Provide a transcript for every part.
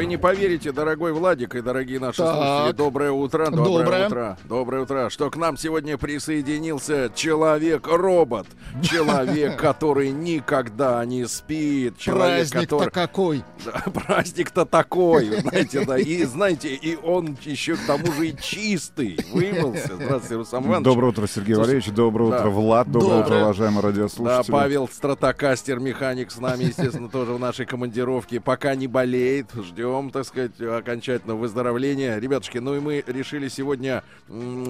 Вы не поверите, дорогой Владик и дорогие наши Так. слушатели, доброе утро, доброе, Доброе. утро, доброе утро, что к нам сегодня присоединился человек-робот, человек, который никогда не спит, человек, Праздник-то какой. Да, праздник-то такой, знаете, да, и знаете, и он еще к тому же и чистый, вымылся. Здравствуйте, Руслан Иванович. Доброе утро, Сергей Валерьевич. Доброе да. утро, Влад. Доброе утро, уважаемые Да, радиослушатели. Павел Стратокастер, механик с нами, естественно, тоже в нашей командировке. Пока не болеет, ждем, так сказать, окончательного выздоровления. Ребятушки, ну и мы решили сегодня,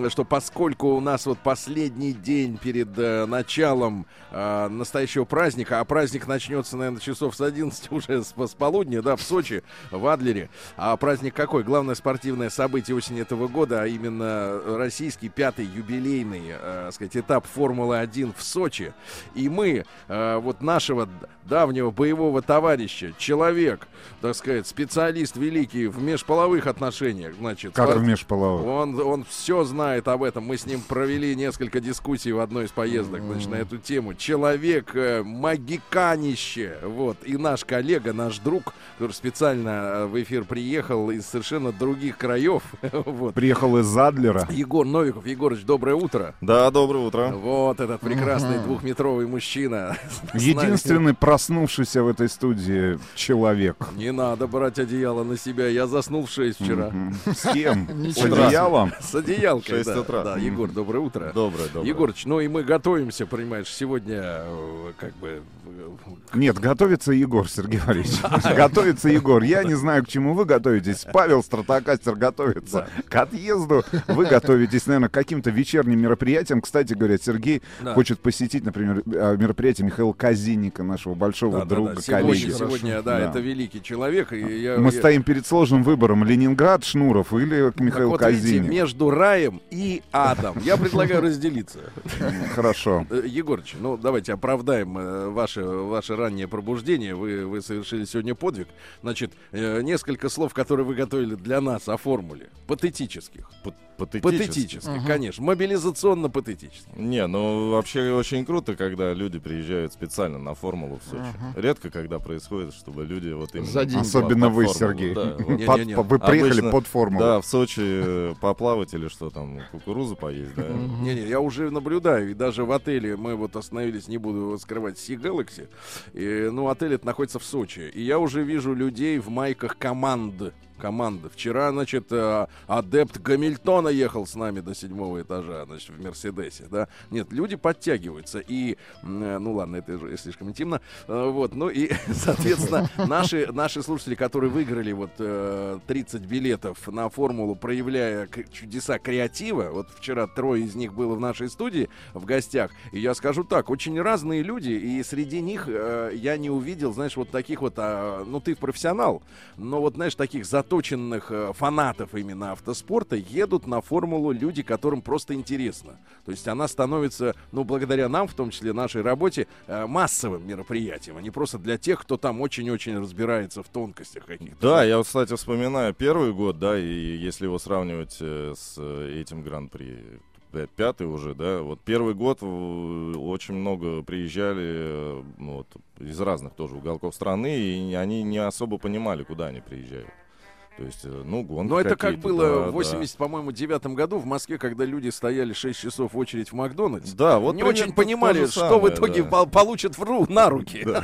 что поскольку у нас вот последний день перед э, началом э, настоящего праздника, а праздник начнется, наверное, часов с 11 уже с, с полудня, да, в Сочи, в Адлере. А праздник какой? Главное спортивное событие осени этого года, а именно российский пятый юбилейный, э, сказать, этап Формулы-1 в Сочи. И мы, э, вот нашего давнего боевого товарища, человек, так сказать, специалист великий в межполовых отношениях, значит, Как в межполовых? он, он все знает об этом. Мы с ним провели несколько дискуссий в одной из поездок, значит, на эту тему. Человек э, магиканище. Вот. И наш коллега, наш друг, который специально э, в эфир приехал из совершенно других краев. вот. Приехал из Адлера. Егор Новиков. Егорыч, доброе утро. Да, доброе утро. Вот этот прекрасный двухметровый мужчина. Единственный проснувшийся в этой студии человек. Не надо брать одеяло на себя. Я заснул в 6 вчера. С кем? С одеялом? С одеялкой, Шесть да. утра. Да, Егор, доброе утро. Доброе, доброе. Егорыч, ну и мы готовимся, понимаешь, сегодня э, как бы... э, Нет, готовится Егор, Сергей Валерьевич. Готовится Егор. Я не знаю, к чему вы готовитесь. Павел Стратокастер готовится к отъезду. Вы готовитесь, наверное, к каким-то вечерним мероприятиям. Кстати говоря, Сергей хочет посетить, например, э, мероприятие Михаила Казинника, нашего большого друга, коллеги. сегодня, да, Да. это великий человек. И я, Мы стоим перед сложным выбором. Ленинград, Шнуров или Михаил вот, видите, Казинник. между раем и адом. Я предлагаю разделиться. Хорошо. Э, Егорыч, ну давайте оправдаем э, ваше, ваше раннее пробуждение. Вы, вы совершили сегодня подвиг. Значит, э, несколько слов, которые вы готовили для нас о формуле. Патетических. Патетически. Патетических, конечно. Мобилизационно-патетических. Не, ну вообще очень круто, когда люди приезжают специально на формулу в Сочи. Редко, когда происходит, чтобы люди вот именно... За деньги. Особенно вы, формулу, Сергей. да, вот. Не-не-не. Под- Вы приехали Обычно- под формулу. Да, в Сочи э, поплавать или что там, кукурузу поесть, да. Не-не, я уже наблюдаю, и даже в отеле мы вот остановились, не буду скрывать, Sea Galaxy. И, ну, отель это находится в Сочи. И я уже вижу людей в майках команды. Команды. Вчера, значит, э, адепт Гамильтона ехал с нами до седьмого этажа, значит, в Мерседесе, да. Нет, люди подтягиваются. И, э, ну ладно, это уже слишком интимно. Э, Вот, ну и, соответственно, наши, наши слушатели, которые выиграли вот э, 30 билетов на формулу, проявляя чудеса креатива, вот вчера трое из них было в нашей студии в гостях, и я скажу так, очень разные люди, и среди них я не увидел, знаешь, вот таких вот, а, ну ты профессионал, но вот, знаешь, таких заточенных э, фанатов именно автоспорта едут на формулу люди, которым просто интересно. То есть она становится, ну, благодаря нам, в том числе нашей работе, э, массовым мероприятием, а не просто для тех, кто там очень-очень разбирается в тонкостях каких-то. Да, я кстати, вспоминаю первый год, да, и если его сравнивать э, с этим гран-при, пя- пятый уже, да, вот первый год очень много приезжали ну, вот, из разных тоже уголков страны, и они не особо понимали, куда они приезжают. То есть, э, ну, гонки Но это как было да, в да. 80, по-моему, девятом году в Москве, когда люди стояли 6 часов в очередь в Макдональдс. Да, вот не очень понимали, что в итоге да. пол- получат в ру на руки.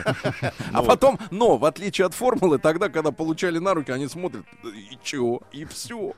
А Ну, потом, но в отличие от формулы, тогда, когда получали на руки, они смотрят, и чё, и все.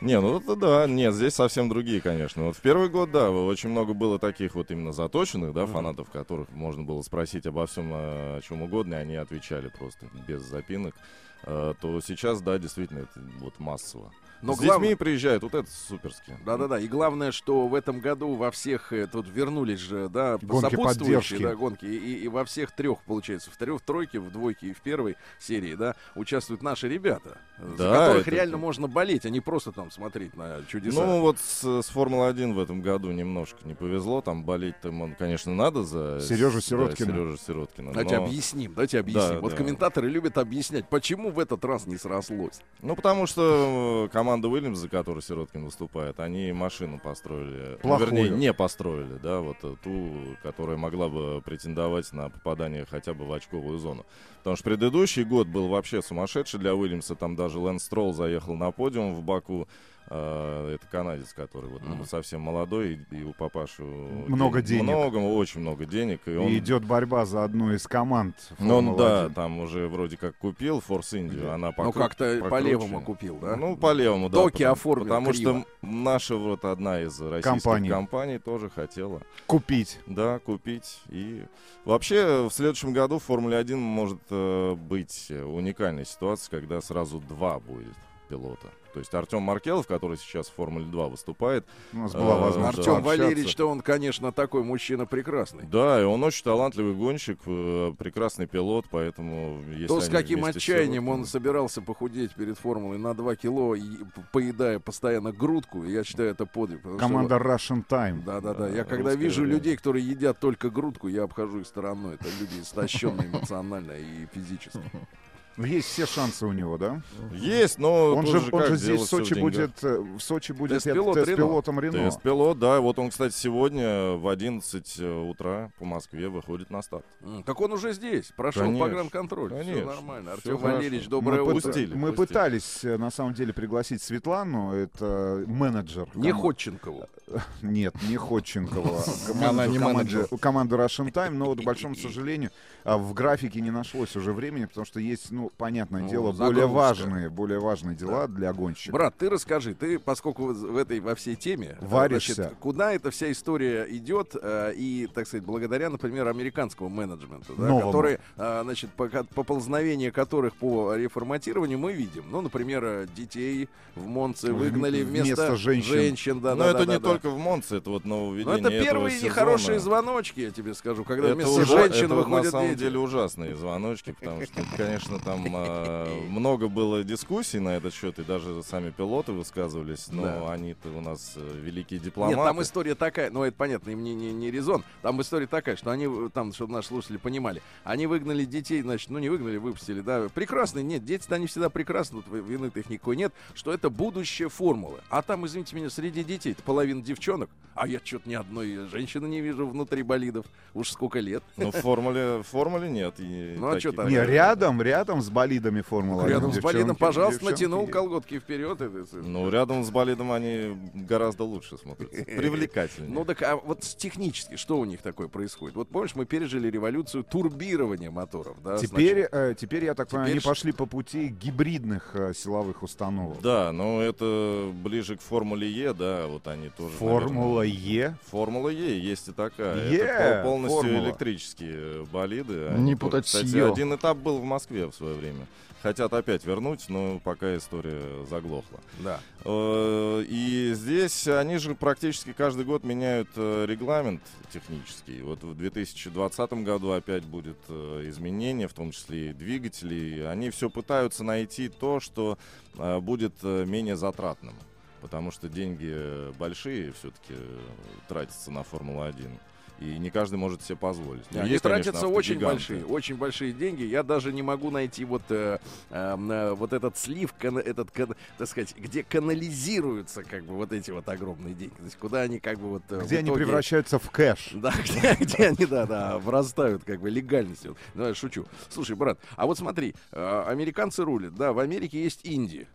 Не, ну это да, нет, здесь совсем другие, конечно. Вот в первый год, да, очень много было таких вот именно заточенных, да, фанатов, которых можно было спросить обо всем, э, о чем угодно, и они отвечали просто без запинок. Э, То сейчас, да, действительно, это вот массово. Но С глав- детьми приезжают, вот это суперски. Да-да-да, и главное, что в этом году во всех, э, тут вернулись же, да, Гонки сопутствующие, поддержки. да, гонки, и, и во всех трех, получается, в трех, в тройке, в двойке и в первой серии, да, участвуют наши ребята, э, за Да, которых это- реально можно болеть, а не просто там смотреть на чудеса. Ну вот с, с Формулы-1 в этом году немножко не повезло. Там болеть-то, конечно, надо за... Сережу да, Сироткина. Сережу Сироткина. Давайте но- объясним, давайте объясним. Да, вот да. комментаторы любят объяснять, почему в этот раз не срослось. Ну, потому что э, команда Уильямс, за которую Сироткин выступает, они машину построили. Ну, Плохую. вернее, не построили, да, вот ту, которая могла бы претендовать на попадание хотя бы в очковую зону. Потому что предыдущий год был вообще сумасшедший для Уильямса. Там даже Лэнс Стролл заехал на подиум в Баку. Э, Это канадец, который вот Мгм. совсем молодой, и у папаши Много денег. Много, очень много денег. И он И идет борьба за одну из команд. ну, он, да, 1. там уже вроде как купил Форс Индию, она Ну, покру- как-то покруче. по-левому купил, да? Ну, по левому, да. Доки потому, оформил Потому криво. что наша вот одна из российских Компаний. компаний тоже хотела, Купить. да, купить. И вообще в следующем году в Формуле 1 может э, быть уникальная ситуация, когда сразу два будет пилота. То есть Артем Маркелов, который сейчас в Формуле 2 выступает, У нас была Э, возможность Артем. Валерьевич, что он, конечно, такой мужчина прекрасный. да, и он очень талантливый гонщик, э, прекрасный пилот, поэтому если То, с каким отчаянием Сироткиным- он собирался похудеть перед формулой на 2 кило, поедая постоянно грудку, я считаю, это подвиг. потому что Команда Russian Time. Да, да, да. Да, Я когда вижу время. людей, которые едят только грудку, я обхожу их стороной. Это люди истощенные эмоционально и физически. Есть все шансы у него, да? Есть, но Он же, он же здесь в Сочи будет, э, в Сочи будет Тест-пилот тест пилотом Рено. ТС-пилот, да. Вот он, кстати, сегодня в 11 утра по Москве выходит на старт. Так он уже здесь, прошел Конечно, погранконтроль. Все конечно, нормально. всё Артем. Валерьевич, доброе мы, утро. Пустили, мы пустили. пытались, э, на самом деле, пригласить Светлану, это менеджер. Не ком- Ходченкову. Нет, не Ходченкова. Она не команды, менеджер. команды Russian Time, но вот, к большому сожалению, а, в графике не нашлось уже времени, потому что есть, ну, понятное Ну, дело, более загрузка. важные, более важные дела для гонщика. Брат, ты расскажи, ты, поскольку в этой во всей теме, э, Варишься. значит, куда эта вся история идет, э, и, так сказать, благодаря, например, американскому менеджменту, да, Новому. который, э, значит, пока- поползновение которых по реформатированию мы видим. Ну, например, детей в Монце выгнали вместо, вместо женщин. да, Но да, это да, не да, да. только в Монце, это вот Но нововведение это этого первые сезона. нехорошие звоночки, я тебе скажу, когда Это, вместо уже- женщин это вот на выходят самом дети. деле ужасные звоночки, потому что, конечно, там а, много было дискуссий на этот счет, и даже сами пилоты высказывались, но Да. они-то у нас э, великие Нет, дипломаты. там история такая, ну это понятно, им не, не, не резон. Там история такая, что они, э, там, чтобы наши слушатели понимали, они выгнали детей, значит, ну не выгнали, выпустили, да, прекрасные, нет, дети-то они всегда прекрасны, тут вины-то их никакой нет, что это будущее формулы. А там, извините меня, среди детей половина девчонок, а я что-то ни одной женщины не вижу внутри болидов, уж сколько лет. Но в формуле, в формуле нет. и Ну, а чё таких. так? Не, рядом, рядом с болидами Формулы Рядом с болидом, пожалуйста, девчонки натянул колготки вперед. Ну, рядом с болидом они гораздо лучше смотрятся. Привлекательнее. Ну так, а вот с- технически что у них такое происходит? Вот помнишь, мы пережили революцию турбирования моторов, да? Теперь, э, теперь, я так понимаю, они пошли по пути гибридных э, силовых установок. Да, но это ближе к Формуле Е, да, вот они тоже. Формула Е. Формула Е есть и такая. Е, Это пол- полностью формула. электрические болиды. Не путать с Кстати, один этап был в Москве в свое время. Хотят опять вернуть, но пока история заглохла. Да. Э, И здесь они же практически каждый год меняют э, регламент технический. Вот в 2020 году опять будет э, изменение, в том числе и двигателей. Они все пытаются найти то, что будет менее затратным. Потому что деньги большие все-таки тратятся на Формулу-1. И не каждый может себе позволить. Они есть, конечно, тратятся очень автогиганты. большие, очень большие деньги. Я даже не могу найти вот, э, э, э, вот этот слив, кана- этот, кан- так сказать, где канализируются как бы вот эти вот огромные деньги. То есть куда они как бы вот... э, Где они итоге- превращаются в кэш. Да, где, где они, да, да, врастают, как бы легальностью. Ну, я шучу. Слушай, брат, а вот смотри, э, американцы рулят, да, в Америке есть Индия.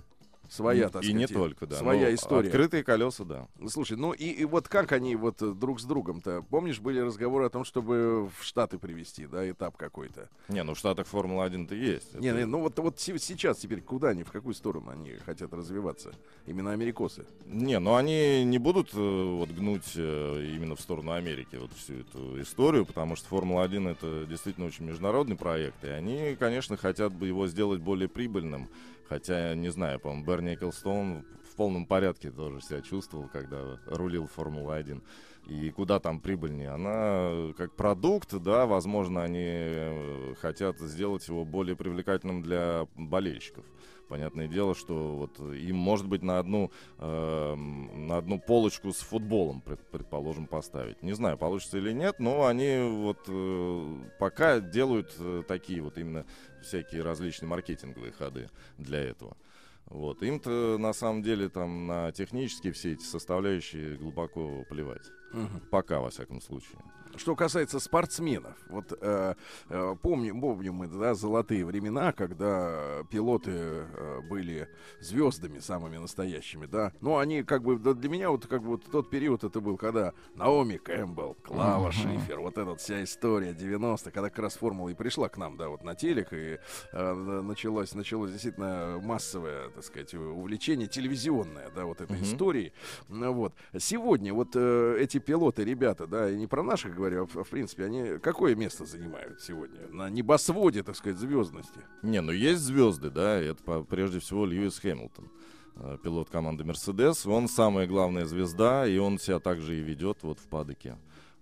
Своя, так И сказать, не только, да. Своя Ну, история. Открытые колеса, да. Слушай, ну и, и вот как они вот э, друг с другом-то? Помнишь, были разговоры о том, чтобы в Штаты привезти, да, этап какой-то? Не, ну в Штатах Формула-1-то есть. Не, Это- не, ну вот, вот се- сейчас теперь куда они, в какую сторону они хотят развиваться? Именно америкосы. Не, ну они не будут э, вот гнуть э, именно в сторону Америки вот всю эту историю, потому что Формула-1 это действительно очень международный проект, и они, конечно, хотят бы его сделать более прибыльным. Хотя, не знаю, по-моему, Берни Эклстоун в полном порядке тоже себя чувствовал, когда рулил Формула-1. И куда там прибыльнее? Она как продукт, да, возможно, они э, хотят сделать его более привлекательным для болельщиков. Понятное дело, что вот им, может быть, на одну, э, на одну полочку с футболом, пред, предположим, поставить. Не знаю, получится или нет, но они вот э, пока делают э, такие вот именно всякие различные маркетинговые ходы для этого. Вот. Им-то на самом деле там на технические все эти составляющие глубоко плевать. Мгм. Пока, во всяком случае. Что касается спортсменов, вот э, э, помним, помним мы да, золотые времена, когда пилоты э, были звездами самыми настоящими, да. Но они как бы для меня вот как бы вот тот период это был, когда Наоми Кэмпбелл, Клава Шифер, вот эта вся история 90 когда как раз формула и пришла к нам, да, вот на телек и э, началось началось действительно массовое, так сказать, увлечение телевизионное, да, вот этой Мгм. истории. Ну, Вот сегодня вот э, эти пилоты, ребята, да, и не про наших говорю, а в, принципе, они какое место занимают сегодня на небосводе, так сказать, звездности? Не, ну есть звезды, да, это прежде всего Льюис Хэмилтон, э, пилот команды Мерседес. Он самая главная звезда, и он себя также и ведет вот в падоке.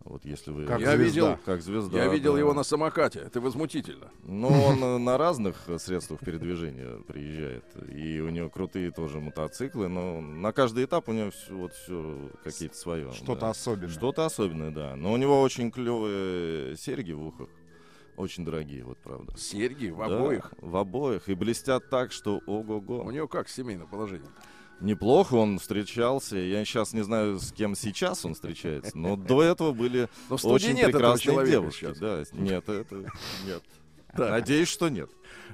Вот если вы... Как Я звезда. видел, Как звезда. я видел да. его на самокате, это возмутительно. Ну, он на разных средствах передвижения приезжает. И у него крутые тоже мотоциклы, но на каждый этап у него все, вот все какие-то свое. Что-то да. особенное. Что-то особенное, да. Но у него очень клевые серьги в ухах. Очень дорогие, вот правда. Серьги в Да, обоих. В обоих. И блестят так, что У ого-го. него как семейное положение? Неплохо он встречался. Я сейчас не знаю, с кем сейчас он встречается, но до этого были очень прекрасные девушки. Да, нет, это нет. Надеюсь, что нет.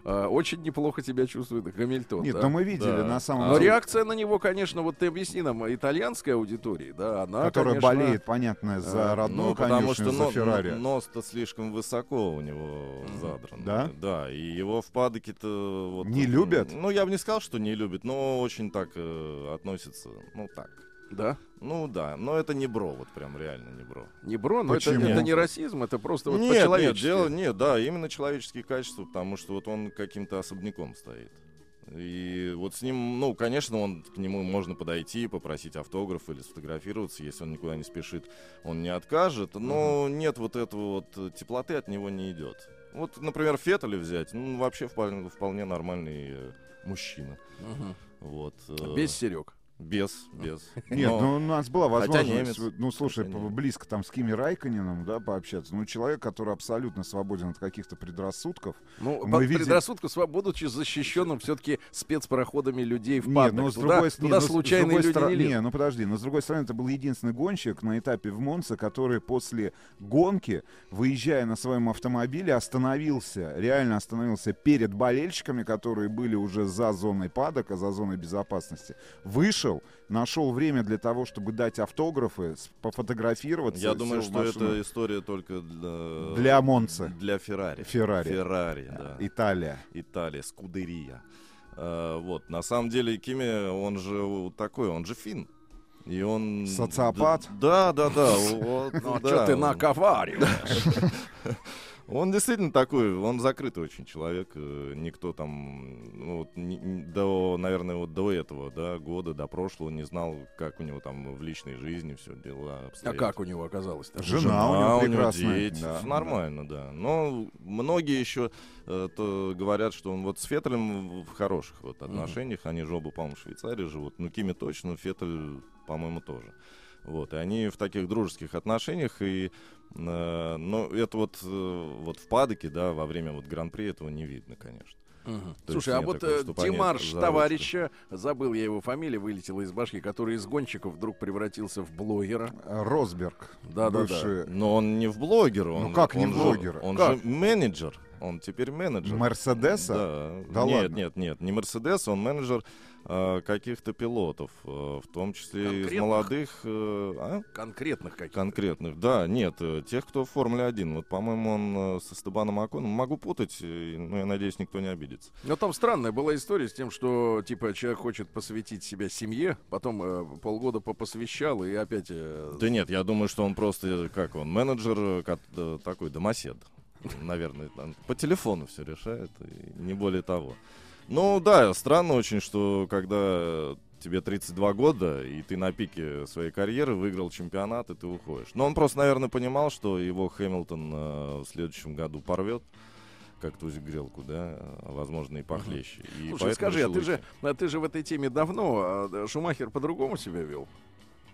А, очень неплохо тебя чувствует Гамильтон. Нет, да? но мы видели Да. на самом Но деле, реакция на него, конечно, вот ты объясни нам, итальянской аудитории, да, она, которая конечно, болеет, понятно, за э, родную ну, потому конюшню, что за но- Феррари. но- нос-то слишком высоко у него задран. Да? Да, и его в падоке-то... Вот, Не любят? Ну, я бы не сказал, что не любят, но очень так э, относятся, ну, так. Да, Ну, да, но это не бро, вот прям реально не бро. не бро, но это, Почему? это не расизм, это просто вот нет, нет, дело, нет, да, именно человеческие качества, потому что вот он каким-то особняком стоит. И вот с ним, ну, конечно, он к нему можно подойти, попросить автограф или сфотографироваться, если он никуда не спешит, он не откажет, но нет вот этого вот теплоты от него не идет. Вот, например, Феттеля взять, ну, вообще вполне, вполне нормальный э, мужчина. Мгм. Вот. э, Без Серег. Без, без. Нет, Но- ну у нас была возможность, немец. ну слушай, близко там с Кими Райконином, да, пообщаться. Ну человек, который абсолютно свободен от каких-то предрассудков. Ну, Мы предрассудком, сва- будучи защищенным все-таки спецпроходами людей в Не, паддок. ну, с туда, другой, туда не, ну, с- с случайные люди стороны- не лезут. Не, ну подожди, но с другой стороны, это был единственный гонщик на этапе в Монце, который после гонки, выезжая на своем автомобиле, остановился, реально остановился перед болельщиками, которые были уже за зоной падока, за зоной безопасности. Вышел, нашел время для того, чтобы дать автографы, пофотографироваться. Я думаю, что машину. это история только для... Для Монцы. Для Феррари. Феррари. Феррари, да. Италия. Италия, Скудерия. Э, вот, на самом деле Кими, он же вот такой, он же фин. И он... Социопат? Да, да, да. вот, Ну, а что ты наковариваешь? Он действительно такой, он закрытый очень человек. э, Никто там, ну, вот, ни- до, наверное, вот до этого, да, года, до прошлого не знал, как у него там в личной жизни все дела А обстоят. как у него оказалось? Жена у него у прекрасная, дети. да, нормально, да. Но многие еще э, то говорят, что он вот с Феттелем в хороших вот отношениях. Они же оба, по-моему, в Швейцарии живут. Ну, Кими точно, Феттель, по-моему, тоже. Вот, и они в таких дружеских отношениях, и, э, но это вот, э, вот в падоке, да, во время вот Гран-при этого не видно, конечно. То Слушай, а вот такого, э, за товарища, забыл я его фамилию, вылетела из башки, который из гонщиков вдруг превратился в блогера. Росберг. Да-да-да. бывший Но он не в блогера. Он, Ну как не он в же- блогера? Он Как? же менеджер. Он теперь менеджер. Мерседеса? Да. Да нет, ладно? нет, нет, не Мерседес, он менеджер э, каких-то пилотов, э, в том числе из молодых, э, а? Конкретных каких конкретных. Да, нет, э, тех, кто в Формуле 1. Вот, по-моему, он э, со Стебаном Аконом. Могу путать, э, но я надеюсь, никто не обидится. Но там странная была история с тем, что типа человек хочет посвятить себя семье, потом э, полгода попосвящал и опять... э, Да нет, я думаю, что он просто, э, как он, менеджер э, э, такой, домосед. Наверное, по телефону все решает, и не более того. Ну да, странно очень, что когда тебе 32 года, и ты на пике своей карьеры выиграл чемпионат, и ты уходишь. Но он просто, наверное, понимал, что его Хэмилтон э, в следующем году порвет как тузик грелку, да, а, возможно, и похлеще. И Слушай, поэтому скажи, а ты же, а ты же в этой теме давно, а Шумахер по-другому себя вел?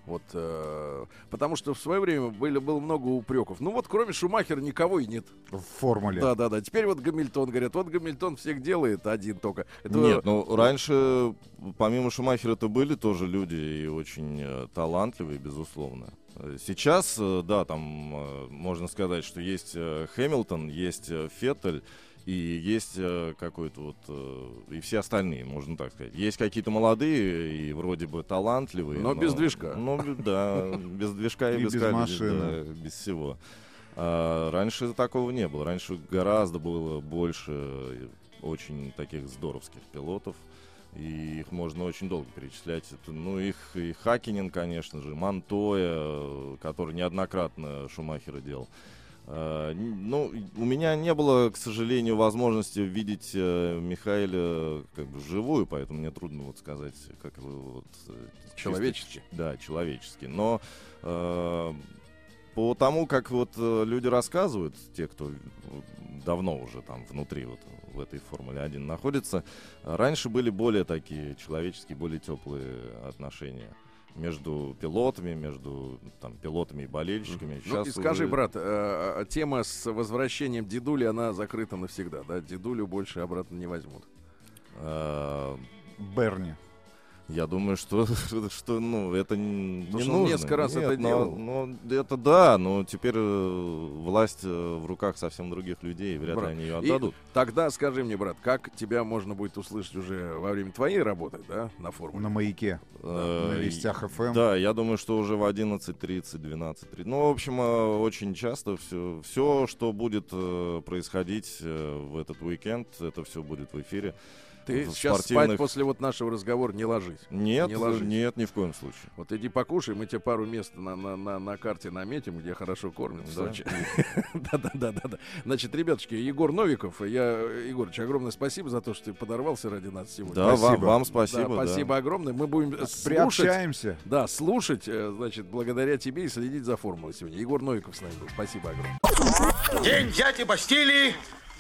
Вот, э, потому что в свое время были, было много упреков. Ну вот, кроме Шумахера никого и нет. В формуле. Да, да, да. Теперь вот Гамильтон говорят, вот Гамильтон всех делает один только. Это, Нет, ну раньше, помимо Шумахера-то были тоже люди и очень э, талантливые, безусловно. Сейчас, э, да, там э, можно сказать, что есть э, Хэмилтон, есть э, Феттель, и есть э, какой-то вот... э, и все остальные, можно так сказать. Есть какие-то молодые и вроде бы талантливые. Но без движка. Ну, да, без движка и, И без, без машины. да, без всего. А раньше такого не было. Раньше гораздо было больше э, очень таких здоровских пилотов. И их можно очень долго перечислять. Это, ну, их и Хакинин, конечно же, Монтоя, э, который неоднократно Шумахера делал. Н- ну, у меня не было, к сожалению, возможности видеть э, Михаила как бы вживую, поэтому мне трудно вот сказать, как его вот, э, чисто Человечески. Да, человечески. Но э, по тому, как вот э, люди рассказывают, те, кто э, давно уже там внутри вот в этой Формуле 1 находится, э, раньше были более такие человеческие, более теплые отношения между пилотами, между там, пилотами и болельщиками. Ну, и Щас скажи, уже- брат, э, э, тема с возвращением дедули, она закрыта навсегда, да? Дедулю больше обратно не возьмут. э, Берни. Я думаю, что, что ну, это Потому не он нужно. несколько раз Нет, это но- делал. но это да, но теперь э, власть э, в руках совсем других людей, вряд Брат, ли они ее и отдадут. Тогда скажи мне, брат, как тебя можно будет услышать уже во время твоей работы, да, на формуле? На маяке. Э, На вестях ФМ. Да, я думаю, что уже в 11.30, 12.30. Ну, в общем, э, очень часто все, все что будет э, происходить э, в этот уикенд, это все будет в эфире. Ты в сейчас спать спортивных- после вот нашего разговора не ложись. Нет, Не ложись. нет, ни в коем случае. Вот иди покушай, мы тебе пару мест на, на, на, на карте наметим, где хорошо кормят в Да. Сочи. Да-да-да-да. Значит, ребятушки, Егор Новиков, я, Егорыч, огромное спасибо за то, что ты подорвался ради нас сегодня. Да, вам, Спасибо. вам Да, спасибо. да. спасибо огромное. Мы будем э, слушать, Приобщаемся. да, слушать, э, значит, благодаря тебе и следить за формулой сегодня. Егор Новиков с нами был. Спасибо огромное. День дяди Бастилии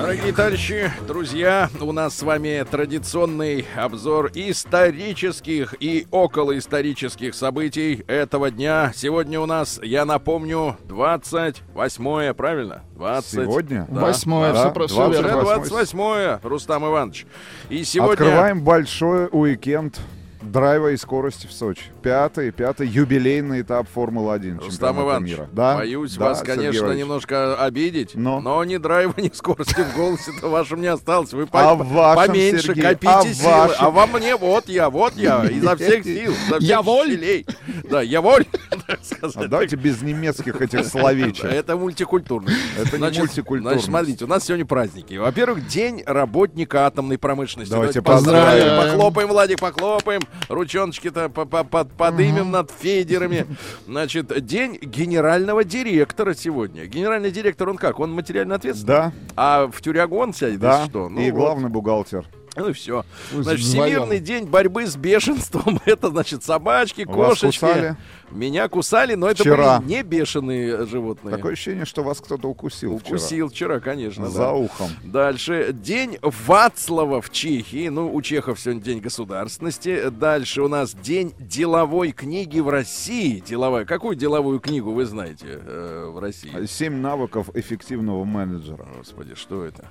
Дорогие товарищи, друзья, у нас с вами традиционный обзор исторических и околоисторических событий этого дня. Сегодня у нас, я напомню, 28 правильно? 20. Сегодня? Да. Восьмое, Да, все, про- всё 20. Уже верно. 28 Рустам Иванович. И сегодня... Открываем большой уикенд драйва и скорости в Сочи. Пятый, пятый юбилейный этап Формулы-1 Рустам чемпионата Иванович, мира. Да? боюсь Да, вас, Сергей конечно, Валерьевич. немножко обидеть, Но? но ни драйва, ни скорости в голосе-то вашем не осталось. Вы А по- вашем, поменьше Сергей, копите а силы. вашем? А во мне вот я, вот я, изо всех сил. изо всех Я воль? щелей. Да, я воль, А давайте без немецких этих словечек. Это мультикультурно. Это не мультикультурно. Значит, смотрите, у нас сегодня праздники. Во-первых, день работника атомной промышленности. Давайте поздравим. поздравим. Похлопаем, Владик, похлопаем. Ручоночки-то по- по- по- подымем над фейдерами. Значит, день генерального директора сегодня. Генеральный директор, он как? Он материально ответственный? Да, А в тюрягон сядет, да. что? Ну, и вот. главный бухгалтер. Ну и все. Значит. Всемирный день борьбы с бешенством. Это, значит, собачки, Вас кошечки. кусали? Меня кусали, но это Вчера. были не бешеные животные. Такое ощущение, что вас кто-то укусил вчера. Укусил вчера, конечно. За да. ухом. Дальше. День Вацлава в Чехии. Ну, у чехов сегодня день государственности. Дальше у нас день деловой книги в России. Деловая. Какую деловую книгу вы знаете э, в России? Семь навыков эффективного менеджера. Господи, что это?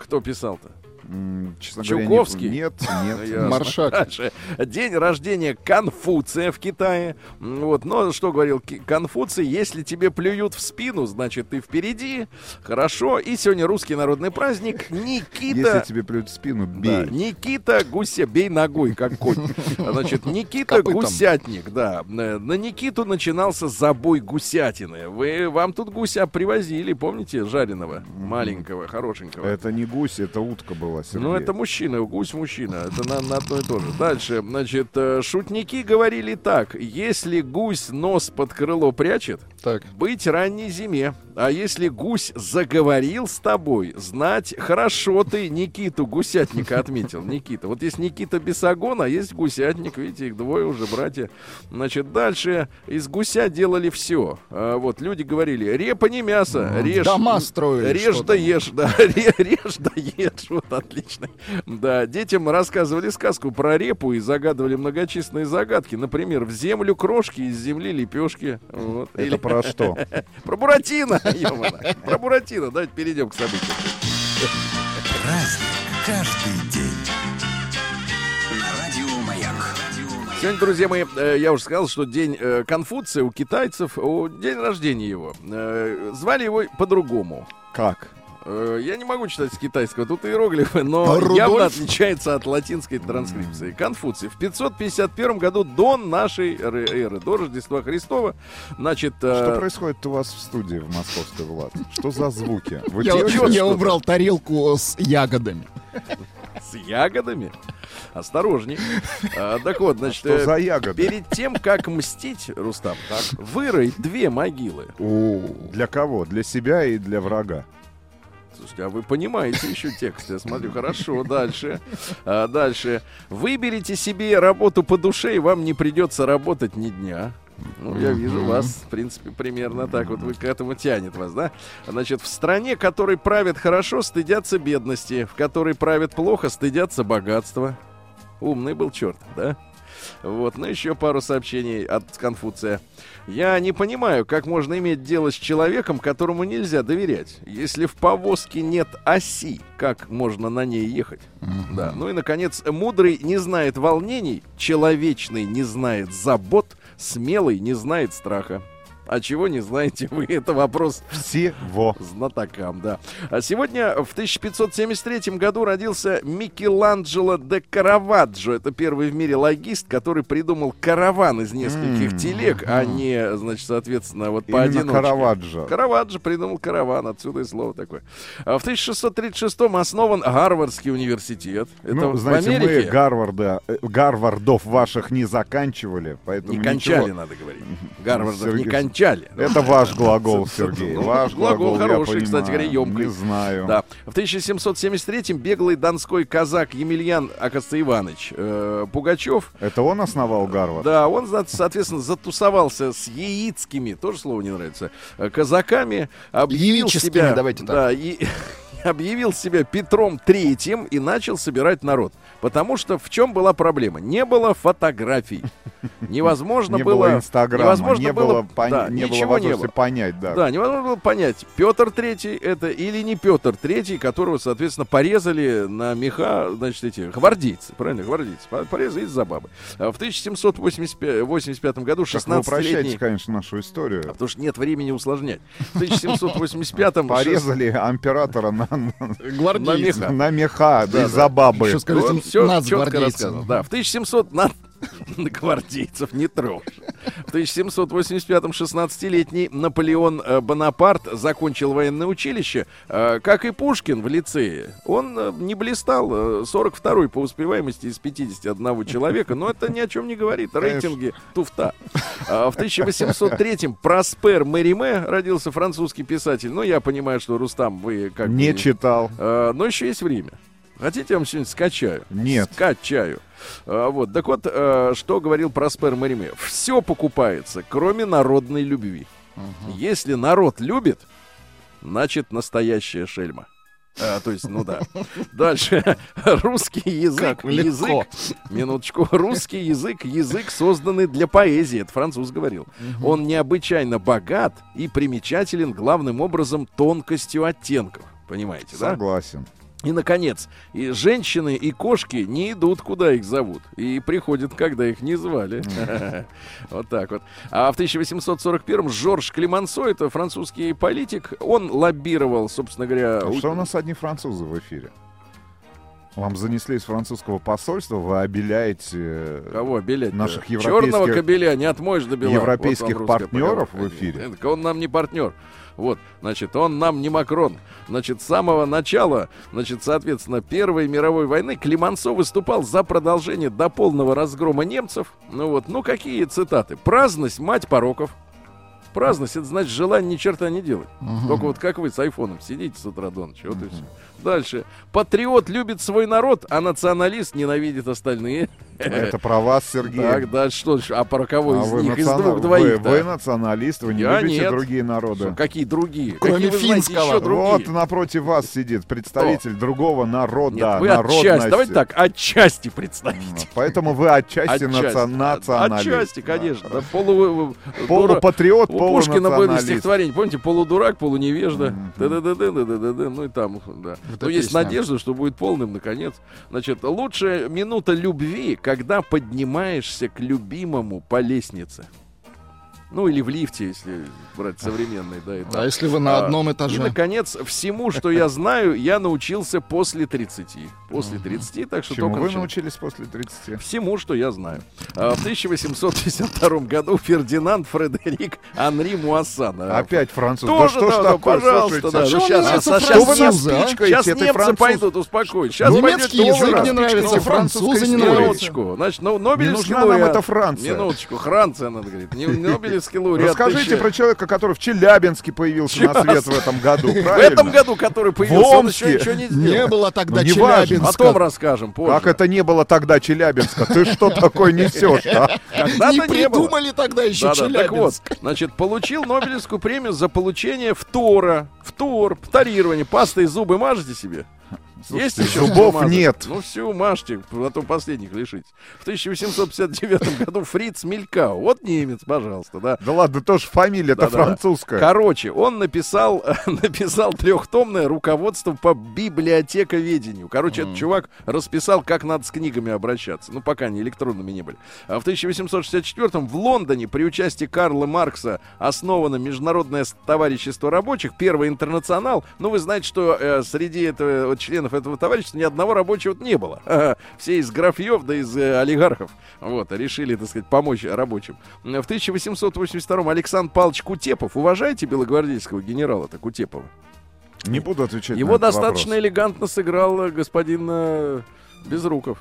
Кто писал-то? Честно Чуковский? говоря, не- нет, нет. Маршак. Дальше. День рождения Конфуция в Китае. Вот, но что говорил Конфуций, если тебе плюют в спину, значит ты впереди. Хорошо. И сегодня русский народный праздник Никита. Если тебе плюют в спину, Да, бей. Никита Гуся, бей ногой, как конь. Значит, Никита Копытом. Гусятник, да. Э, На Никиту начинался забой гусятины. Вы, вам тут гуся привозили, помните, жареного, маленького, хорошенького. Это не гусь, это утка была. Слова, Сергей. Ну, это мужчина, гусь мужчина. Это на, на одно и то же. Дальше, значит, э, шутники говорили так. Если гусь нос под крыло прячет, Так. быть ранней зиме. А если гусь заговорил с тобой, знать, хорошо ты Никиту гусятника отметил. Никита. Вот есть Никита Бесогон, а есть гусятник. Видите, их двое уже, братья. Значит, дальше из гуся делали все. вот люди говорили, репа не мясо, режь. Дома строили. Режь да ешь, да, ре- режь да ешь, вот отлично. Да, детям рассказывали сказку про репу и загадывали многочисленные загадки. Например, в землю крошки, из земли лепешки. Вот. Это Или про что? про Буратино. Про Буратино. Давайте перейдем к событиям. Праздник каждый день. На радио Маяк. Сегодня, друзья мои, э, я уже сказал, что день э, Конфуция у китайцев, день рождения его. Э, Звали его по-другому. Как? Э, Я не могу читать с китайского, тут иероглифы, но А Рудольф? явно отличается от латинской транскрипции. Конфуций. В 551 году до нашей эры, до Рождества Христова, значит... э, Что происходит у вас в студии в московской, Влад? Что за звуки? Вы Я, пьете я убрал тарелку с ягодами. с ягодами. Осторожней. А, так вот, значит, Что э, за ягоды? перед тем, как мстить, Рустам, вырой две могилы. Для кого? Для себя и для врага. Слушайте, а вы понимаете еще текст, я смотрю, хорошо, дальше. А, дальше. Выберите себе работу по душе, и вам не придется работать ни дня. Ну, я вижу вас, в принципе, примерно так вот вы к этому тянет вас, да? Значит, в стране, которой правят хорошо, стыдятся бедности, в которой правят плохо, стыдятся богатства. Умный был черт, да? Вот, ну еще пару сообщений от Конфуция. Я не понимаю, как можно иметь дело с человеком, которому нельзя доверять. Если в повозке нет оси, как можно на ней ехать? Да. Ну и, наконец, мудрый не знает волнений, человечный не знает забот, смелый не знает страха. А чего не знаете вы? Это вопрос Всего. знатокам, да. А сегодня в 1573 году родился Микеланджело де Караваджо. Это первый в мире логист, который придумал караван из нескольких М, телег, а не, значит, соответственно, вот Именно поодиночке. Караваджо. Караваджо придумал караван, отсюда и слово такое. А в 1636 основан Гарвардский университет. Это ну, в знаете, Америке. мы Гарварда, э, Гарвардов ваших не заканчивали, поэтому Не кончали, ничего. надо говорить. Гарвардов не Сергей- кончали. Это ваш глагол, Сергей. Ваш глагол глагол, я хороший, кстати говоря, ёмкий. Не знаю. Да. В 1773-м беглый донской казак Емельян, оказывается, Иванович э, Пугачев, Это он основал Гарвард? да, он, соответственно, затусовался с яицкими, тоже слово не нравится, э, казаками, объявил Яическими, себя, давайте так. да, и объявил себя Петром Третьим и начал собирать народ. Потому что в чем была проблема? Не было фотографий. Невозможно Не было... было Инстаграма, невозможно не было, было, пон- да, не было ничего не было. понять, да. Да, невозможно было понять, Петр Третий это или не Петр Третий, которого, соответственно, порезали на меха, значит, эти гвардейцы, правильно, гвардейцы, по- порезали из-за бабы. А В 1785 году Как вы упрощаете, 16-летний... конечно, нашу историю. А Потому что нет времени усложнять. В 1785-м... Порезали императора на, на, На меха. Да, из-за бабы. Нас четко рассказано. Да, в 1700... На... Гвардейцев не трожь. В 1785-м 16-летний Наполеон э, Бонапарт закончил военное училище, э, как и Пушкин в лицее. Он э, не блистал, э, 42-й по успеваемости из 51 человека, но это ни о чем не говорит. Рейтинги туфта. А В 1803-м Проспер Мериме родился французский писатель. Ну, я понимаю, что Рустам, вы как Не читал. Но еще есть время. Хотите, я вам что-нибудь скачаю? Нет. Скачаю. А, вот. Так вот, э, что говорил Проспер Мариме. Все покупается, кроме народной любви. Если народ любит, значит настоящая шельма. А, то есть, ну да. Дальше. Русский язык. Язык. Минуточку. Русский язык. Язык, созданный для поэзии. Это француз говорил. Он необычайно богат и примечателен главным образом тонкостью оттенков. Понимаете, да? Согласен. И, наконец, и женщины, и кошки не идут, куда их зовут. И приходят, когда их не звали. Вот так вот. А в 1841-м Жорж Климансо, это французский политик, он лоббировал, собственно говоря... А что у нас одни французы в эфире? Вам занесли из французского посольства, вы обеляете э, Кого обелять? Наших Черного европейских- кобеля не отмоешь до бела. европейских партнеров в эфире. Он нам не партнер. Вот, значит, он нам не Макрон. Значит, с самого начала, значит, соответственно, Первой мировой войны Климансо выступал за продолжение до полного разгрома немцев. Ну вот, ну какие цитаты? Праздность, мать пороков. Праздность, это значит желание ни черта не делать. Только вот как вы с айфоном сидите с утра до ночи, вот и все. Дальше. Патриот любит свой народ, а националист ненавидит остальные. Это про вас, Сергей. Так, дальше что? А про кого А из вы, них? Из национа- двух вы, двоих вы националист, вы не Я любите нет. другие народы. Что, Какие другие? Кроме Какие вы знаете финского. еще другие? Вот напротив вас сидит представитель другого народа, Нет, вы народности. отчасти, давайте так, отчасти представите. Ну, Поэтому вы отчасти, наци- Отчасти, националист. Отчасти, конечно. Да, полу, дура- Полупатриот, У Пушкина было стихотворение, помните, полудурак, полуневежда. Ну и там, да. Это Но есть надежда, что будет полным, наконец. Значит, лучшая минута любви, когда поднимаешься к любимому по лестнице. Ну, или в лифте, если брать современный, да, этап. А если вы на А, одном И, этаже? наконец, всему, что я знаю, я научился после 30. После 30, так что Чему только вы начал. научились после 30? Всему, что я знаю. А, В 1852 году Фердинанд Фредерик Анри Муассан. а, Опять француз. Тоже, да что да, такое? пожалуйста, да. что Ну, вы щас- нравится щас- французы, щас а? немцы- Сейчас француз. пойдут, успокойтесь. Сейчас Немецкий пойдет язык не нравится, французы не нравятся. Минуточку. Значит, ну, Нобелевский нужна нам эта Франция. Минуточку. Франция, надо говорить. Не- Нобелевский лауреат. Расскажите тысяча- про человека, который в Челябинске появился на свет в этом году. В этом году, который появился, он еще ничего не Не сделал. было тогда Ну, неважно. Челябинска. Потом расскажем позже. Как это не было тогда Челябинска? Ты что такое несешь, а? Не придумали тогда еще Да-да, так вот, Челябинск. значит, получил Нобелевскую премию за получение фтора. Фтор, фторирование. Пастой зубы мажете себе? Есть Слушайте, еще зубов мазать? нет. Ну все, мажьте, а то последних лишитесь. В 1859 году Фриц Мелькау. Вот немец, пожалуйста, да. Да ладно, тоже фамилия-то французская. Короче, он написал, написал трехтомное руководство по библиотековедению. Короче, этот чувак расписал, как надо с книгами обращаться. Ну, пока они электронными не были. А в 1864 в Лондоне при участии Карла Маркса основано Международное товарищество рабочих, первый интернационал. Ну, вы знаете, что э, среди этого, вот членов этого товарищества ни одного рабочего не было. Все из графьев, да из э, олигархов. Вот, решили, так сказать, помочь рабочим. В 1882 Александр Павлович Кутепов. Уважаете белогвардейского генерала-то Кутепова? Не буду отвечать Его достаточно вопрос. элегантно сыграл э, господин э, Безруков.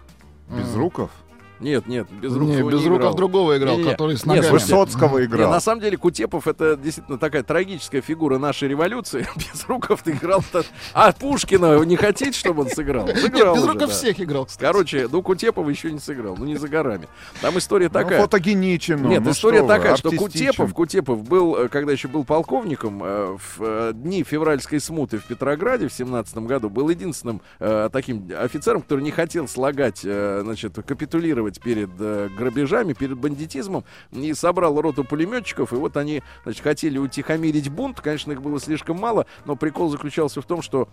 Безруков? Нет, нет, Безруков Не, его не играл. другого играл, Не-не-не. который с Нет, ногами. слушайте, Высоцкого Не, играл. на самом деле Кутепов это действительно такая трагическая фигура нашей революции. Безруков ты играл -то... А Пушкина не хотите, чтобы он сыграл? Нет, Сыграл уже, Безруков да. всех играл, кстати. Короче, ну Кутепова еще не сыграл, ну не за горами. Там история Ну, такая. фотогеничен он, Нет, ну история что вы, такая, что артистичен. Кутепов, Кутепов был, э, когда еще был полковником, э, в э, дни февральской смуты в Петрограде в 17 году, был единственным э, таким офицером, который не хотел слагать, значит, капитулировать перед э, грабежами, перед бандитизмом, и собрал роту пулеметчиков, и вот они, значит, хотели утихомирить бунт, конечно, их было слишком мало, но прикол заключался в том, что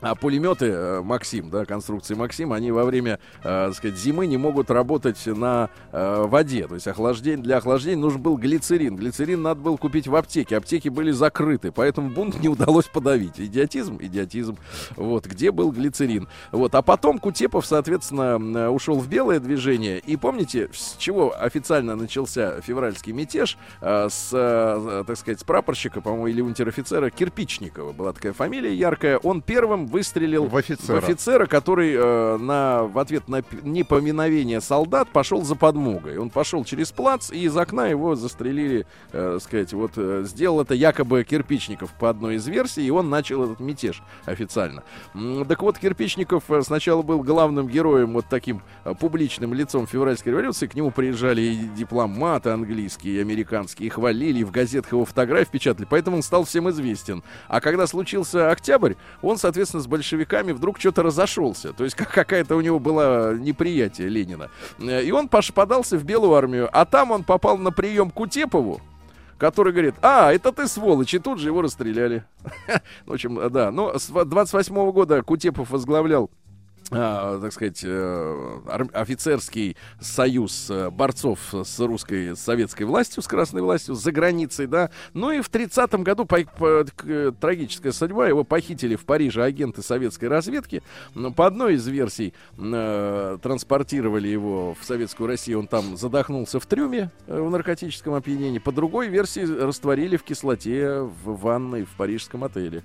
а пулеметы э, Максим, да, конструкции Максим, они во время, э, сказать, зимы не могут работать на э, воде. То есть охлаждение, для охлаждения нужен был глицерин. Глицерин надо было купить в аптеке. Аптеки были закрыты, поэтому бунт не удалось подавить. Идиотизм, идиотизм. Вот, где был глицерин. Вот, а потом Кутепов, соответственно, э, ушел в белое движение. И помните, с чего официально начался февральский мятеж? Э, с, э, так сказать, с прапорщика, по-моему, или унтер-офицера Кирпичникова. Была такая фамилия яркая. Он первым выстрелил В офицера. в офицера, который э, на, в ответ на непоминовение солдат пошел за подмогой. Он пошел через плац, и из окна его застрелили, э, сказать, вот э, сделал это якобы Кирпичников по одной из версий, и он начал этот мятеж официально. Так вот, Кирпичников э, сначала был главным героем, вот таким э, публичным лицом февральской революции. К нему приезжали и дипломаты английские, и американские, и хвалили, и в газетах его фотографии печатали, поэтому он стал всем известен. А когда случился октябрь, он, соответственно, с большевиками вдруг что-то разошелся. То есть как какая-то у него была неприятие Ленина. Э, И он подался в Белую армию, а там он попал на прием к Кутепову, который говорит, а, это ты сволочь, и тут же его расстреляли. В общем, да, ну, с 28 года Кутепов возглавлял так сказать, э, офицерский союз э, борцов с русской, с советской властью, с красной властью за границей, да. Ну и в 30-м году по- по- трагическая судьба, его похитили в Париже агенты советской разведки. Но по одной из версий э, транспортировали его в советскую Россию, он там задохнулся в трюме э, в наркотическом опьянении. По другой версии растворили в кислоте в ванной в парижском отеле.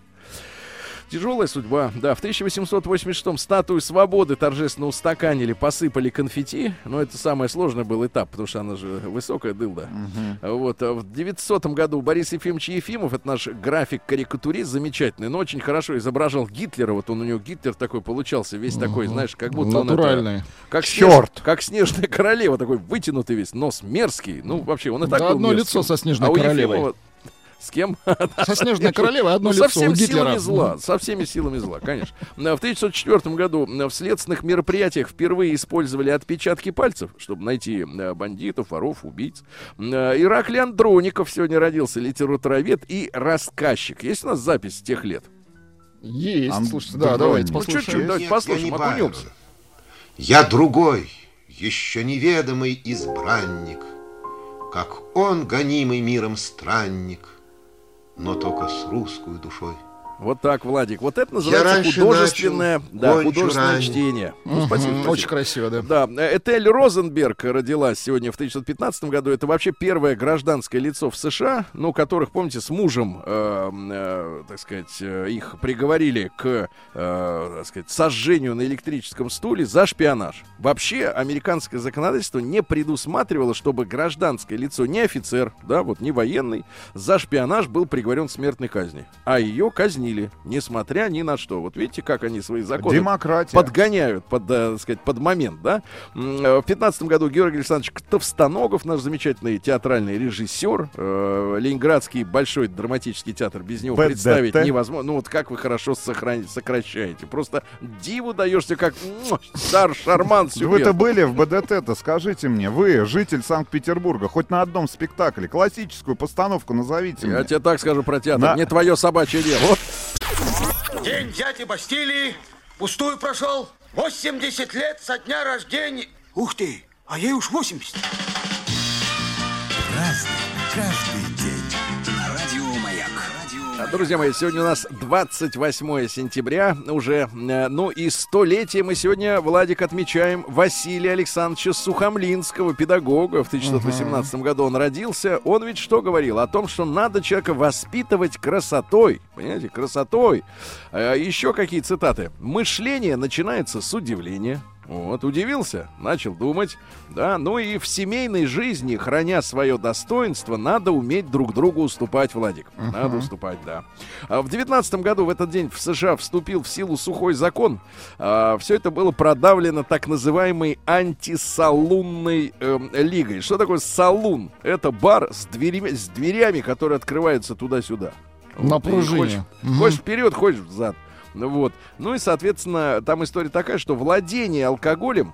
Тяжелая судьба. Да, в 1886-м статую свободы торжественно устаканили, посыпали конфетти. Но это самый сложный был этап, потому что она же высокая дылда. Вот. А в 900 году Борис Ефимович Ефимов, это наш график-карикатурист замечательный, но очень хорошо изображал Гитлера. Вот он у него Гитлер такой получался, весь такой, знаешь, как будто он это- Натуральный. как Чёрт! снеж- как снежная королева, такой вытянутый весь, нос мерзкий. Ну, вообще, он и так Да был одно мерзкий. лицо со снежной А королевой. Ефимова- С кем? Со снежной королевой одно Ну, лицо со всеми силами зла, со всеми силами зла, конечно. Э, В 1904 году э, в следственных мероприятиях впервые использовали отпечатки пальцев, чтобы найти э, бандитов, воров, убийц. Ираклий Андроников сегодня родился, литературовед и рассказчик. Есть у нас запись с тех лет? Есть, Ан- слушайте, да, давайте Ну, послушаем. чуть-чуть, давайте послушаем, я не окунемся. Я другой, еще неведомый избранник, Как он, гонимый миром странник, Но только с русской душой. Вот так, Владик. Вот это называется художественное, начал, да, художественное ранее. чтение. Ну, спасибо, спасибо. Очень красиво, да. Да, э, Этель Розенберг родилась сегодня в 1915 году. Это вообще первое гражданское лицо в США, ну, которых, помните, с мужем, э, э, так сказать, э, их приговорили к, э, так сказать, сожжению на электрическом стуле за шпионаж. Вообще, американское законодательство не предусматривало, чтобы гражданское лицо, не офицер, да, вот не военный, за шпионаж был приговорен к смертной казни. А ее казнили, несмотря ни на что. Вот видите, как они свои законы Демократия. подгоняют под, э, так сказать, под момент, да. Э, В пятнадцатом году Георгий Александрович Товстоногов, наш замечательный театральный режиссер, э, Ленинградский большой драматический театр, без него БДТ. представить невозможно. Ну вот как вы хорошо сохрани- сокращаете. Просто диву даешься, как м, Дар Шарман Вы-то Сюгер. были в БДТ-то, скажите мне, вы, житель Санкт-Петербурга, хоть на одном спектакле, классическую постановку назовите Я мне. тебе так скажу про театр. На- Не твое собачье дело. Вот. День дяди Бастилии пустую прошел. 80 лет со дня рождения. Ух ты, а ей уж 80. Праздник Друзья мои, сегодня у нас 28 сентября уже. э, Ну и столетие мы сегодня, Владик, отмечаем Василия Александровича Сухомлинского, педагога. В 1918 году он родился. Он ведь что говорил? О том, что надо человека воспитывать красотой. Понимаете, красотой. А, Еще какие цитаты? Мышление начинается с удивления. Вот, удивился, начал думать, да, ну и в семейной жизни, храня свое достоинство, надо уметь друг другу уступать, Владик. Надо уступать, да. А в девятнадцатом году в этот день в США вступил в силу сухой закон. все это было продавлено так называемой антисалунной эм, лигой. Что такое салун? Это бар с дверями, с дверями которые открываются туда-сюда. На Вот, пружине. Хочешь, Мгм. хочешь вперед, хочешь взад. Вот. Ну и, соответственно, там история такая, что владение алкоголем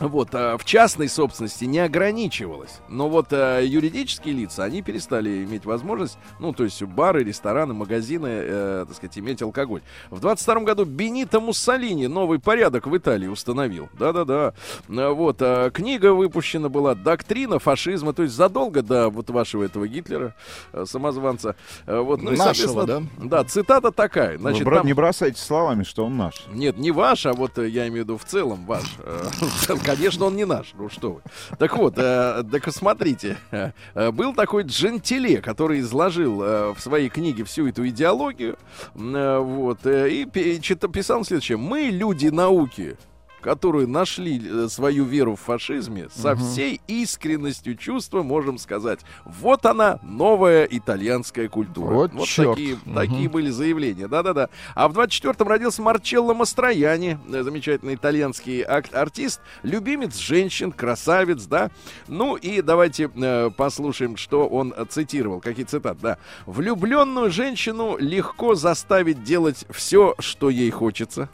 вот, а, в частной собственности не ограничивалось. Но вот а, юридические лица, они перестали иметь возможность, ну, то есть бары, рестораны, магазины, э, так сказать, иметь алкоголь. В 22 году Бенито Муссолини новый порядок в Италии установил. Да-да-да. А, Вот, а, книга выпущена была «Доктрина фашизма», то есть задолго до вот вашего этого Гитлера, э, самозванца. Вот, ну Нашего, соответственно, да, цитата такая. Вы, Значит, брат, там- не бросайте словами, что он наш. нет, не ваш, а вот э, я имею в виду в целом ваш. Конечно, он не наш, ну что вы. Так вот, э, так смотрите, э, был такой Джентиле, который изложил э, в своей книге всю эту идеологию, э, вот, э, и пи- писал следующее. Мы, люди науки, которые нашли э, свою веру в фашизме, со всей искренностью чувства можем сказать, вот она, новая итальянская культура. Вот чёрт. такие, Мгм. такие были заявления, да-да-да. А в 24-м родился Марчелло Мастрояни, э, замечательный итальянский артист, любимец женщин, красавец, да. Ну и давайте э, послушаем, что он цитировал, какие цитаты, да. Влюбленную женщину легко заставить делать все, что ей хочется.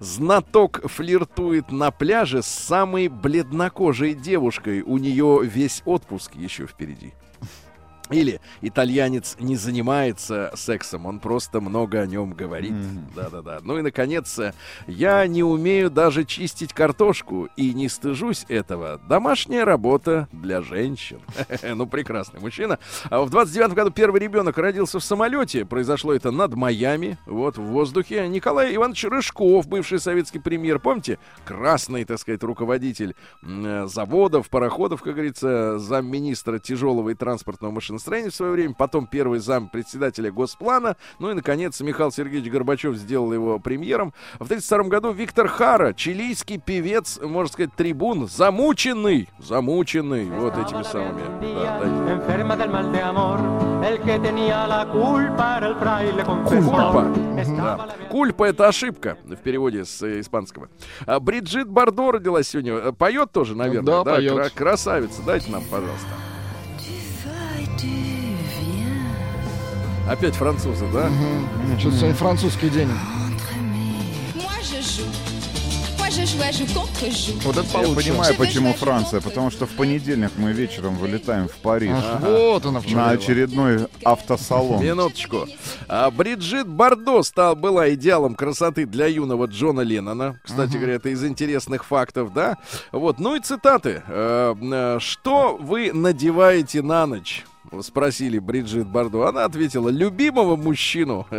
Знаток флиртует на пляже с самой бледнокожей девушкой. У нее весь отпуск еще впереди. Или итальянец не занимается сексом, он просто много о нем говорит. Да-да-да. Ну и, наконец, э, я не умею даже чистить картошку и не стыжусь этого. Домашняя работа для женщин. Ну, прекрасный мужчина. А в 29 году первый ребенок родился в самолете. Произошло это над Майами, вот, в воздухе. Николай Иванович Рыжков, бывший советский премьер, помните? Красный, так сказать, руководитель э, заводов, пароходов, как говорится, замминистра тяжелого и транспортного машиностроения в свое время, потом первый зам председателя Госплана, ну и, наконец, Михаил Сергеевич Горбачев сделал его премьером. В 1932 году Виктор Хара, чилийский певец, можно сказать, трибун, замученный, замученный вот этими самыми. Да, Кульпа. Да. Кульпа это ошибка в переводе с э, испанского. А Бриджит Бардо родилась сегодня. Поет тоже, наверное. Да, поет. кра- красавица. Дайте нам, пожалуйста. Опять французы, да? Что-то сегодня французский день. Вот это Я получше. понимаю, Je vais почему Франция. Потому что в понедельник мы вечером вылетаем в Париж. Ах, Вот она в чем На очередной автосалон. Минуточку. А, Бриджит Бардо стал, была идеалом красоты для юного Джона Леннона. Кстати говоря, это из интересных фактов, да? Вот, ну и цитаты. Э, э, Что вы надеваете на ночь? Спросили Бриджит Бардо. Она ответила, любимого мужчину.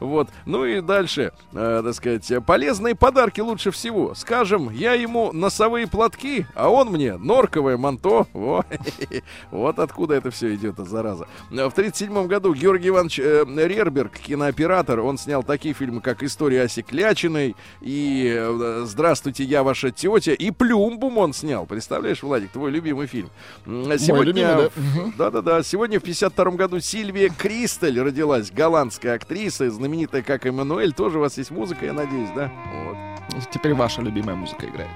Вот. Ну и дальше, э, так сказать, полезные подарки лучше всего. Скажем, я ему носовые платки, а он мне норковое манто. Во. Вот откуда это все идет, зараза. В 1937 году Георгий Иванович э, Рерберг, кинооператор, он снял такие фильмы, как «История Оси Клячиной» и э, «Здравствуйте, я ваша тетя», и «Плюмбум» он снял. Представляешь, Владик, твой любимый фильм. М, любимый, да. Да-да-да. Сегодня в 52 году Сильвия Кристель родилась, голландская актриса, знаменитая как Эммануэль. Тоже у вас есть музыка, я надеюсь, да? Вот. Теперь ваша любимая музыка играет.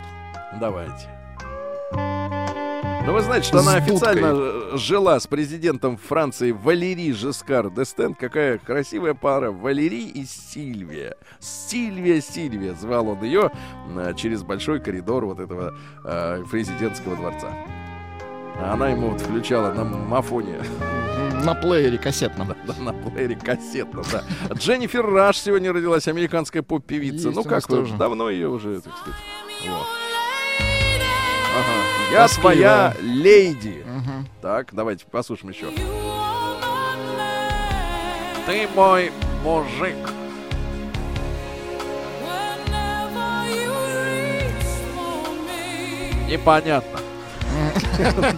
Давайте. Ну, вы знаете, что С она официально э, жила с президентом Франции Валери Жескар д'Эстен. Какая красивая пара. Валери и Сильвия. Сильвия, Сильвия. Звал он ее э, через большой коридор вот этого э, президентского дворца. А она ему вот включала на мафоне, На плеере кассетном. да, на плеере кассетном, да. Дженнифер Раш сегодня родилась, американская поп-певица. Есть Ну как вы, тоже. давно ее уже, так сказать. Вот. Ага. Я Тоскливо. твоя леди. Мгм. Так, давайте послушаем еще. Ты мой мужик. Непонятно.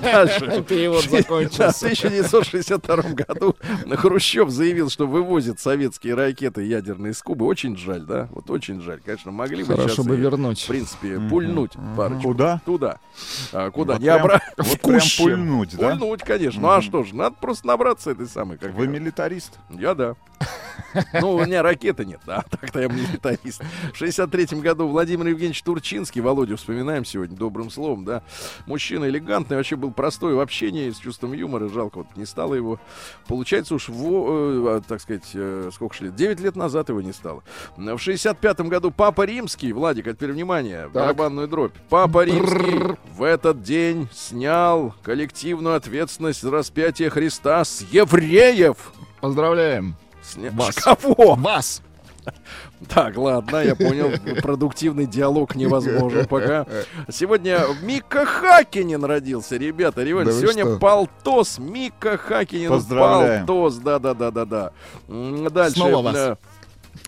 Дальше. Перевод Да, В закончился. 1962 году Хрущев заявил, что вывозит советские ракеты ядерные из Кубы. Очень жаль, да? Вот очень жаль. Конечно, могли бы Хорошо сейчас бы вернуть. в принципе, пульнуть парочку. Куда? Туда. А, куда? Не обратно. Вот прям пульнуть, да? Пульнуть, конечно. Ну а что ж, надо просто набраться этой самой. Вы милитарист? Я да. Ну, у меня ракеты нет, да, так-то я милитарист. В 63-м году Владимир Евгеньевич Турчинский, Володю вспоминаем сегодня добрым словом, да. Мужчина элегантный, вообще был простой в общении, с чувством юмора, жалко, вот не стало его. Получается уж, во- э, так сказать, э, сколько ж лет, 9 лет назад его не стало. В 65-м году Папа Римский, Владик, а теперь внимание, барабанную дробь. Папа Римский в этот день снял коллективную ответственность за распятие Христа с евреев. Поздравляем. Сня- Вас. Кого? Вас. Так, ладно, я понял. Продуктивный диалог невозможен пока. Сегодня Мика Хакинин родился, ребята. Револь. Да Сегодня что? Палтос. Мика Хакинин. Поздравляем. Палтос, да-да-да-да-да. Дальше. Снова вас.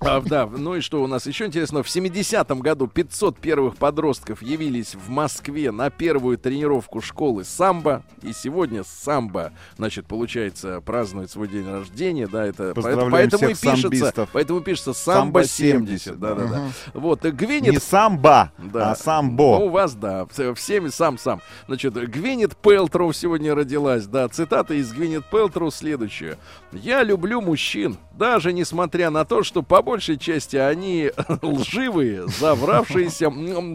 А, да, ну и что у нас еще интересно? В 70-м году 500 первых подростков явились в Москве на первую тренировку школы самбо. И сегодня самбо, значит, получается, празднует свой день рождения. Да, это Поздравляем поэтому и пишется, самбистов. поэтому пишется самбо Самбо 70. 70, Да, да, да. Вот, и Не Гвинет самбо, да. а самбо. Ну, у вас, да, всеми сам-сам. Значит, Гвинет Пелтроу сегодня родилась, да. Цитата из Гвинет Пелтроу следующая. «Я люблю мужчин, даже несмотря на то, что по большей части они лживые, завравшиеся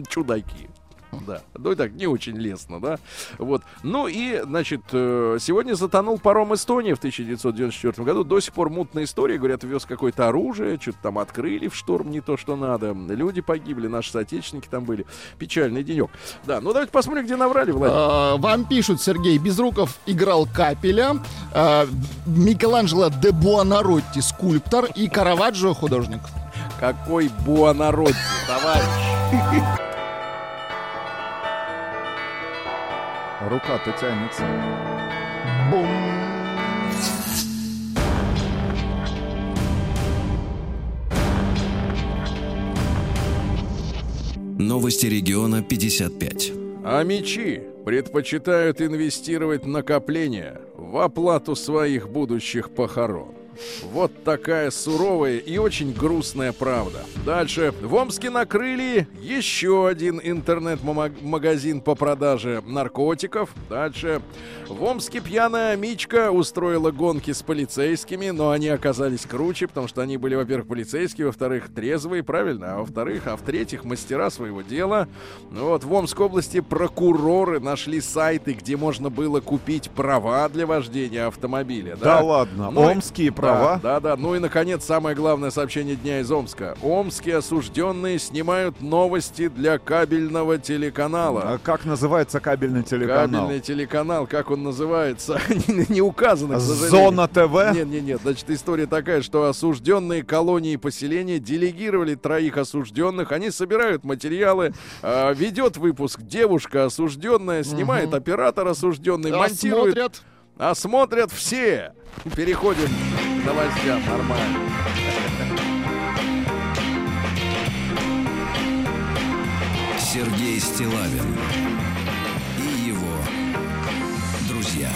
чудаки». Да, ну и так, не очень лестно, да. Вот. Ну и, значит, э, сегодня затонул паром Эстонии в 1994 году. До сих пор мутная история. Говорят, вез какое-то оружие, что-то там открыли в шторм, не то, что надо. Люди погибли, наши соотечественники там были. Печальный денек. Да, ну давайте посмотрим, где наврали, Владимир. А, Вам пишут, Сергей Безруков играл Капеля, а, Микеланджело де Буонаротти скульптор и Караваджо художник. Какой Буонаротти, товарищ. Рука-то тянется. Бум. Новости региона 55. А мечи предпочитают инвестировать накопления в оплату своих будущих похорон. Вот такая суровая и очень грустная правда. Дальше. В Омске накрыли еще один интернет-магазин по продаже наркотиков. Дальше. В Омске пьяная Мичка устроила гонки с полицейскими, но они оказались круче, потому что они были, во-первых, полицейские, во-вторых, трезвые, правильно, а во-вторых, а в-третьих, мастера своего дела. Вот в Омской области прокуроры нашли сайты, где можно было купить права для вождения автомобиля. Да ладно, Ну омские да, права. Да, да. Ну и, наконец, самое главное сообщение дня из Омска. Омские осужденные снимают новости для кабельного телеканала. А как называется кабельный телеканал? Кабельный телеканал, как он называется, не, указано, к сожалению. Зона ТВ? Нет, нет, нет. Значит, история такая, что осужденные колонии и поселения делегировали троих осужденных. Они собирают материалы, а, ведет выпуск девушка осужденная, снимает оператор осужденный, монтирует. Смотрят. А смотрят все. Переходим новостям нормально. Сергей Стилавин и его друзья.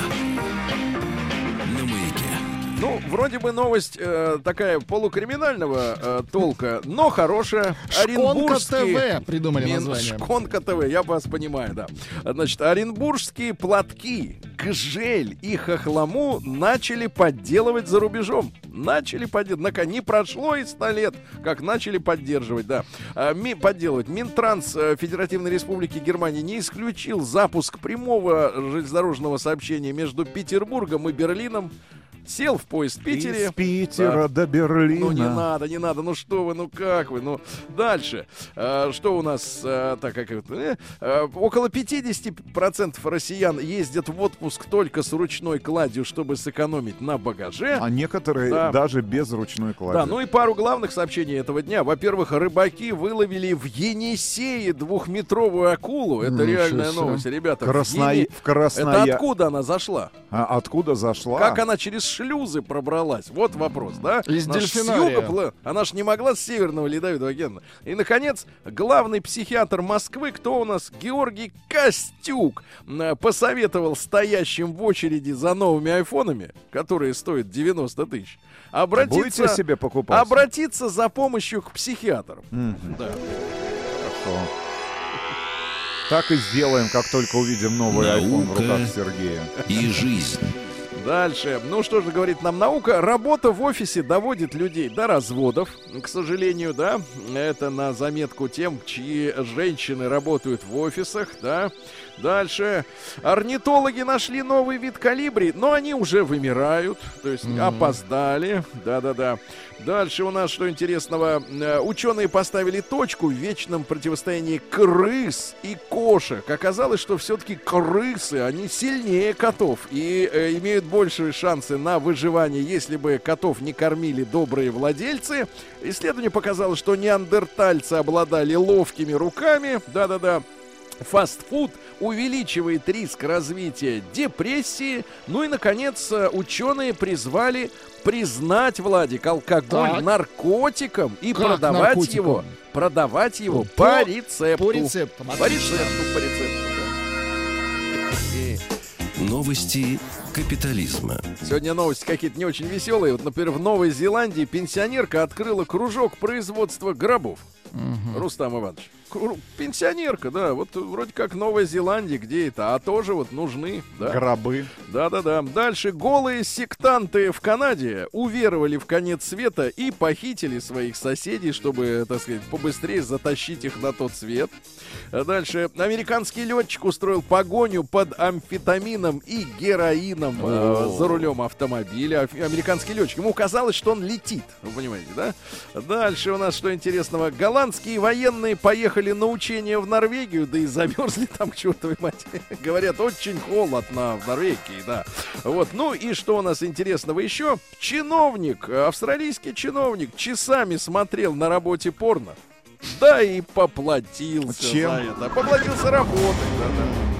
Ну, вроде бы новость э, такая полукриминального э, толка, но хорошая. Шконка ТВ придумали Мин- название. Шконка ТВ, я вас понимаю, да. Значит, оренбургские платки, гжель и хохлому начали подделывать за рубежом. Начали подделывать. Не прошло и 100 лет, как начали поддерживать, да. А, ми- подделывать. Минтранс э, Федеративной Республики Германии не исключил запуск прямого железнодорожного сообщения между Петербургом и Берлином. Сел в поезд в Питере. Из Питера Да. до Берлина. Ну не надо, не надо, ну что вы, ну как вы, ну дальше. А, что у нас, а, так как э, а, около 50% россиян ездят в отпуск только с ручной кладью, чтобы сэкономить на багаже. А некоторые Да. даже без ручной клади. Да, ну и пару главных сообщений этого дня. Во-первых, рыбаки выловили в Енисее двухметровую акулу. Это Ничего реальная новость, ребята. в Красноя- Ени- в Красноя- Это откуда она зашла? А откуда зашла? Как она через шлюзы пробралась? Вот вопрос, да? Из Она дельфинария. юга пла- Она ж не могла с Северного Ледовитого океана. И, наконец, главный психиатр Москвы, кто у нас? Георгий Костюк, м, посоветовал стоящим в очереди за новыми айфонами, которые стоят 90 тысяч, обратиться, Будете себе покупать? обратиться за помощью к психиатрам. Мгм. Да. Хорошо. Так и сделаем, как только увидим новый iPhone в Наука. руках Сергея. И жизнь. Дальше. Ну что же говорит нам наука? Работа в офисе доводит людей до разводов. К сожалению, да. Это на заметку тем, чьи женщины работают в офисах, да. Дальше. Орнитологи нашли новый вид калибри, но они уже вымирают. То есть опоздали. Да-да-да. Дальше у нас что интересного. Э, Ученые поставили точку в вечном противостоянии крыс и кошек. Оказалось, что все-таки крысы, они сильнее котов и э, имеют большие шансы на выживание, если бы котов не кормили добрые владельцы. Исследование показало, что неандертальцы обладали ловкими руками. Да-да-да. Фастфуд увеличивает риск развития депрессии. Ну и, наконец, э, ученые призвали признать, Владик, алкоголь Так. наркотиком и Как продавать наркотиком? его. Продавать его По- по, рецепту. по рецептам, По рецепту, по рецепту. да. Новости капитализма. Сегодня новости какие-то не очень веселые. Вот, например, в Новой Зеландии пенсионерка открыла кружок производства гробов. Рустам Иванович. Пенсионерка, да, вот вроде как Новая Зеландия, где это, а тоже вот нужны, да. Гробы. Да-да-да. Дальше. Голые сектанты в Канаде уверовали в конец света и похитили своих соседей, чтобы, так сказать, побыстрее затащить их на тот свет. Дальше. Американский летчик устроил погоню под амфетамином и героином э, за рулем автомобиля. Американский летчик. Ему казалось, что он летит. Вы понимаете, да? Дальше у нас что интересного. Голландские военные поехали на учения в Норвегию, да и замерзли там к чертовой матери. Говорят, очень холодно в Норвегии, да. Вот, ну и что у нас интересного еще? Чиновник, австралийский чиновник, часами смотрел на работе порно. Да и поплатился Чем? за это. Поплатился работой, да-да.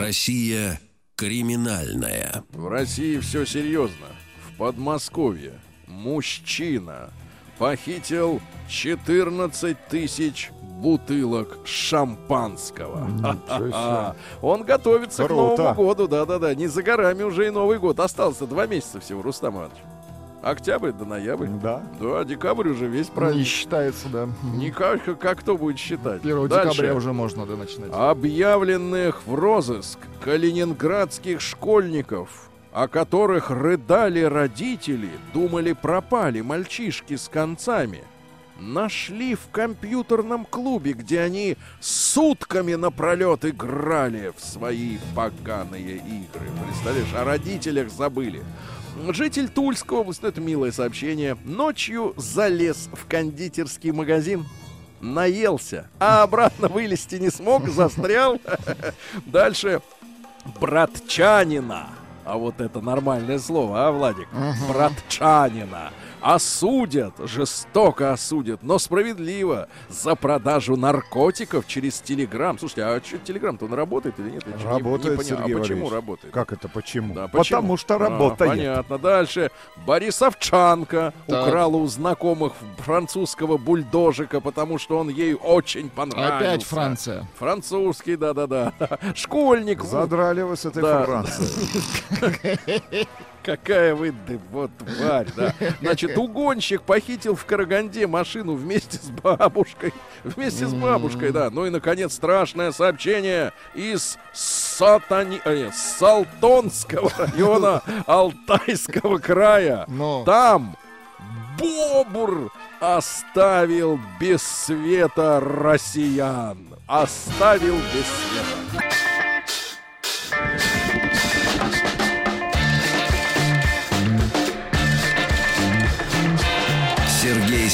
Россия криминальная. В России все серьезно. В Подмосковье мужчина похитил 14 тысяч бутылок шампанского. Он готовится к Круто. Новому году, да-да-да. Не за горами уже и Новый год. Остался два месяца всего, Рустам Иванович. Октябрь до ноябрь. Да. Да, декабрь уже весь Не праздник. считается, да. Никак, как кто будет считать? 1 Дальше. декабря уже можно да, начинать. объявленных в розыск калининградских школьников, о которых рыдали родители, думали пропали мальчишки с концами, нашли в компьютерном клубе, где они сутками напролет играли в свои поганые игры. Представляешь, о родителях забыли. Житель Тульской области, ну это милое сообщение, ночью залез в кондитерский магазин, наелся, а обратно вылезти не смог, застрял. Дальше братчанина. А вот это нормальное слово, а, Владик? Братчанина. Осудят, жестоко осудят, но справедливо за продажу наркотиков через Телеграм. Слушайте, а что Телеграм-то он работает или нет? Я чё-то не- не Работает, поня- Сергей А почему Валерьевич. работает? Как это почему? Да, Потому что А, работает. понятно. Дальше. Борисовчанка Так. украла у знакомых французского бульдожика, потому что он ей очень понравился. Опять Франция. Французский, да-да-да. Школьник. Задрали вы с этой Да. Францией. Какая вы, да, вот тварь, да. Значит, угонщик похитил в Караганде машину вместе с бабушкой. Вместе с бабушкой, да. Ну и, наконец, страшное сообщение из Сатани... а, нет, Салтонского района Алтайского края. Но Там Бобур оставил без света россиян. Оставил без света.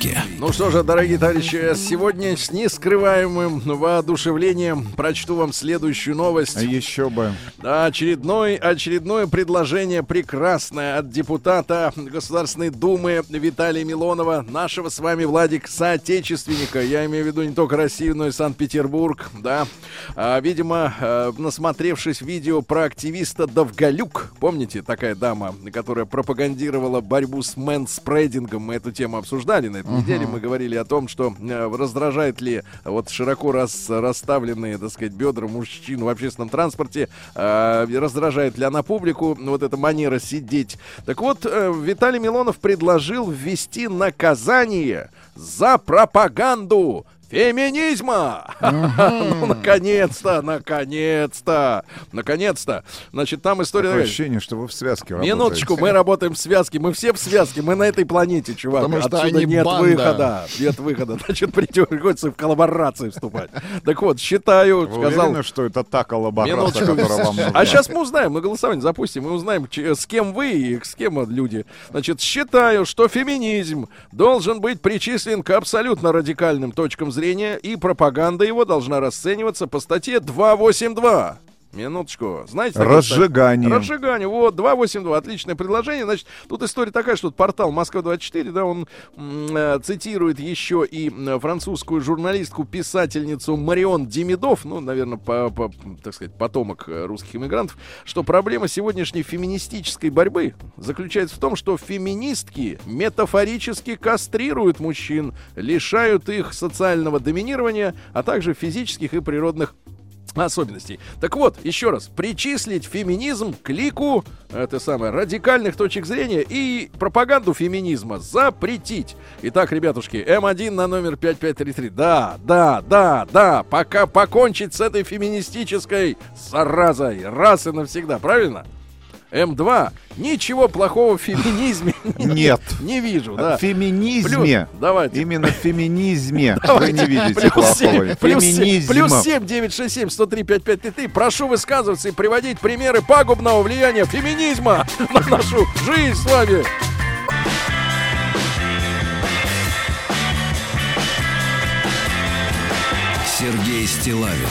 Маяке. Ну что же, дорогие товарищи, сегодня с нескрываемым воодушевлением прочту вам следующую новость. А еще бы. Да, очередной, очередное предложение прекрасное от депутата Государственной Думы Виталия Милонова, нашего с вами, Владик, соотечественника. Я имею в виду не только Россию, но и Санкт-Петербург, да. А, видимо, э, насмотревшись видео про активиста Довголюк, помните, такая дама, которая пропагандировала борьбу с мэнспредингом, мы эту тему обсуждали на этой неделе, мы говорили о том, что э, раздражает ли вот широко рас- расставленные, так сказать, бедра мужчин в общественном транспорте, э, раздражает ли она публику, вот эта манера сидеть. Так вот, э, Виталий Милонов предложил ввести наказание за пропаганду феминизма. Ну, наконец-то, наконец-то, наконец-то. Значит, там история Такое ощущение, что вы в связке. Минуточку, мы работаем в связке, мы все в связке, мы на этой планете, чувак. Потому что Отсюда они нет банда. выхода, нет выхода. Значит, приходится в коллаборации вступать. Так вот, считаю, Вы сказал... уверены, что это та коллаборация, Минуточку. которая вам нужна? А сейчас мы узнаем, мы голосование запустим, мы узнаем, с кем вы и с кем люди. Значит, считаю, что феминизм должен быть причислен к абсолютно радикальным точкам зрения, и пропаганда его должна расцениваться по статье 282. Минуточку. Знаете, Разжигание. Разжигание. Вот, 282. Отличное предложение. Значит, тут история такая, что портал Москва-24, да, он э, цитирует еще и французскую журналистку, писательницу Марион Демидов, ну, наверное, по, по, так сказать, потомок э, русских иммигрантов, что проблема сегодняшней феминистической борьбы заключается в том, что феминистки метафорически кастрируют мужчин, лишают их социального доминирования, а также физических и природных особенностей. Так вот, еще раз, причислить феминизм к лику, это самое, радикальных точек зрения и пропаганду феминизма запретить. Итак, ребятушки, М1 на номер 5533. Да, да, да, да, пока покончить с этой феминистической заразой раз и навсегда, правильно? М2. Ничего плохого в феминизме Нет. не вижу, да. В феминизме, Плюс- давайте. именно в феминизме вы не видите плохого. плюс семь, Феминизм. плюс 7, 9, 6, 7, 103, 5, 5, 3, 3. Прошу высказываться и приводить примеры пагубного влияния феминизма на нашу жизнь с вами. Сергей Стилавин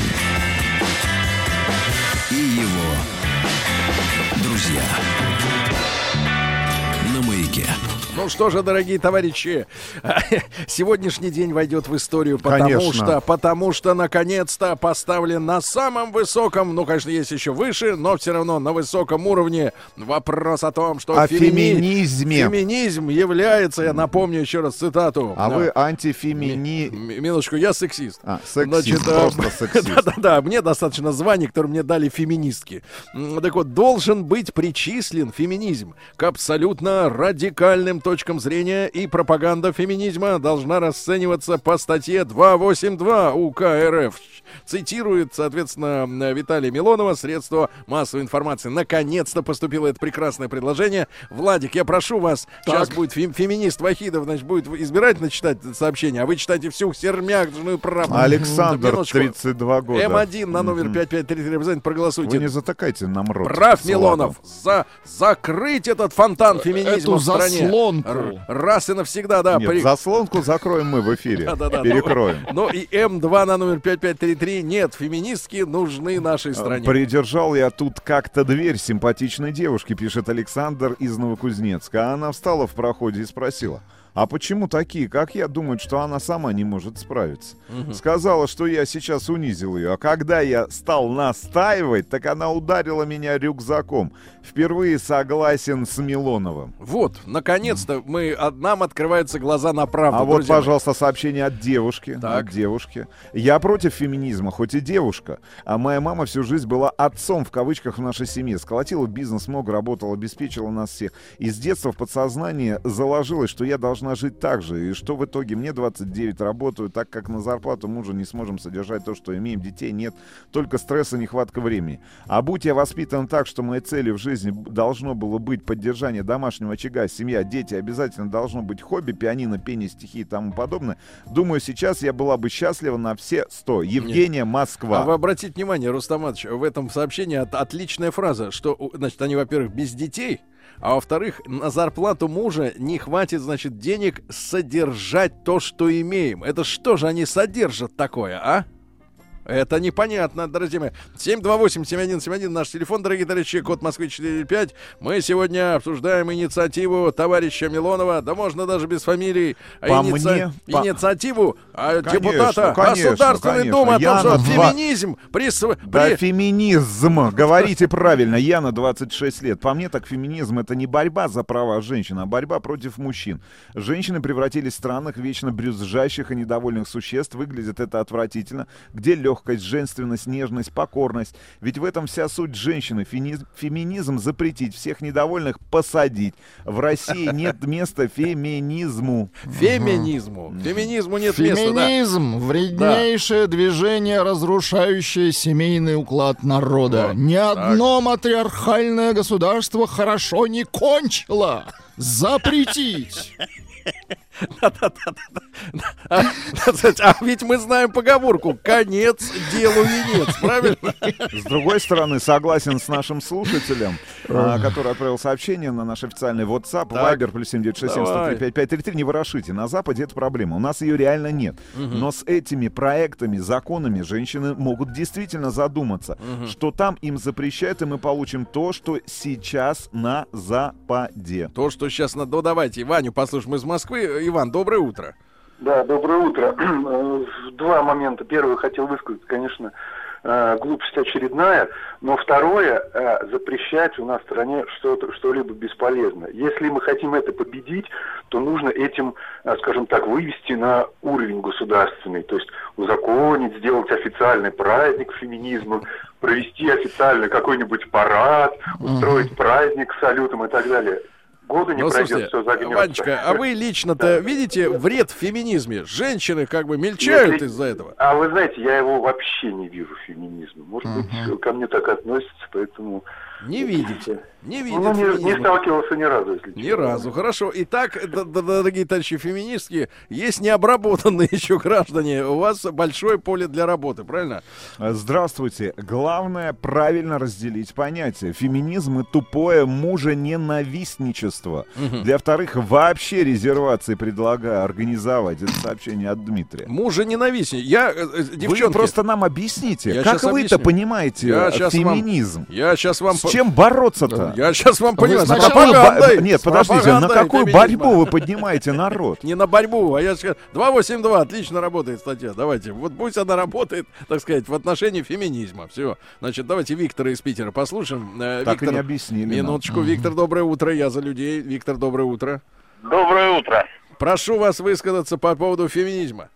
Ну что же, дорогие товарищи, сегодняшний день войдет в историю, потому Конечно. что, потому что наконец-то поставлен на самом высоком, ну, конечно, есть еще выше, но все равно на высоком уровне вопрос о том, что О фемини- феминизме. феминизм является, я напомню еще раз цитату. А Да. вы антифемини... Минуточку, я сексист. А, сексист, просто сексист. Да-да-да, мне достаточно званий, которые мне дали феминистки. Так вот, должен быть причислен феминизм к абсолютно радикальным точкам зрения, и пропаганда феминизма должна расцениваться по статье 282 УК РФ. Цитирует, соответственно, Виталия Милонова, средства массовой информации. Наконец-то поступило это прекрасное предложение. Владик, я прошу вас, сейчас будет фем- феминист Вахидов, значит, будет избирательно читать это сообщение, а вы читайте всю сермягную правду. Александр, Минуточку. 32 года. М1 на номер 5533. Обязательно проголосуйте. Вы не затыкайте нам рот. Прав. Милонов. За закрыть этот фонтан феминизма Эту в стране. Заслонку. Р- раз и навсегда, да. Нет, при- заслонку закроем мы в эфире. Да-да-да. Перекроем. Ну и М2 на номер 5533. Нет, феминистки нужны нашей стране. Придержал я тут как-то дверь симпатичной девушки, пишет Александр из Новокузнецка. Она встала в проходе и спросила, а почему такие, как я, думают, что она сама не может справиться? Сказала, что я сейчас унизил ее, а когда я стал настаивать, так она ударила меня рюкзаком. Впервые согласен с Милоновым. Вот, наконец-то мы, а, нам открываются глаза на правду. А вот, друзья мои. пожалуйста, сообщение от девушки. Так. От девушки. Я против феминизма, хоть и девушка. А моя мама всю жизнь была отцом в кавычках в нашей семье. Сколотила бизнес, много работала, обеспечила нас всех. И с детства в подсознание заложилось, что я должна жить так же. И что в итоге мне 29 работаю, так как на зарплату мужа не сможем содержать то, что имеем. Детей нет. Только стресс и нехватка времени. А будь я воспитан так, что моей целью в жизни должно было быть поддержание домашнего очага, семья, дети, обязательно должно быть хобби, пианино, пение, стихи и тому подобное. Думаю, сейчас я была бы счастлива на все сто. Евгения, Москва. А вы обратите внимание, Рустаматович, в этом сообщении от- отличная фраза, что, значит, они, во-первых, без детей, а во-вторых, на зарплату мужа не хватит, значит, денег содержать то, что имеем. Это что же они содержат такое, а? Это непонятно, друзья мои. 728-7171 наш телефон, дорогие товарищи, код Москвы 45. Мы сегодня обсуждаем инициативу товарища Милонова, да можно даже без фамилии, а По иници- мне, по- инициативу а, Конечно, депутата конечно, Государственной конечно. Думы о том, Яна что два. феминизм присв- Да, феминизм. Говорите правильно. Я на 26 лет. По мне, так феминизм это не борьба за права женщин, а борьба против мужчин. Женщины превратились в странных, вечно брюзжащих и недовольных существ. Выглядит это отвратительно. Где легкость, женственность, нежность, покорность? Ведь в этом вся суть женщины. Феминизм запретить, всех недовольных посадить. В России нет места феминизму. феминизму. Феминизму нет места, да. Феминизм вреднейшее движение, разрушающее семейный уклад народа. Ни одно матриархальное государство хорошо не кончило. Запретить. А, кстати, а ведь мы знаем поговорку «конец делу венец», правильно? С другой стороны, согласен с нашим слушателем, а, который отправил сообщение на наш официальный WhatsApp. Viber, плюс 7967 Давай. 103 5533. Не ворошите. На Западе это проблема. У нас ее реально нет. Но с этими проектами, законами женщины могут действительно задуматься, что там им запрещают, и мы получим то, что сейчас на Западе. То, что сейчас. Ну, давайте Ваню послушаем из Москвы. Иван, доброе утро. Да, доброе утро. Э, Два момента. Первый хотел высказать, конечно, э, глупость очередная, но второе, э, запрещать у нас в стране что-то, что-либо бесполезно. Если мы хотим это победить, то нужно этим, скажем так, вывести на уровень государственный, то есть узаконить, сделать официальный праздник феминизма, провести официальный какой-нибудь парад, устроить праздник с салютом и так далее. Года не Ну, пройдет, слушайте, все загнется. Ванечка, а вы лично-то видите вред в феминизме? Женщины как бы мельчают Если- из-за этого. А вы знаете, я его вообще не вижу феминизма. Может быть, ко мне так относятся, поэтому... Не видите. Не видите Ну, не, не феминизма. сталкивался ни разу, если Ни честно. разу. Хорошо. Итак, дорогие товарищи феминистки, есть необработанные еще граждане. У вас большое поле для работы, правильно? Здравствуйте. Главное правильно разделить понятия. Феминизм и тупое мужа-ненавистничество. Для вторых вообще резервации предлагаю организовать. Это сообщение от Дмитрия. Мужа ненавистнее. Я, э, э, Вы девчонки, просто нам объясните, Я как вы объясню. это понимаете, Я щас вам- феминизм? я сейчас вам... С чем бороться-то? Я сейчас вам понимаю, На какую бо-. Нет, подождите, на какую борьбу вы поднимаете народ? Не на борьбу, а я сейчас... 282, отлично работает статья. Давайте, вот пусть она работает, так сказать, в отношении феминизма. Все. Значит, давайте Виктора из Питера послушаем. Э, Так и Виктор, не объяснили нам. Минуточку, Виктор, доброе утро. Я за людей. Виктор, доброе утро. Доброе утро. Прошу вас высказаться по поводу феминизма.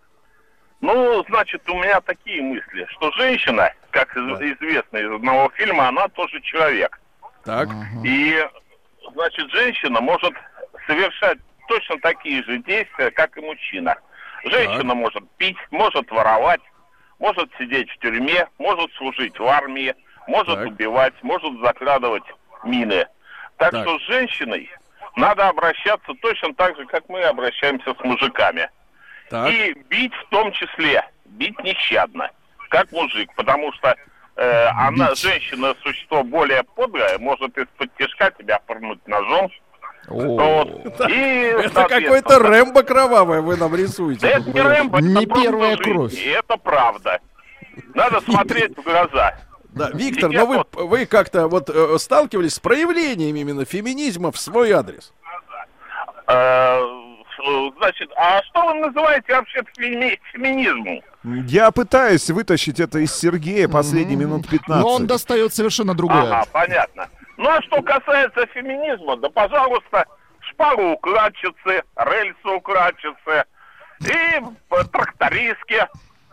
Ну, значит, у меня такие мысли, что женщина, как из- известно из одного фильма, она тоже человек. Так. И, значит, женщина может совершать точно такие же действия, как и мужчина. Женщина может пить, может воровать, может сидеть в тюрьме, может служить в армии, может Так. убивать, может закрадывать мины. Так, Так. что с женщиной надо обращаться точно так же, как мы обращаемся с мужиками. Так. И бить в том числе, бить нещадно, как мужик, потому что э, она, женщина, существо более подлое, может из-под тяжка тебя порнуть ножом. Вот. И, Это соответственно, какой-то Рэмбо кровавое вы нам рисуете. Да это не Рэмбо, это Не первая жизнь, кровь. И это правда. Надо смотреть в глаза. Да, Виктор, но вы, вот- вы как-то вот э, сталкивались с проявлением именно феминизма в свой адрес? Э, значит, а что вы называете вообще феми- феминизмом? Я пытаюсь вытащить это из Сергея последние минут 15. Но он достает совершенно другое. Ага, понятно. Ну а что касается феминизма, да пожалуйста, шпару укладчицы, рельсы укладчицы и п- трактористки.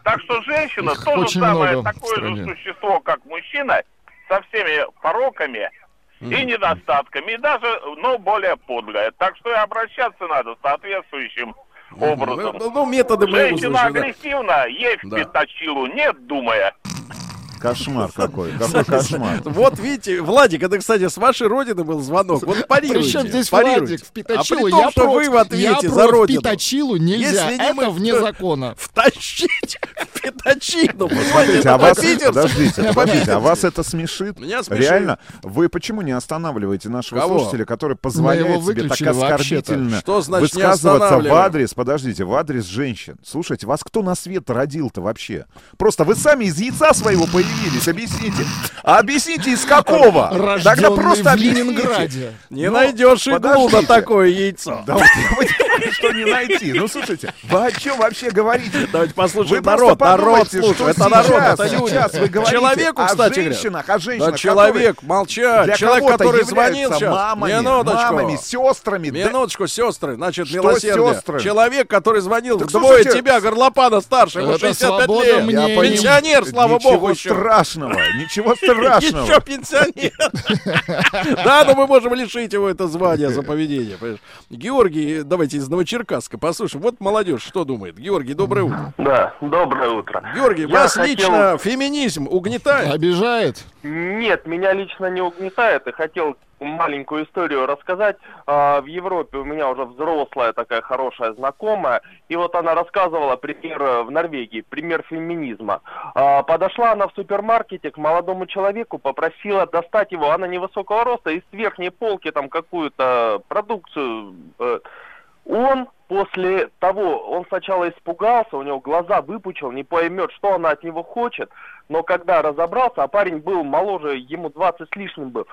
Так что женщина Их то же очень самое такое же существо, как мужчина, со всеми пороками и недостатками, и даже, но более подлое. Так что и обращаться надо соответствующим образом. Ну, ну, методы мы Женщина услышали, да. агрессивна, ей в Да. нет, думая. Кошмар какой, какой кошмар. Вот видите, Владик, это, кстати, с вашей родины был звонок. Вот парируйте. Причем здесь парируйте. Владик в Пятачилу, а том, я что против, вы в ответе за родину. Пятачилу нельзя, Если не это мы, вне закона. Втащить в Пятачину. Смотрите, а вас, Подождите, подождите, подождите, а вас это смешит? Меня смешит. Реально? Вы почему не останавливаете нашего слушателя, который позволяет себе так оскорбительно высказываться в адрес, подождите, в адрес женщин? Слушайте, вас кто на свет родил-то вообще? Просто вы сами из яйца своего появились, объясните. А объясните, из какого? Тогда Рожденный просто в. Ленинграде. Не Ну, найдешь иглу на такое яйцо. Да что не найти. Ну, слушайте, вы о чем вообще говорите? Давайте послушаем народ, народ что это народ, сейчас, это люди. сейчас вы говорите Человеку, о кстати говоря. женщинах, о женщинах, Да человек, молчать. Человек, который звонил сейчас. мамами, Минуточку. мамами, сестрами. Минуточку, сестры, значит, Что милосердие. сестры? Человек, который звонил Так слушайте, тебя, горлопана старше, ему это 65 свобода лет. Пенсионер, слава богу, еще. Страшного, ничего страшного. Еще пенсионер. Да, но мы можем лишить его это звание за поведение. Георгий, давайте из Новочеркасска послушаем. Вот молодежь что думает. Георгий, доброе утро. Да, доброе утро. Георгий, вас лично феминизм угнетает? Обижает. Нет, меня лично не угнетает, и хотел маленькую историю рассказать. А, В Европе у меня уже взрослая такая хорошая знакомая, и вот она рассказывала пример э, в Норвегии, пример феминизма. А, Подошла она в супермаркете к молодому человеку, попросила достать его, она невысокого роста, из верхней полки там какую-то продукцию. э, Он после того, он сначала испугался, у него глаза выпучил, не поймет, что она от него хочет, но когда разобрался, а парень был моложе, ему 20 с лишним был,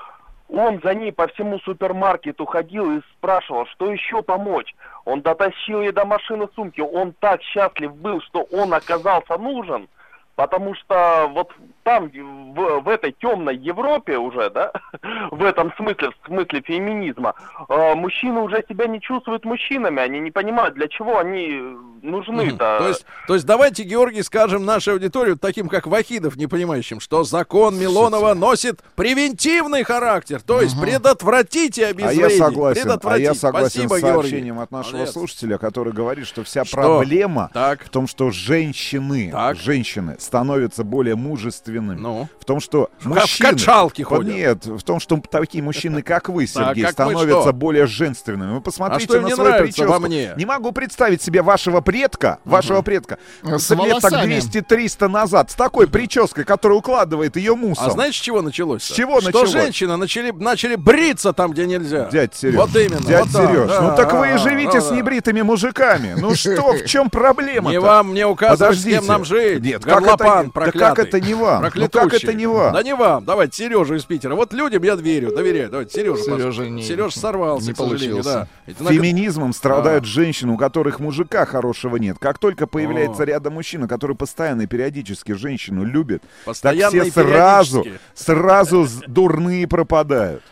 он за ней по всему супермаркету ходил и спрашивал, что еще помочь. Он дотащил ей до машины сумки. Он так счастлив был, что он оказался нужен. Потому что вот там, в, в этой темной Европе уже, да, в этом смысле, в смысле феминизма, э, мужчины уже себя не чувствуют мужчинами, они не понимают, для чего они нужны-то. То есть, то есть давайте, Георгий, скажем нашей аудитории, таким как Вахидов, не понимающим, что закон Милонова носит превентивный характер, то есть предотвратить и А обезвредить. я согласен, а я согласен Спасибо, с Георгий. сообщением от нашего Молодец. слушателя, который говорит, что вся Что? проблема Так. в том, что женщины, женщины становятся более мужественными. В том, что Ну. В ка- в мужчины... качалке Вот ходят. Нет, в том, что такие мужчины, как вы, Сергей, как становятся что? более женственными. Вы посмотрите А что им на не свою прическу. мне? Не могу представить себе вашего предка, вашего предка, С лет так волосами. 200-300 назад, с такой прической, которая укладывает ее мусор. А знаете, с чего началось? С чего что началось? женщины начали, начали бриться там, где нельзя. Дядь Сереж, Вот именно. дядь вот Сереж, да, ну так вы и живите с небритыми мужиками. Ну что, в чем проблема? Не вам мне указывать, с кем нам жить. Нет, как это- проклятый. Да как это не вам? Ну как это не вам? Да не вам. Давайте Сережу из Питера. Вот людям я верю, доверяю. Давайте Сережу. Сережа не- Сереж сорвался, не получился. да. Феминизмом страдают женщины, у которых мужика хорошего нет. Как только появляется О. рядом мужчина, который постоянно и периодически женщину любит, Постоянно так все сразу, сразу дурные пропадают.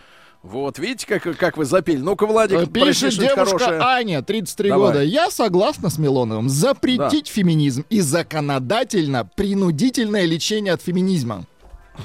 Вот, видите, как, как вы запели. Ну-ка, Владик, Пишет девушка хорошее. Аня, 33 Давай. года. Я согласна с Милоновым. Запретить феминизм и законодательно принудительное лечение от феминизма.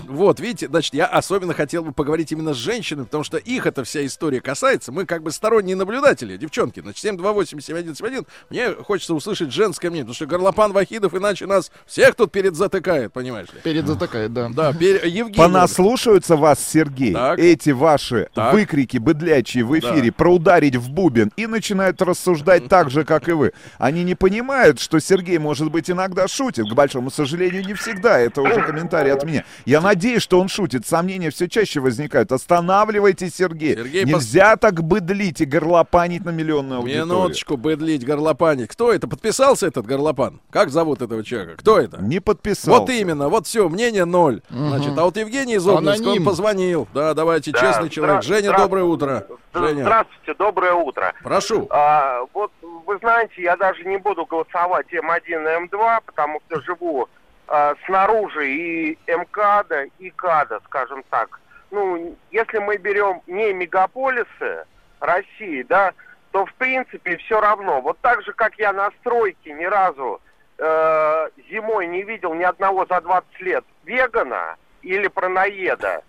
Вот, видите, значит, я особенно хотел бы поговорить именно с женщинами, потому что их эта вся история касается. Мы как бы сторонние наблюдатели, девчонки. Значит, 728-7171. Мне хочется услышать женское мнение, потому что Горлопан Вахидов иначе нас всех тут перед затыкает, понимаешь ли? Перед затыкает, да. Да, пер- Евгений. Понаслушаются вас, Сергей, Так. эти ваши Так. выкрики быдлячие в эфире Да. про ударить в бубен и начинают рассуждать так же, как и вы. Они не понимают, что Сергей, может быть, иногда шутит. К большому сожалению, не всегда. Это уже комментарий от меня. Я надеюсь, что он шутит. Сомнения все чаще возникают. Останавливайтесь, Сергей. Сергей, пос- Нельзя так быдлить и горлопанить на миллионную аудиторию. Минуточку, быдлить, горлопанить. Кто это? Подписался этот горлопан? Как зовут этого человека? Кто это? Не подписался. Вот именно, вот все, мнение ноль. Значит, а вот Евгений из Обнинска, он позвонил. Да, давайте, Да, честный человек. Женя, здра- доброе утро. Женя, Здравствуйте, доброе утро. прошу. А, вот вы знаете, я даже не буду голосовать М1 и М2, потому что живу а, снаружи и МКАДа, и КАДа, скажем так. Ну, если мы берем не мегаполисы России, да, то в принципе все равно. Вот так же, как я на стройке ни разу э, зимой не видел ни одного за 20 лет вегана или пронаеда,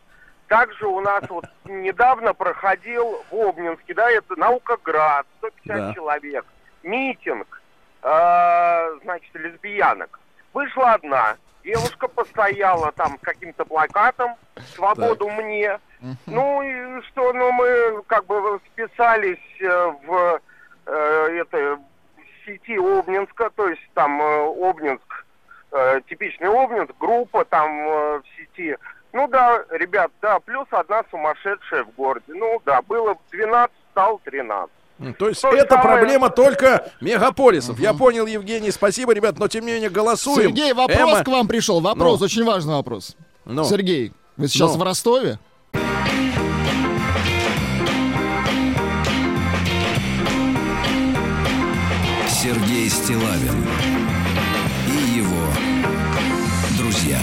также у нас вот недавно проходил в Обнинске, да, это Наукоград, 150 Да. человек, митинг, э, значит, лесбиянок. Вышла одна, девушка постояла там с каким-то плакатом «Свободу мне». Ну и что, ну мы как бы списались э, в э, это, сети Обнинска, то есть там э, Обнинск, э, типичный Обнинск, группа там э, в сети. Ну да, ребят, да, плюс одна сумасшедшая в городе. Ну да, было 12, стало 13. М, То есть То же это самое- проблема только мегаполисов. Я понял, Евгений, спасибо, ребят, но тем не менее голосуем. Сергей, вопрос Эмма- к вам пришел. Вопрос, Ну. очень важный вопрос. Ну. Сергей, вы сейчас Ну. в Ростове? Сергей Стилавин и его друзья.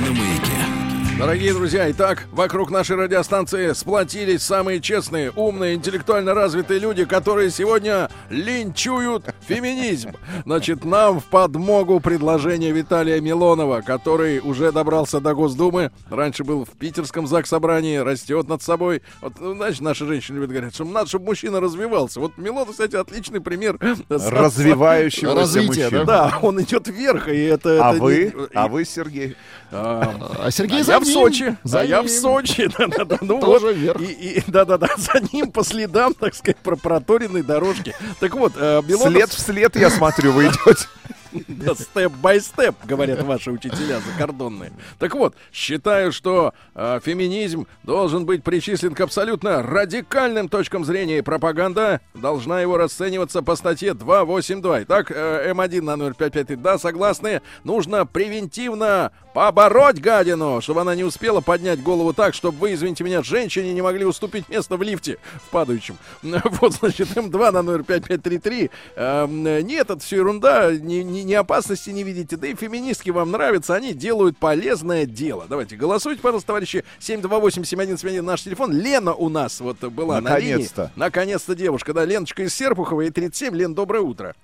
На маяке. Дорогие друзья, итак, вокруг нашей радиостанции сплотились самые честные, умные, интеллектуально развитые люди, которые сегодня линчуют феминизм. Значит, нам в подмогу предложение Виталия Милонова, который уже добрался до Госдумы, раньше был в питерском заксобрании, растет над собой. Вот, ну, знаешь, наши женщины любят говорить, что надо, чтобы мужчина развивался. Вот Милонов, кстати, отличный пример. Развивающегося Развитие, мужчины. Да, он идет вверх, и это... А это вы? не- А вы, Сергей? А, А Сергей а. В Сочи. за а я в. Сочи. Да-да-да. Ну Тоже вот. вверх. И, и- да-да-да. За ним по следам, так сказать, про проторенной дорожки. Так вот, э, Белонов... След в след, я смотрю, вы идете. Да, степ-бай-степ, говорят ваши учителя закордонные. Так вот, считаю, что э, феминизм должен быть причислен к абсолютно радикальным точкам зрения, и пропаганда должна его расцениваться по статье 282. Итак, э, М1 на 055, да, согласны? Нужно превентивно побороть гадину, чтобы она не успела поднять голову так, чтобы вы, извините меня, женщине не могли уступить место в лифте в падающем. Вот, значит, М2 на 05533. Эм, Нет, это все ерунда, ни, ни- ни опасности не видите. Да и феминистки вам нравятся, они делают полезное дело. Давайте, голосуйте, пожалуйста, товарищи. 728-7171 наш телефон. Лена у нас вот была на линии. Наконец-то. Наконец-то девушка, да, Леночка из Серпухова, и 37. Лен, доброе утро.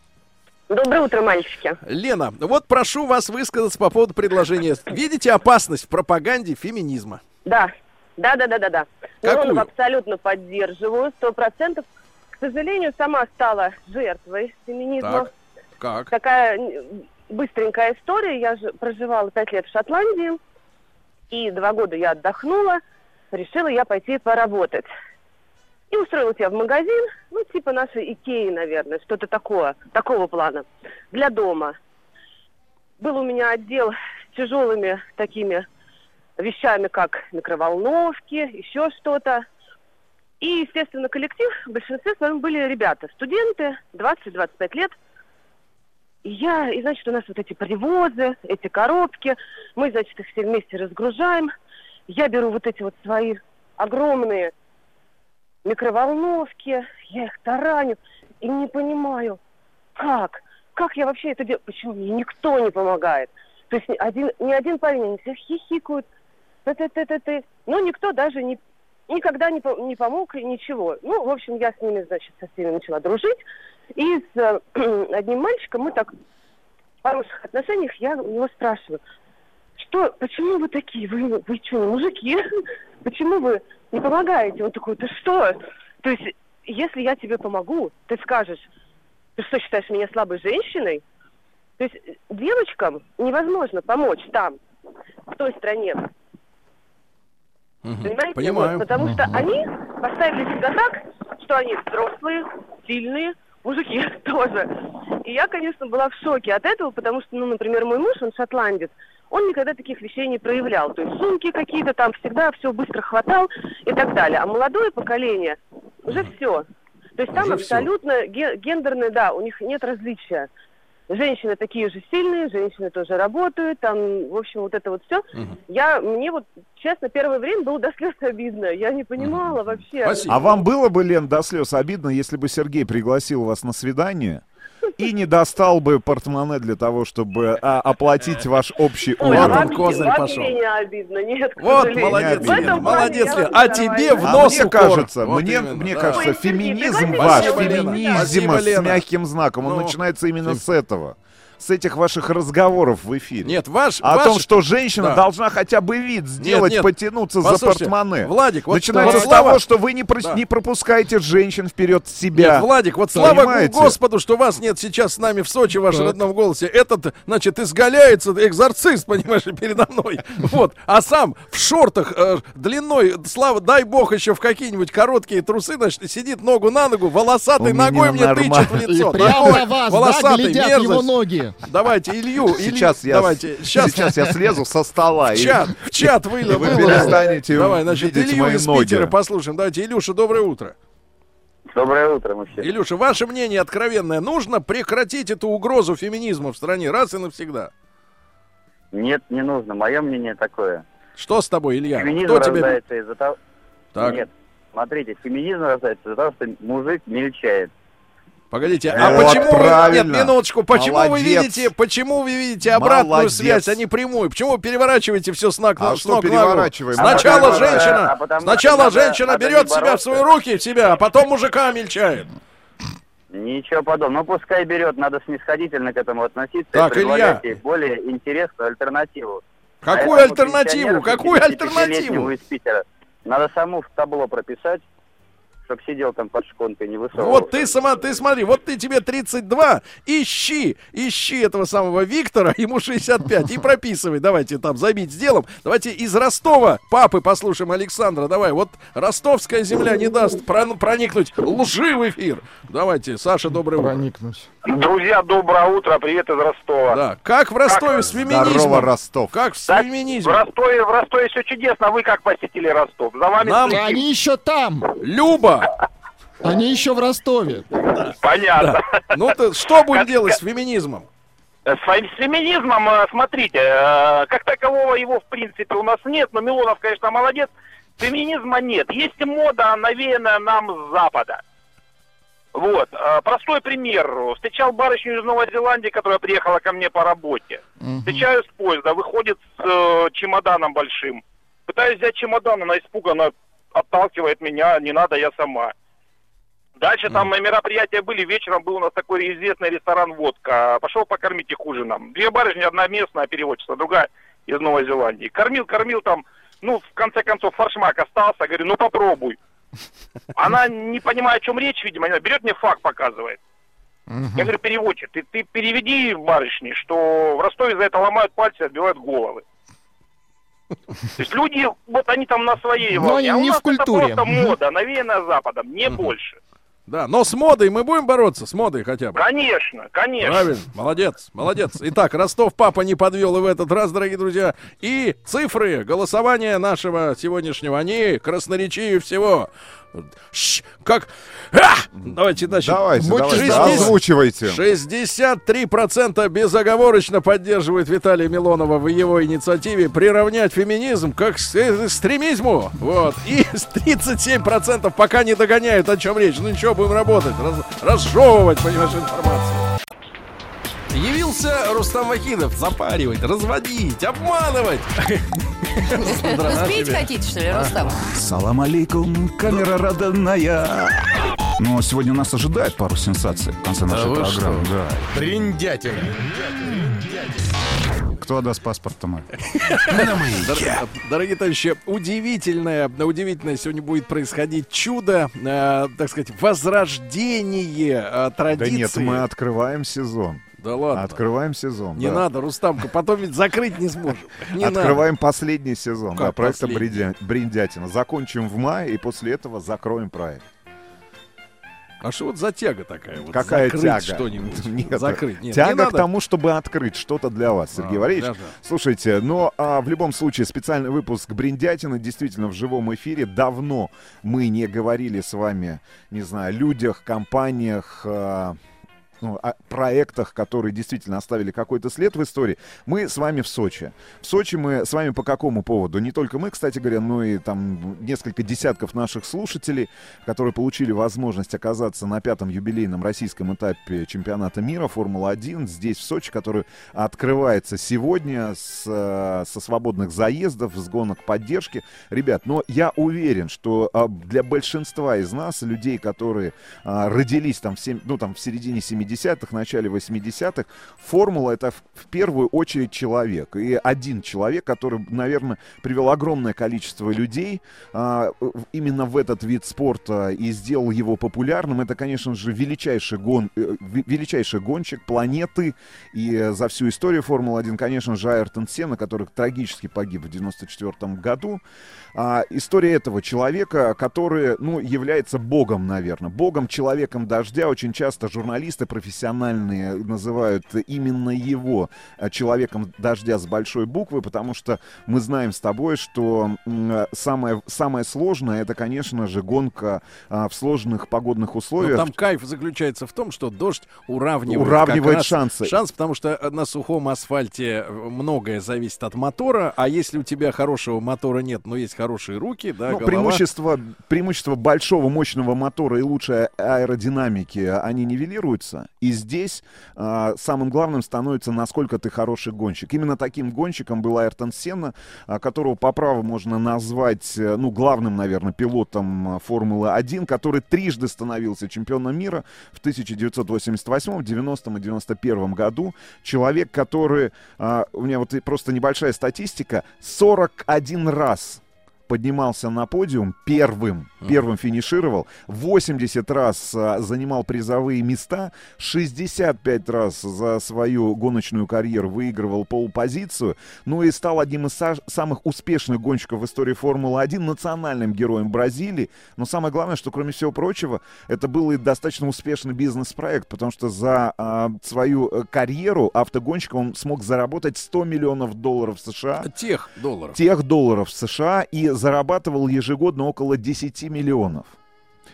Доброе утро, мальчики. Лена, вот прошу вас высказаться по поводу предложения. Видите опасность в пропаганде феминизма? Да, да, да, да, да, да. Какую? Миронова абсолютно поддерживаю, сто процентов. К сожалению, сама стала жертвой феминизма. Так, как? Такая быстренькая история. Я же проживала пять лет в Шотландии, и два года я отдохнула. Решила я пойти поработать. И устроилась я в магазин, ну, типа нашей Икеи, наверное, что-то такое, такого плана, для дома. Был у меня отдел с тяжелыми такими вещами, как микроволновки, еще что-то. И, естественно, коллектив в большинстве своем были ребята, студенты, 20-25 лет. И я, и, значит, у нас вот эти привозы, эти коробки, мы, значит, их все вместе разгружаем. Я беру вот эти вот свои огромные микроволновки, я их тараню и не понимаю, как, как я вообще это делаю, почему мне никто не помогает. То есть ни один, ни один парень, они все хихикают, ты ты ты ты ты но никто даже не, никогда не, не помог и ничего. Ну, в общем, я с ними, значит, со всеми начала дружить, и с э, одним мальчиком мы так в хороших отношениях, я у него спрашиваю, что, почему вы такие? Вы, вы что, не мужики? Почему вы не помогаете? Он такой, ты что? То есть, если я тебе помогу, ты скажешь, ты что, считаешь меня слабой женщиной? То есть, девочкам невозможно помочь там, в той стране. Понимаете? Понимаю. Вот, потому что они поставили себя так, что они взрослые, сильные, мужики тоже. И я, конечно, была в шоке от этого, потому что, ну, например, мой муж, он шотландец, он никогда таких вещей не проявлял. То есть сумки какие-то там всегда все быстро хватал и так далее. А молодое поколение уже все. То есть там Уже абсолютно ге- гендерное, да, у них нет различия. Женщины такие же сильные, женщины тоже работают, там, в общем, вот это вот все. Я, мне вот, честно, первое время было до слез обидно. Я не понимала вообще. А вам было бы, Лен, до слез обидно, если бы Сергей пригласил вас на свидание и не достал бы портмоне для того, чтобы а, оплатить ваш общий Ой, ужин? вообще, вообще не обидно, нет, Вот, сожалению. молодец, этом Лена, молодец, Лена. А тебе в нормально. нос мне укор. кажется, Вот мне, именно, мне да. кажется, Ой, Сергей, феминизм пригласите ваш, Спасибо, феминизм с мягким знаком, он Ну, начинается именно с этого. С этих ваших разговоров в эфире. Нет, ваш... О ваш- том, что женщина Да. должна хотя бы вид сделать, нет. потянуться Послушайте, за портмоне. Владик, вот Начинается вот с слава- того, что вы не, прос- Да. не пропускаете женщин вперед себя. Нет, Владик, вот слава Понимаете? Господу, что вас нет сейчас с нами в Сочи, в вашем родном голосе. Этот, значит, изгаляется, экзорцист, понимаешь, передо мной. Вот. А сам в шортах э, длиной, слава, дай бог, еще в какие-нибудь короткие трусы, значит, сидит ногу на ногу, волосатой У ногой мне тычет в лицо. И прямо на вас, да, волосатый, глядят мерзость. его ноги. Давайте, Илью, Илью, Сейчас я, давайте, сейчас, сейчас я слезу со стола. в и- чат, в чат и вылил, вы перестанете Давай, значит, видеть Илью мои из ноги. Питера послушаем. Давайте, Илюша, доброе утро. Доброе утро, мужчина. Илюша, ваше мнение откровенное. Нужно прекратить эту угрозу феминизма в стране раз и навсегда. Нет, не нужно. Мое мнение такое. Что с тобой, Илья? Феминизм Кто тебе... рождается из-за того... Так. Нет, смотрите, феминизм рождается из-за того, что мужик мельчает. Погодите, а Вот почему вы... Нет, правильно. минуточку, почему вы Молодец. видите, почему вы видите обратную Молодец. связь, а не прямую? Почему вы переворачиваете все с ног, А с что ног на голову? переворачиваем? Сначала А женщина, а потому сначала надо- женщина надо берет себя в свои руки, в себя, а потом мужика мельчает. Ничего подобного. Ну, пускай берет, надо снисходительно к этому относиться Так, и предлагать Илья. ей более интересную альтернативу. Какую А альтернативу? Какую 55-летнему альтернативу? из Питера надо саму в табло прописать, чтобы сидел там под шконкой, не высовывался. Вот ты сама, ты смотри, вот ты тебе 32, ищи, ищи этого самого Виктора, ему 65, и прописывай, давайте там забить сделаем. Давайте из Ростова папы послушаем Александра, давай, вот ростовская земля не даст про- проникнуть лжи в эфир. Давайте, Саша, доброе утро. Проникнуть. Друзья, доброе утро, привет из Ростова. Да, как в Ростове с феминизмом? Здорово, Ростов. Как с Да, В феминизмом? Ростове, в Ростове все чудесно, вы как посетили Ростов? За вами Нам-. Они еще там. Люба! Они еще в Ростове. Понятно. Ну ты что будем делать с феминизмом? С фем- с феминизмом, э, смотрите, э, как такового его в принципе у нас нет, но Милонов, конечно, молодец. Феминизма нет. Есть мода, навеянная нам с Запада. Вот. э, Простой пример. Встречал барышню из Новой Зеландии, которая приехала ко мне по работе. Встречаю с поезда, выходит с э, чемоданом большим. Пытаюсь взять чемодан, она испуганно отталкивает меня, не надо, я сама. Дальше там мероприятия были, вечером был у нас такой известный ресторан «Водка». Пошел покормить их ужином. Две барышни, одна местная переводчица, другая из Новой Зеландии. Кормил, кормил там, ну, в конце концов, форшмак остался. Говорю, ну попробуй. Она, не понимая, о чем речь, видимо, она берет мне факт, показывает. Я говорю, переводчик, ты, ты переведи барышне, что в Ростове за это ломают пальцы и отбивают головы. То есть люди, вот они там на своей Но волне, они а не в культуре. это просто мода, навеянная Западом, не больше. Да, но с модой мы будем бороться, с модой хотя бы. Конечно, конечно. Правильно, молодец, молодец. Итак, Ростов папа не подвел и в этот раз, дорогие друзья. И цифры голосования нашего сегодняшнего, они красноречивее всего. Ш, как... А! Давайте, значит, Давайте, давайте, шестьдесят- озвучивайте. 63% безоговорочно поддерживает Виталия Милонова в его инициативе приравнять феминизм как к экстремизму. Вот. И с 37% пока не догоняют, о чем речь. Ну ничего, будем работать, раз- разжевывать, понимаешь, информацию. Явился Рустам Вахидов запаривать, разводить, обманывать. Успеть хотите, что ли, Рустам? Салам алейкум, камера родная. Но сегодня нас ожидает пару сенсаций в конце нашей программы. Да. Бриндятина. Кто отдаст паспорт Тамар? Дор- Дорогие товарищи, удивительное, удивительное сегодня будет происходить чудо, э, так сказать, возрождение э, Да традиции. нет, мы открываем сезон. Да ладно. Открываем сезон. Не да. надо, Рустамка, потом ведь закрыть не сможем. Не Открываем последний сезон Как да, проекта последний? «Бриндя- Бриндятина. Закончим в мае, и после этого закроем проект. А что вот за тяга такая? Вот Какая закрыть тяга? что-нибудь. Нет, закрыть. Нет, тяга не к надо. тому, чтобы открыть что-то для вас, Сергей А, Валерьевич. даже. Слушайте, но а, в любом случае специальный выпуск Бриндятина действительно в живом эфире. Давно мы не говорили с вами, не знаю, людях, компаниях, а, ну, о проектах, которые действительно оставили какой-то след в истории. Мы с вами в Сочи. В Сочи мы с вами по какому поводу? Не только мы, кстати говоря, но и там несколько десятков наших слушателей, которые получили возможность оказаться на пятом юбилейном российском этапе чемпионата мира Формула-1 здесь, в Сочи, который открывается сегодня с, э, со свободных заездов, с гонок поддержки. Ребят, но я уверен, что а, для большинства из нас, людей, которые а, родились там в, сем- ну, там, в середине 70-х, начале 80-х, формула это в, первую очередь человек. И один человек, который, наверное, привел огромное количество людей а, именно в этот вид спорта и сделал его популярным, это, конечно же, величайший, гон, э, ве- величайший гонщик планеты. И за всю историю Формулы-1, конечно же, Айртон Сенна, который трагически погиб в 94 году. А, история этого человека, который, ну, является богом, наверное. Богом, человеком дождя. Очень часто журналисты профессиональные называют именно его а, человеком дождя с большой буквы, потому что мы знаем с тобой, что м, самое, самое сложное, это, конечно же, гонка а, в сложных погодных Но условиях. там кайф заключается в том, что дождь уравнивает, Уравнивает шансы. Шанс, потому что э, на сухом асфальте э, многое зависит от мотора, а если у тебя хорошего мотора нет, но есть хорошие руки, да, Ну, голова, преимущество, преимущество большого мощного мотора и лучшей аэродинамики, они нивелируются. И здесь а, самым главным становится, насколько ты хороший гонщик. Именно таким гонщиком был Айртон Сенна, а, которого по праву можно назвать, э, ну, главным, наверное, пилотом а, Формулы-1, который трижды становился чемпионом мира в 1988, 90 и 91 году. Человек, который, а, у меня вот просто небольшая статистика, 41 раз поднимался на подиум первым, первым финишировал, 80 раз а, занимал призовые места, 65 раз за свою гоночную карьеру выигрывал полпозицию, ну и стал одним из са- самых успешных гонщиков в истории Формулы-1, национальным героем Бразилии. Но самое главное, что кроме всего прочего, это был и достаточно успешный бизнес-проект, потому что за а, свою э, карьеру автогонщика он смог заработать 100 миллионов долларов США. Тех долларов. Тех долларов США и зарабатывал ежегодно около 10 миллионов.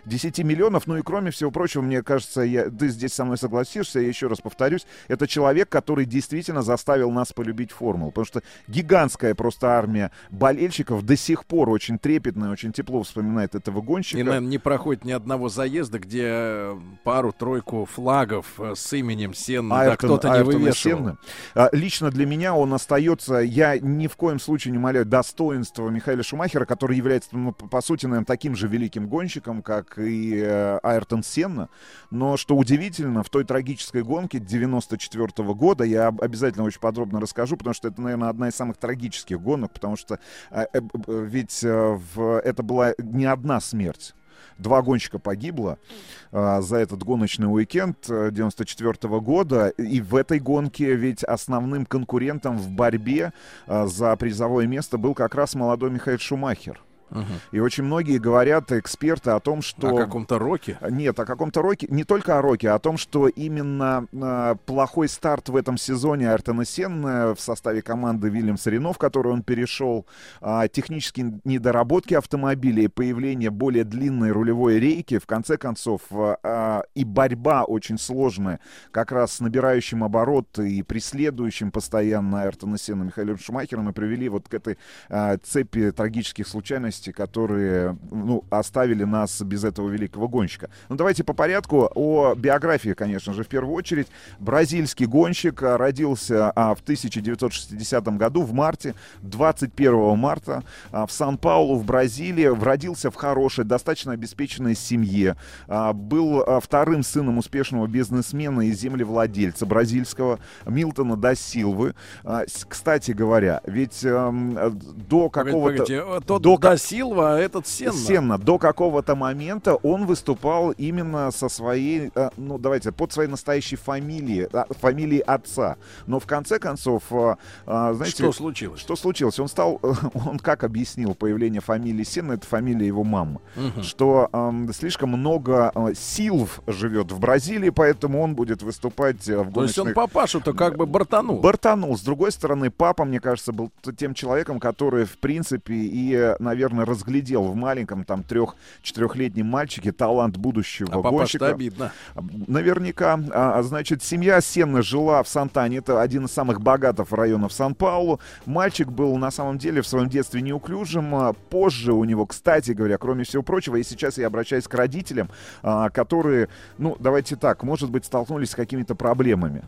10 миллионов, ну и кроме всего прочего, мне кажется, я, ты здесь со мной согласишься, я еще раз повторюсь, это человек, который действительно заставил нас полюбить формулу, потому что гигантская просто армия болельщиков до сих пор очень трепетно, очень тепло вспоминает этого гонщика. И, наверное, не проходит ни одного заезда, где э, пару-тройку флагов э, с именем Сенна да, Айртон- кто-то не вывешивал. А, Лично для меня он остается, я ни в коем случае не умоляю достоинства Михаила Шумахера, который является, ну, по по сути, наверное, таким же великим гонщиком, как и э, Айртон Сенна. Но что удивительно, в той трагической гонке 94 года, я об- обязательно очень подробно расскажу, потому что это, наверное, одна из самых трагических гонок, потому что э, э, ведь э, в- это была не одна смерть. Два гонщика погибло а, за этот гоночный уикенд э, 94 года. И в этой гонке ведь основным конкурентом в борьбе а, за призовое место был как раз молодой Михаил Шумахер. И очень многие говорят, эксперты, о том, что... О каком-то роке? Нет, о каком-то роке. Не только о роке, а о том, что именно э, плохой старт в этом сезоне Артена Сенна в составе команды Вильямс Рено, в которую он перешел, а, технические недоработки автомобиля и появление более длинной рулевой рейки, в конце концов, а, и борьба очень сложная, как раз с набирающим обороты и преследующим постоянно Артена Сенна Михаилом Шумахером, и привели вот к этой а, цепи трагических случайностей, которые ну, оставили нас без этого великого гонщика. Ну, давайте по порядку. О биографии, конечно же, в первую очередь. Бразильский гонщик а, родился а, в 1960 году, в марте, 21 марта, а, в Сан-Паулу, в Бразилии. Родился в хорошей, достаточно обеспеченной семье. А, был а, вторым сыном успешного бизнесмена и землевладельца бразильского Милтона да Силвы. А, Кстати говоря, ведь эм, э, до Погодите, какого-то... погодите, э, тот до да Силва, а этот Сенна. Сенна. До какого-то момента он выступал именно со своей, э, ну давайте, под своей настоящей фамилией, а, фамилией отца. Но в конце концов, э, э, знаете... Что случилось? Что случилось? Он стал, он как объяснил появление фамилии Сенна, это фамилия его мамы, Мгм. что эм, слишком много э, Силв живет в Бразилии, поэтому он будет выступать э, в То есть он гоночных папашу-то как бы бортанул. Бортанул. С другой стороны, папа, мне кажется, был тем человеком, который, в принципе, и, э, наверное, разглядел в маленьком, там, трех-четырехлетнем мальчике талант будущего А гонщика. обидно. Наверняка. А, а, значит, семья Сенны жила в Сантане. Это один из самых богатых районов Сан-Паулу. Мальчик был, на самом деле, в своем детстве неуклюжим. А, Позже у него, кстати говоря, кроме всего прочего, и сейчас я обращаюсь к родителям, а, которые, ну, давайте так, может быть, столкнулись с какими-то проблемами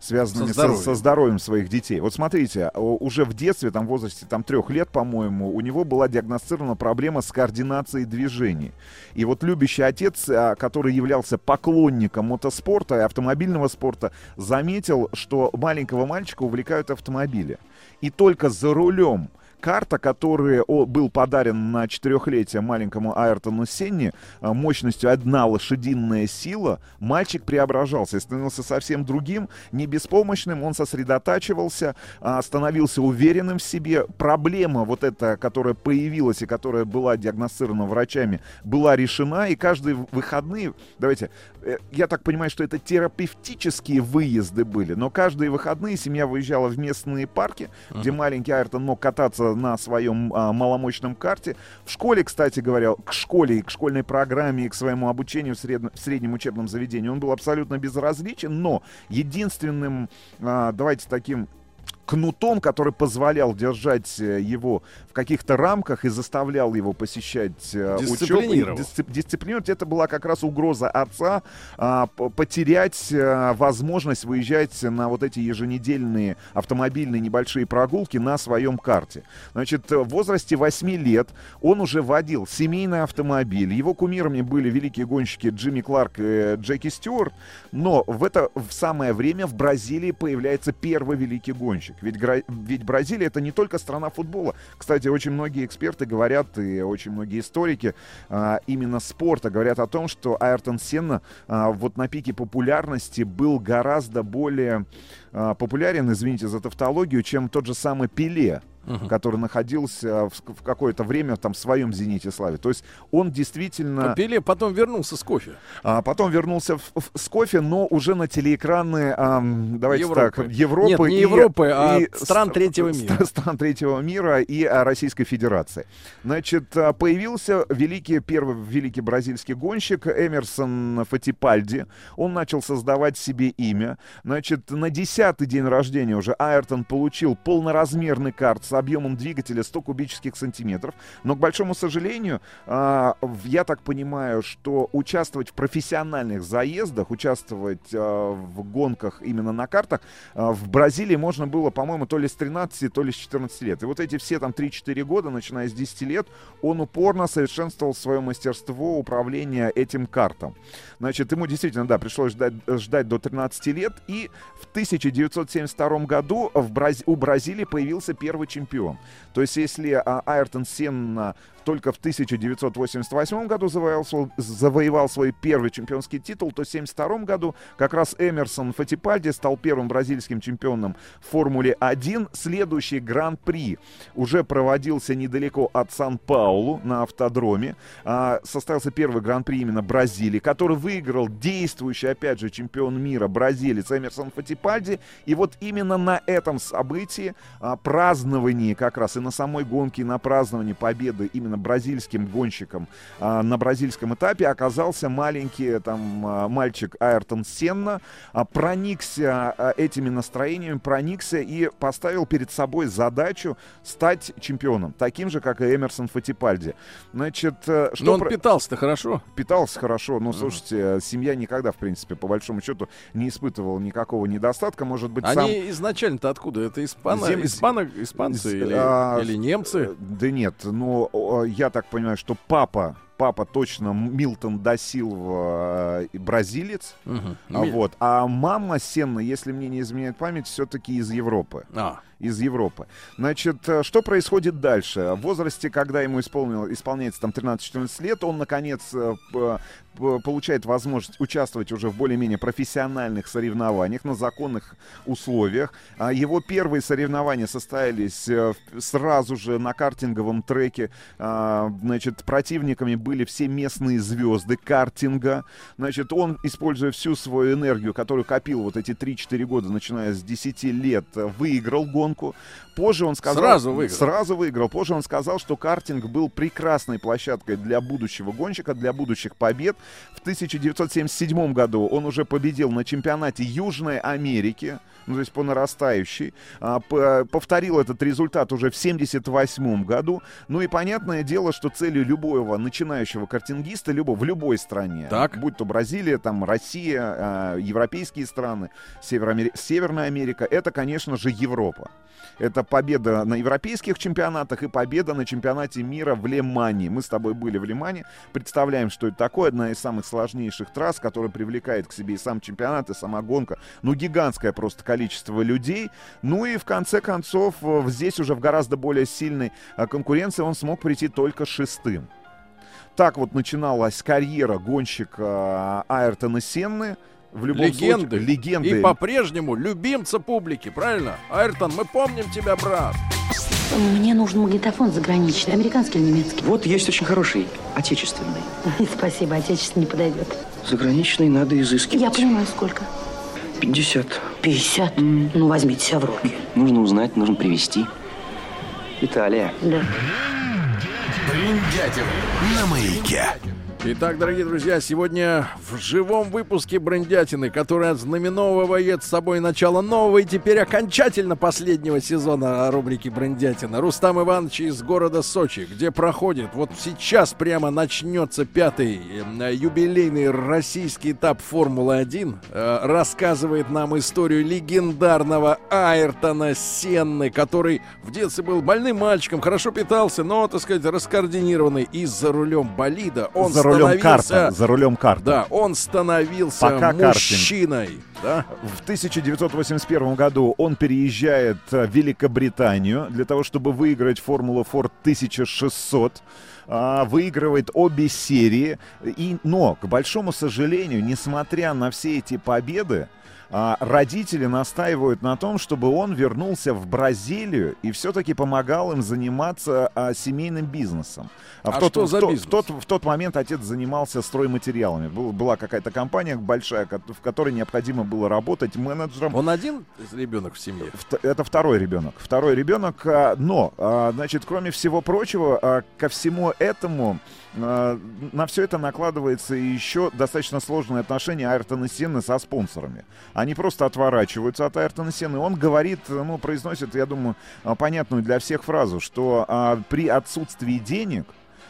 связанными Со со, здоровьем. со здоровьем своих детей. Вот смотрите, уже в детстве, там в возрасте там, трех лет, по-моему, у него была диагностирована проблема с координацией движений. И вот любящий отец, а, который являлся поклонником мотоспорта и автомобильного спорта, заметил, что маленького мальчика увлекают автомобили. И только за рулем карта, который о, был подарен на четырехлетие маленькому Айртону Сенни, а, мощностью одна лошадиная сила, мальчик преображался и становился совсем другим, не беспомощным, он сосредотачивался, а, становился уверенным в себе. Проблема вот эта, которая появилась и которая была диагностирована врачами, была решена, и каждые выходные, давайте, э, я так понимаю, что это терапевтические выезды были, но каждые выходные семья выезжала в местные парки, где маленький Айртон мог кататься на своем а, маломощном карте. В школе, кстати говоря, к школе и к школьной программе, и к своему обучению в, среднем- в среднем учебном заведении он был абсолютно безразличен, но единственным, а, давайте таким кнутом, который позволял держать э, его в каких-то рамках и заставлял его посещать э, учебу. дисцип- дисциплинировать. Это была как раз угроза отца а, потерять э, возможность выезжать на вот эти еженедельные автомобильные небольшие прогулки на своем карте. Значит, в возрасте 8 лет он уже водил семейный автомобиль. Его кумирами были великие гонщики Джимми Кларк и Джеки Стюарт. Но в это в самое время в Бразилии появляется первый великий гонщик. Ведь, гра- ведь Бразилия это не только страна футбола. Кстати, очень многие эксперты говорят, и очень многие историки а, именно спорта говорят о том, что Айртон Сенна а, вот на пике популярности был гораздо более а, популярен, извините за тавтологию, чем тот же самый Пеле который находился в, в какое-то время там в своем зените славе. То есть он действительно... А Пеле потом вернулся с кофе. А потом вернулся в, в- с кофе, но уже на телеэкраны, ам, давайте Европы. так, Европы. Нет, не и- Европы, а и стран ст- третьего мира. Стран третьего мира и а, Российской Федерации. Значит, а, появился великий, первый великий бразильский гонщик Эмерсон Фатипальди. Он начал создавать себе имя. Значит, на десятый день рождения уже Айртон получил полноразмерный карт с объемом двигателя 100 кубических сантиметров. Но, к большому сожалению, а, я так понимаю, что участвовать в профессиональных заездах, участвовать а, в гонках именно на картах, а, в Бразилии можно было, по-моему, то ли с 13, то ли с 14 лет. И вот эти все там 3-4 года, начиная с 10 лет, он упорно совершенствовал свое мастерство управления этим картом. Значит, ему действительно, да, пришлось ждать, ждать до 13 лет, и в 1972 году в Браз- у Бразилии появился первый чемпион. То есть, если а, Айртон Сенна только в 1988 году завоевал, завоевал свой первый чемпионский титул, то в 1972 году как раз Эмерсон Фатипальди стал первым бразильским чемпионом в Формуле-1. Следующий Гран-при уже проводился недалеко от Сан-Паулу на автодроме. А, состоялся первый Гран-при именно Бразилии, который выиграл действующий, опять же, чемпион мира бразилец Эмерсон Фатипальди. И вот именно на этом событии, а, праздновании как раз и на самой гонке, и на праздновании победы именно бразильским гонщиком а, на бразильском этапе оказался маленький там а, мальчик Айртон Сенна, а, проникся а, этими настроениями, проникся и поставил перед собой задачу стать чемпионом, таким же, как и Эмерсон Фатипальди. Значит, э, что Но он про- питался-то хорошо. питался хорошо, но слушайте, э, семья никогда, в принципе, по большому счету, не испытывала никакого недостатка, может быть, сам... Они изначально-то откуда? Это испано... Зем- испано... испанцы З- или... а, или немцы? Да нет, но о, я так понимаю, что папа, папа точно Милтон да Силва э, бразилец, а, Ми- вот, а мама Сенна, если мне не изменяет память, все-таки из Европы. А. Из Европы. Значит, э, что происходит дальше? В возрасте, когда ему исполнил, исполняется там 13-14 лет, он, наконец, э, получает возможность участвовать уже в более-менее профессиональных соревнованиях на законных условиях. А Его первые соревнования состоялись э, сразу же на картинговом треке. А, Значит, противниками были все местные звезды картинга. Значит, он, используя всю свою энергию, которую копил вот эти 3-4 года, начиная с 10 лет, выиграл гонку. Позже он сказал... Сразу выиграл. Сразу выиграл. Позже он сказал, что картинг был прекрасной площадкой для будущего гонщика, для будущих побед. В 1977 году он уже победил на чемпионате Южной Америки, ну, то есть по нарастающей. А, п- повторил этот результат уже в 1978 году. Ну и понятное дело, что целью любого начинающего картингиста любого, в любой стране, Так. будь то Бразилия, там, Россия, а, европейские страны, Североамери- Северная Америка, это, конечно же, Европа. Это победа на европейских чемпионатах и победа на чемпионате мира в Лемане. Мы с тобой были в Лемане, представляем, что это такое. Одна из самых сложнейших трасс, которая привлекает к себе и сам чемпионат, и сама гонка. Ну, гигантское просто количество людей. Ну и в конце концов, э, здесь уже в гораздо более сильной э, конкуренции он смог прийти только шестым. Так вот начиналась карьера гонщика э, Айртона Сенны. В любом Легенды. случае, легенды. И по-прежнему любимца публики, правильно? Айртон, мы помним тебя, брат. Мне нужен магнитофон заграничный, американский или немецкий. Вот есть очень хороший, отечественный. Спасибо, отечественный не подойдет. Заграничный надо изыскивать. Я понимаю, сколько. 50. 50? Ну, возьмите себя в руки. Нужно узнать, нужно привезти. Италия. Да. Бриндятин на маяке. Итак, дорогие друзья, сегодня в живом выпуске Брендятины, который ознаменовывает собой начало нового и теперь окончательно последнего сезона рубрики Брендятина. Рустам Иванович из города Сочи, где проходит, вот сейчас прямо начнется пятый э, юбилейный российский этап Формулы-1, э, рассказывает нам историю легендарного Айртона Сенны, который в детстве был больным мальчиком, хорошо питался, но, так сказать, раскоординированный и за рулем болида. Он За рулем рулем карта. За рулем карта. Да, он становился Пока картинг. мужчиной. Да? В 1981 году он переезжает в Великобританию для того, чтобы выиграть Формулу Ford 1600. А, выигрывает обе серии. И, но, к большому сожалению, несмотря на все эти победы, родители настаивают на том, чтобы он вернулся в Бразилию и все-таки помогал им заниматься а, семейным бизнесом. А в тот, что в за тот- бизнес? В тот, в тот момент отец занимался стройматериалами. Был- была какая-то компания большая, в которой необходимо было работать менеджером. Он один ребенок в семье? Это второй ребенок. Второй ребенок, а, но, а, значит, кроме всего прочего, а, ко всему этому а, на все это накладывается еще достаточно сложные отношения Айртона Сенны со спонсорами. Они просто отворачиваются от Айртона Сенны. Он говорит, ну, произносит, я думаю, а, понятную для всех фразу, что а, при отсутствии денег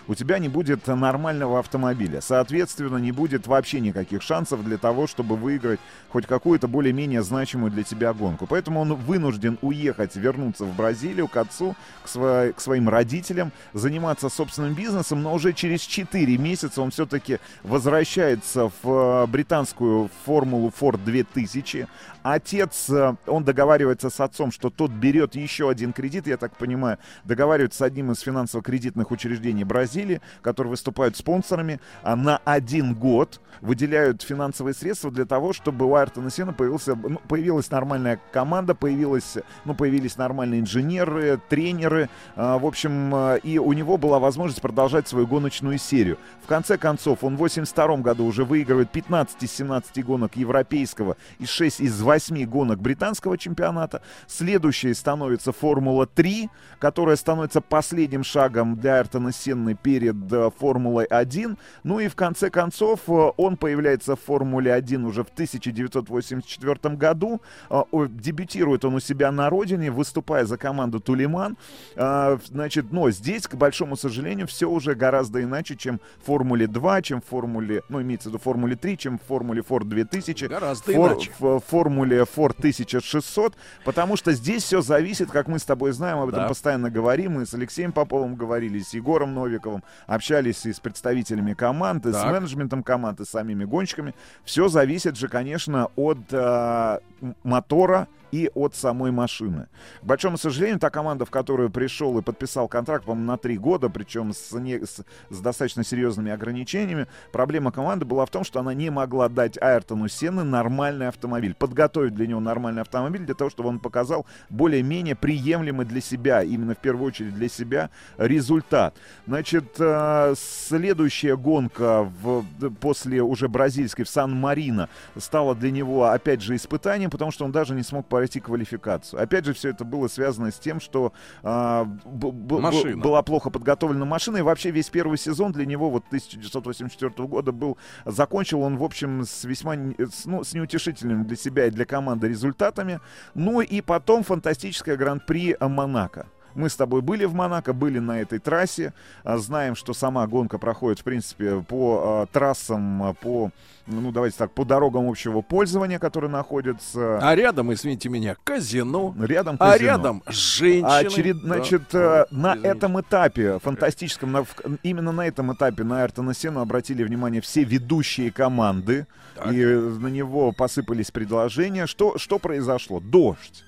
у тебя не будет нормального автомобиля. Соответственно, не будет вообще никаких шансов для того, чтобы выиграть хоть какую-то более-менее значимую для тебя гонку. Поэтому он вынужден уехать, вернуться в Бразилию к отцу, к, сво- к своим родителям, заниматься собственным бизнесом, но уже через 4 месяца он все-таки возвращается в э, британскую формулу Ford 2000. Отец, э, он договаривается с отцом, что тот берет еще один кредит, я так понимаю, договаривается с одним из финансово-кредитных учреждений Бразилии, которые выступают спонсорами, а на один год выделяют финансовые средства для того, чтобы у Айртона Сена появился, ну, появилась нормальная команда, появилась, ну, появились нормальные инженеры, тренеры, а, в общем, а, и у него была возможность продолжать свою гоночную серию. В конце концов, он в 82 году уже выигрывает 15 из 17 гонок европейского и 6 из 8 гонок британского чемпионата. Следующей становится Формула-3, которая становится последним шагом для Айртона Сенны перед э, Формулой-1. Ну и в конце концов э, он появляется в Формуле-1 уже в 1984 году. Э, Дебютирует он у себя на родине, выступая за команду Тулиман. Значит, но здесь, к большому сожалению, все уже гораздо иначе, чем в Формуле 2, чем в Формуле, ну, имеется в виду Формуле 3, чем в Формуле Ford 2000. Гораздо Фор- иначе. В Формуле Ford 1600, потому что здесь все зависит, как мы с тобой знаем, об этом Да. постоянно говорим, мы с Алексеем Поповым говорили, с Егором Новиковым, общались и с представителями команды, с Так. менеджментом команды, с самими гонщиками. Все зависит же, конечно, от э, мотора и от самой машины. К большому сожалению, та команда, в которую пришел и подписал контракт, по-моему, на три года, причем с, не- с- с достаточно серьезными ограничениями, проблема команды была в том, что она не могла дать Айртону Сенны нормальный автомобиль, подготовить для него нормальный автомобиль для того, чтобы он показал более-менее приемлемый для себя, именно в первую очередь для себя, результат. Значит, э, следующая гонка в, после уже бразильской в Сан-Марино стала для него, опять же, испытанием, потому что он даже не смог пройти квалификацию. Опять же, все это было связано с тем, что а, б- б- Машина. была плохо подготовлена машина, и вообще весь первый сезон для него вот 1984 года был закончил он, в общем, с весьма с, ну, с неутешительными для себя и для команды результатами. Ну и потом фантастическое гран-при Монако. Мы с тобой были в Монако, были на этой трассе, а, знаем, что сама гонка проходит, в принципе, по а, трассам, а, по, ну, давайте так, по дорогам общего пользования, которые находятся... А рядом, извините меня, казино. Рядом А казино. рядом женщины. А Да. Значит, э, на этом этапе фантастическом, на- именно на этом этапе на Айртона Сену обратили внимание все ведущие команды, и э, на него посыпались предложения. Что, что произошло? Дождь.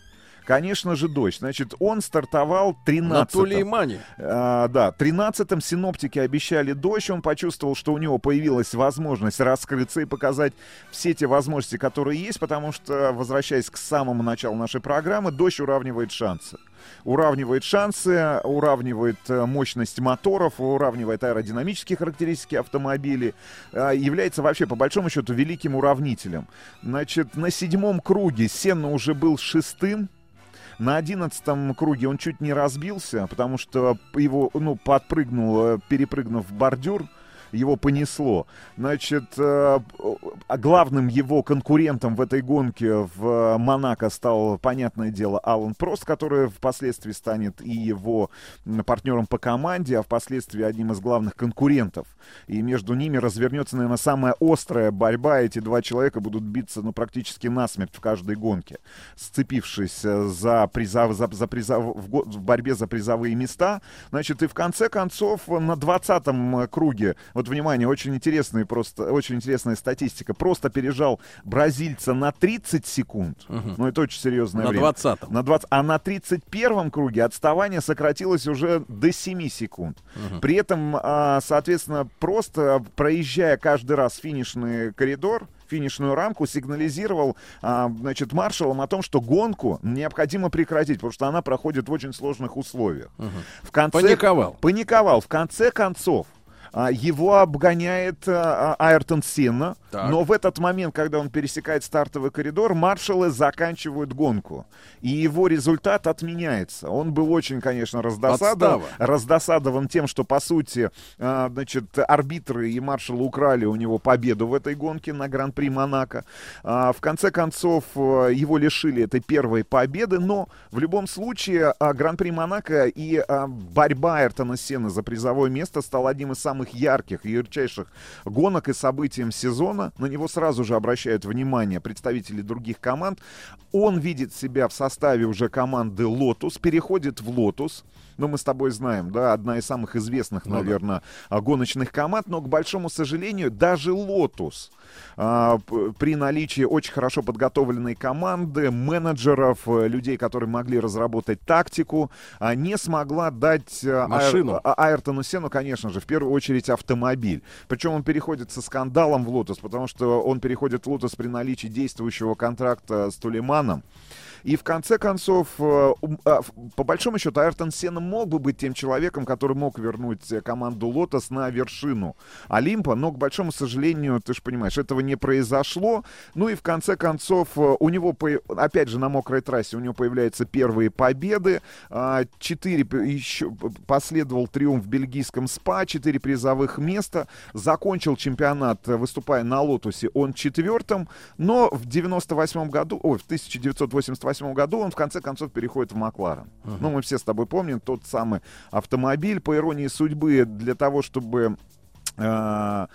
Конечно же, дождь. Значит, он стартовал 13 На Тулеймане. а, да, 13-м синоптики обещали дождь, он почувствовал, что у него появилась возможность раскрыться и показать все те возможности, которые есть, потому что, возвращаясь к самому началу нашей программы, дождь уравнивает шансы. Уравнивает шансы, уравнивает э, мощность моторов, уравнивает аэродинамические характеристики автомобилей, а, является вообще, по большому счету, великим уравнителем. Значит, на седьмом круге Сенна уже был шестым, на одиннадцатом круге он чуть не разбился, потому что его, ну, подпрыгнул, э, перепрыгнув бордюр, его понесло. Значит, э, главным его конкурентом в этой гонке в Монако стал, понятное дело, Алан Прост, который впоследствии станет и его партнером по команде, а впоследствии одним из главных конкурентов. И между ними развернется, наверное, самая острая борьба. Эти два человека будут биться, ну, практически насмерть в каждой гонке, сцепившись э, за, призов, за, за призов, в, в борьбе за призовые места. Значит, и в конце концов на 20-м круге Вот, внимание, очень интересная просто, очень интересная статистика. Просто пережал бразильца на 30 секунд. Ну, это очень серьезное На время. 20-м. На 20 А на 31-м круге отставание сократилось уже до 7 секунд. При этом, а, соответственно, просто проезжая каждый раз финишный коридор, финишную рамку, сигнализировал, а, значит, маршалам о том, что гонку необходимо прекратить, потому что она проходит в очень сложных условиях. В конце... Паниковал. Паниковал. В конце концов, его обгоняет а, а, Айртон Сенна, Так. но в этот момент, когда он пересекает стартовый коридор, маршалы заканчивают гонку, и его результат отменяется. Он был очень, конечно, раздосадован, Подстава. раздосадован тем, что, по сути, а, значит, арбитры и маршалы украли у него победу в этой гонке на Гран-при Монако. А, В конце концов, его лишили этой первой победы, но в любом случае а, Гран-при Монако и а, борьба Айртона Сена за призовое место стал одним из самых ярких и ярчайших гонок и событием сезона. На него сразу же обращают внимание представители других команд. Он видит себя в составе уже команды Lotus, переходит в Lotus. Ну, мы с тобой знаем, да, одна из самых известных, Ну да. наверное, а, гоночных команд, но, к большому сожалению, даже Lotus а, при наличии очень хорошо подготовленной команды, менеджеров, э, людей, которые могли разработать тактику, а, не смогла дать а, Машину. Айр- Айртону Сену, конечно же, в первую очередь автомобиль. Причем он переходит со скандалом в Лотос, потому что он переходит в Лотос при наличии действующего контракта с Тулейманом. И в конце концов, э, в- по большому счету, Айртон Сена мог бы быть тем человеком, который мог вернуть э, команду Лотос на вершину Олимпа, но, к большому сожалению, ты же понимаешь, этого не произошло. Ну и в конце концов, э, у него, опять же, на мокрой трассе у него появляются первые победы. А, Четыре, еще последовал триумф в бельгийском СПА, четыре призовых места. Закончил чемпионат, э, выступая на Лотусе, он четвертым, но в 98 году, ой, в 1988 году он в конце концов переходит в Макларен. Ну, мы все с тобой помним тот самый автомобиль, по иронии судьбы, для того, чтобы... э,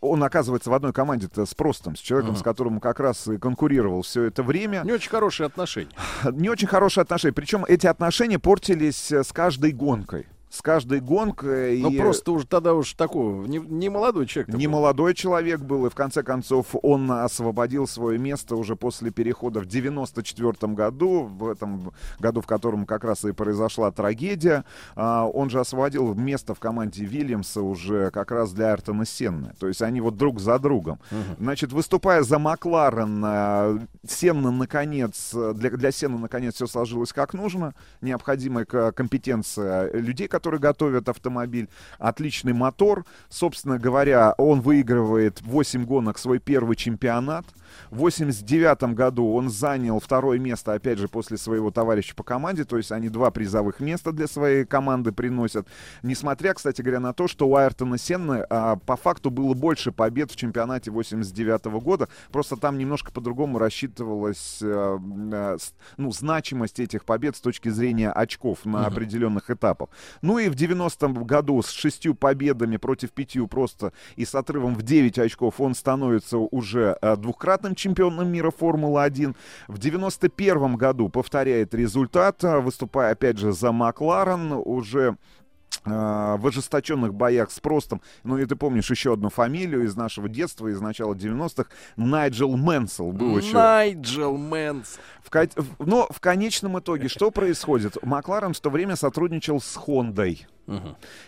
он оказывается в одной команде с Простом, с человеком, Мгм. с которым как раз и конкурировал все это время. Не очень хорошие отношения. Не очень хорошие отношения. Причем эти отношения портились э, с каждой гонкой. С каждой гонкой. Ну, и- просто уж тогда уж такого, не, не молодой человек. не молодой человек был, и в конце концов он освободил свое место уже после перехода в 94 году, в этом году, в котором как раз и произошла трагедия. А, Он же освободил место в команде Вильямса уже как раз для Айртона Сенны. То есть они вот друг за другом. Значит, выступая за Макларен, а, Сенна, наконец, для, для Сенна, наконец, все сложилось как нужно. Необходимая компетенция людей, которые готовят автомобиль. Отличный мотор. Собственно говоря, он выигрывает 8 гонок свой первый чемпионат. В 89 году он занял второе место, опять же, после своего товарища по команде. То есть они два призовых места для своей команды приносят. Несмотря, кстати говоря, на то, что у Айртона Сенны а, по факту было больше побед в чемпионате 89 года. Просто там немножко по-другому рассчитывалась э, с- ну, значимость этих побед с точки зрения очков на Мгм. определенных этапах. Ну и в 90-м году с шестью победами против пятью просто и с отрывом в 9 очков он становится уже э, двукратным чемпионом мира Формулы-1. В 91 году повторяет результат, э, выступая опять же за Макларен, уже э, в ожесточенных боях с Простом. Ну и ты помнишь еще одну фамилию из нашего детства, из начала 90-х. Найджел Мэнсел был еще. Найджел Мэнс. В ко- в- Но в конечном итоге что происходит? Макларен в то время сотрудничал с Хондой.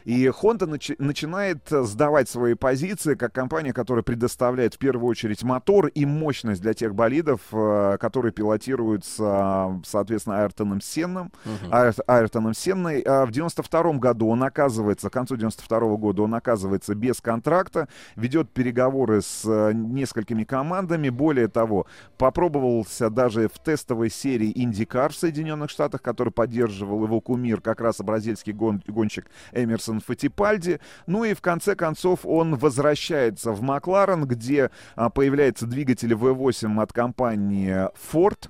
И Honda начи- начинает сдавать свои позиции как компания, которая предоставляет в первую очередь мотор и мощность для тех болидов, э, которые пилотируются, соответственно, Айртоном Сенном. Мгм. Айр- Айртоном Сенной. В 92 году он оказывается, к концу 92 года он оказывается без контракта, ведет переговоры с э, несколькими командами. Более того, попробовался даже в тестовой серии IndyCar в Соединенных Штатах, который поддерживал его кумир, как раз бразильский гон- гонщик Эмерсон Фатипальди. Ну и в конце концов он возвращается в Макларен, где а, появляется двигатель V8 от компании Ford.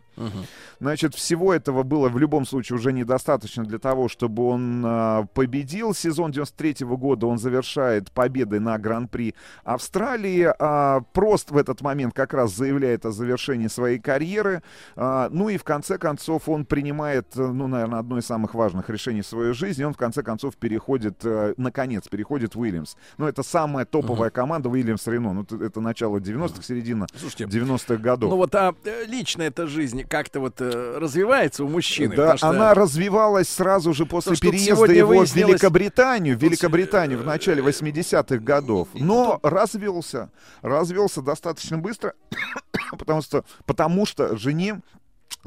Значит, всего этого было в любом случае уже недостаточно для того, чтобы он а, победил. Сезон 93 года он завершает победой на Гран-при Австралии. А, Прост в этот момент как раз заявляет о завершении своей карьеры. А, ну и в конце концов он принимает, э, ну, наверное, одно из самых важных решений в своей жизни. Он в конце концов переходит, э, наконец, переходит в Уильямс. Ну, это самая топовая команда Уильямс Рено. Ну, это, начало 90-х, середина Слушайте, 90-х годов. Ну вот, а э, личная эта жизнь как-то вот э, развивается у мужчины? Да, что- она развивалась сразу же после То, переезда его в выяснилось- Великобританию, в Великобританию в начале 80-х годов. Но развелся. Развелся достаточно быстро, потому что, потому что жене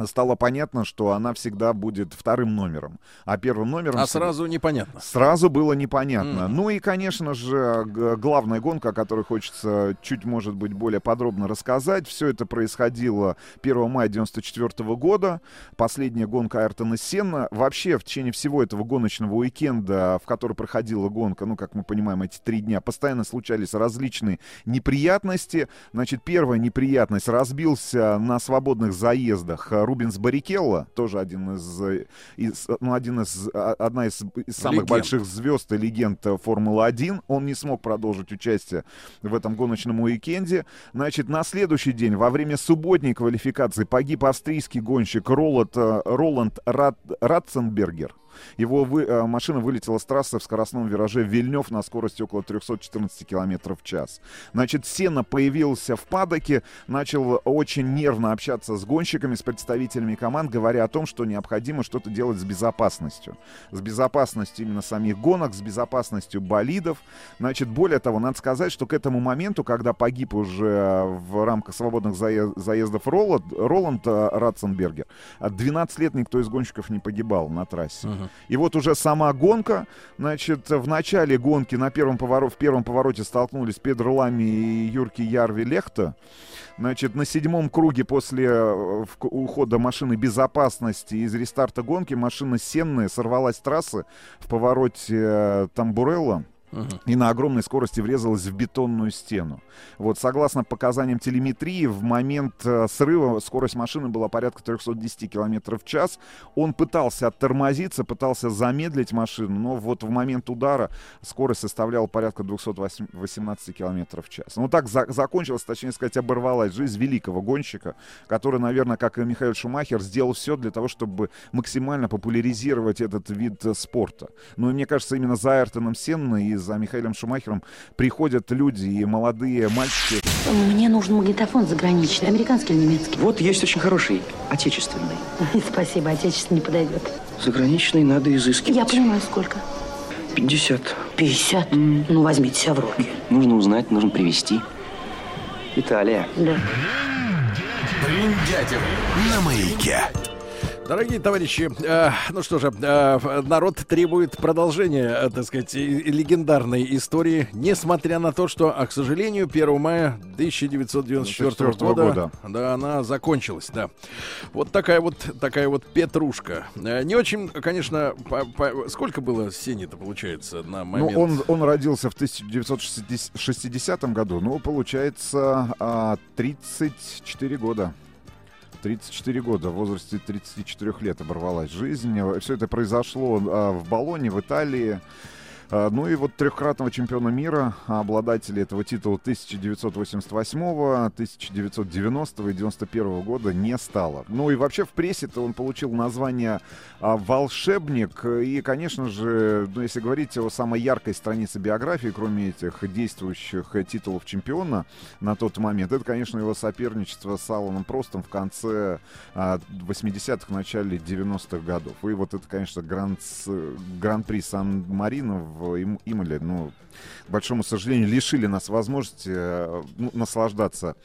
стало понятно, что она всегда будет вторым номером, а первым номером... А всегда- сразу непонятно. Сразу было непонятно. Мгм. Ну и, конечно же, главная гонка, о которой хочется чуть, может быть, более подробно рассказать. Все это происходило 1 мая 94 года. Последняя гонка Айртона Сенна. Вообще, в течение всего этого гоночного уикенда, в который проходила гонка, ну, как мы понимаем, эти три дня, постоянно случались различные неприятности. Значит, первая неприятность. Разбился на свободных заездах Рубинс Баррикелло, тоже один из, э, из, ну, один из, одна из, из самых Легенд. больших звезд и легенд э, Формулы-1. Он не смог продолжить участие в этом гоночном уикенде. Значит, на следующий день, во время субботней квалификации, погиб австрийский гонщик Роланд, э, Роланд Рат- Ратценбергер. Его вы- э, машина вылетела с трассы в скоростном вираже Вильнев на скорости около 314 км в час. Значит, Сена появился в падоке, начал очень нервно общаться с гонщиками, с представителями команд, говоря о том, что необходимо что-то делать с безопасностью. С безопасностью именно самих гонок, с безопасностью болидов. Значит, более того, надо сказать, что к этому моменту, когда погиб уже в рамках свободных зае- заездов Роланд, Роланд э, Ратценбергер, а 12 лет никто из гонщиков не погибал на трассе. И вот уже сама гонка, значит, в начале гонки на первом поворот, в первом повороте столкнулись Педро Лами и Юрки Ярви Лехта. Значит, на седьмом круге после э, ухода машины безопасности из рестарта гонки машина Сенны сорвалась с трассы в повороте э, Тамбурелла и на огромной скорости врезалась в бетонную стену. Вот, согласно показаниям телеметрии, в момент э, срыва скорость машины была порядка 310 км в час. Он пытался оттормозиться, пытался замедлить машину, но вот в момент удара скорость составляла порядка 218 км в час. Ну, так за- закончилась, точнее сказать, оборвалась жизнь великого гонщика, который, наверное, как и Михаил Шумахер, сделал все для того, чтобы максимально популяризировать этот вид э, спорта. Ну, и мне кажется, именно за Айртоном Сенна и за Михаилом Шумахером приходят люди и молодые мальчики. Мне нужен магнитофон заграничный, американский или немецкий? Вот есть очень хороший, отечественный. Спасибо, отечественный не подойдет. Заграничный надо изыскивать. Я понимаю, сколько. 50. 50? Ну, возьмите себя в руки. Нужно узнать, нужно привезти. Италия. Да. Бриндятин на маяке. Дорогие товарищи, э, ну что же, э, народ требует продолжения, э, так сказать, легендарной истории, несмотря на то, что, а, к сожалению, 1 мая 1994 года, года. да, она закончилась, да. Вот такая вот, такая вот петрушка. Э, Не очень, конечно, по- по- сколько было Сени-то, получается, на момент? Ну, он, он родился в 1960 году, ну, получается, а, 34 года. 34 года, в возрасте 34 лет оборвалась жизнь. Все это произошло а, в Болоне, в Италии. А, Ну и вот трехкратного чемпиона мира, обладателя этого титула 1988, 1990 и 91 года не стало. Ну и вообще в прессе-то он получил название а, «Волшебник». И, конечно же, ну, если говорить о самой яркой странице биографии, кроме этих действующих титулов чемпиона на тот момент, это, конечно, его соперничество с Алланом Простом в конце а, 80-х, начале 90-х годов. И вот это, конечно, гран-при Сан-Марино в Им- Имале, ну, к большому сожалению, лишили нас возможности э, ну, наслаждаться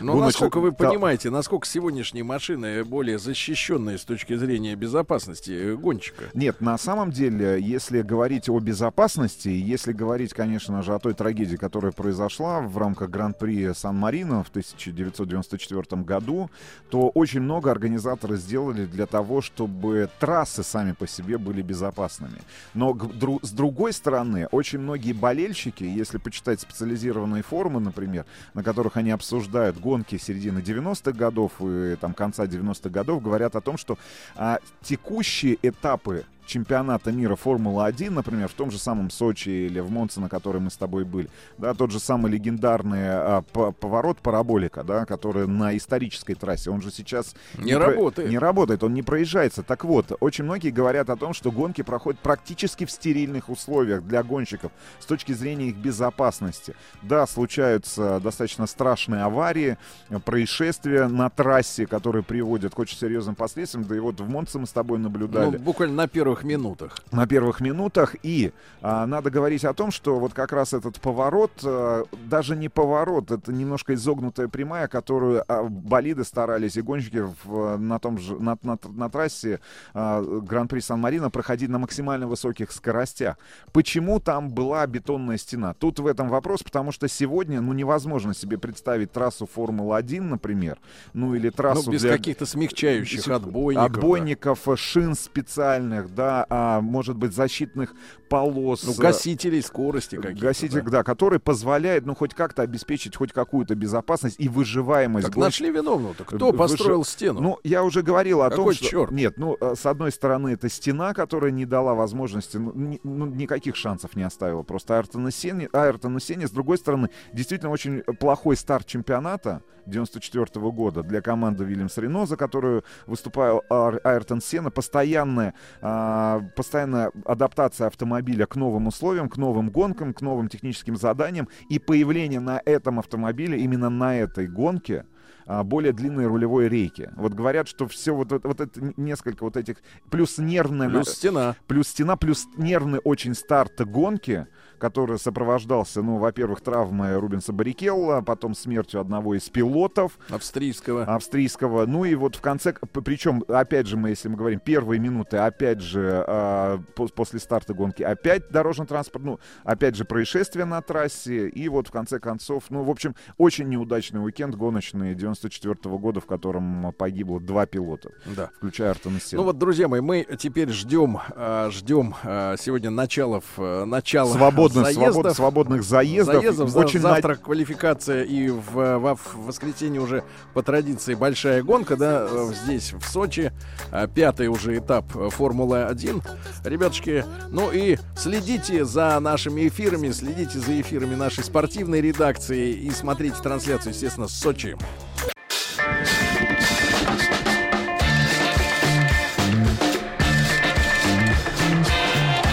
Но гоночной- насколько вы Да. понимаете, насколько сегодняшние машины более защищенные с точки зрения безопасности э, гонщика? Нет, на самом деле, если говорить о безопасности, если говорить, конечно же, о той трагедии, которая произошла в рамках Гран-при Сан-Марино в 1994 году, то очень много организаторы сделали для того, чтобы трассы сами по себе были безопасными. Но с другой стороны, очень многие болельщики, если почитать специализированные форумы, например, на которых они обсуждают гонки середины 90-х годов и там конца 90-х годов говорят о том, что а, текущие этапы чемпионата мира Формула-1, например, в том же самом Сочи или в Монце, на которой мы с тобой были, да, тот же самый легендарный а, по- поворот параболика, да, который на исторической трассе, он же сейчас Не про- работает. не работает, он не проезжается. Так вот, очень многие говорят о том, что гонки проходят практически в стерильных условиях для гонщиков с точки зрения их безопасности. Да, случаются достаточно страшные аварии, происшествия на трассе, которые приводят к очень серьезным последствиям. Да и вот в Монце мы с тобой наблюдали Ну, буквально на первых минутах. на первых минутах. И а, надо говорить о том, что вот как раз этот поворот, а, даже не поворот, это немножко изогнутая прямая, которую а, болиды старались и гонщики в, на том же на, на- на трассе а, Гран-при Сан-Марино проходить на максимально высоких скоростях. Почему там была бетонная стена? Тут в этом вопрос, потому что сегодня ну невозможно себе представить трассу Формулы-1, например, ну или трассу Ну, без для- каких-то смягчающих отбойников. да. отбойников, шин специальных, да, а, может быть, защитных полос. Ну, э, гасителей скорости каких-то. Гаситель, да. который позволяет, ну, хоть как-то обеспечить хоть какую-то безопасность и выживаемость. Так нашли виновного-то. Кто Выжи- построил стену? Ну, я уже говорил о том, Какой что... чёрт? Нет, ну, э, с одной стороны, это стена, которая не дала возможности, ну, ни- ну, никаких шансов не оставила просто Айртону Сене, Айртону Сене. С другой стороны, действительно очень плохой старт чемпионата 94 года для команды Вильямс Рено, за которую выступал Айртон Сена. Постоянная, а, постоянная адаптация автомобиля к новым условиям, к новым гонкам, к новым техническим заданиям. И появление на этом автомобиле, именно на этой гонке, а, более длинной рулевой рейки. Вот говорят, что все вот, это- вот это несколько вот этих плюс нервная Плюс стена. плюс стена, плюс нервный очень старт гонки, который сопровождался, ну, во-первых, травмой Рубенса Баррикелла, потом смертью одного из пилотов Австрийского. австрийского. Ну и вот в конце, причем, опять же, мы, если мы говорим, первые минуты, опять же, а, по- после старта гонки, опять дорожный транспорт, ну, опять же, происшествие на трассе, и вот в конце концов, ну, в общем, очень неудачный уикенд гоночный 94 года, в котором погибло два пилота, Да. включая Артона Сена. Ну вот, друзья мои, мы теперь ждем, а, ждем а, сегодня началов, а, начала Свободных, заездов. свобод- свободных заездов. Заездов, за- Очень завтра квалификация и в, во- в воскресенье уже по традиции большая гонка, да, э, здесь в Сочи, а, пятый уже этап э, Формулы-1. Ребятушки, ну и следите за нашими эфирами, следите за эфирами нашей спортивной редакции и смотрите трансляцию, естественно, с Сочи.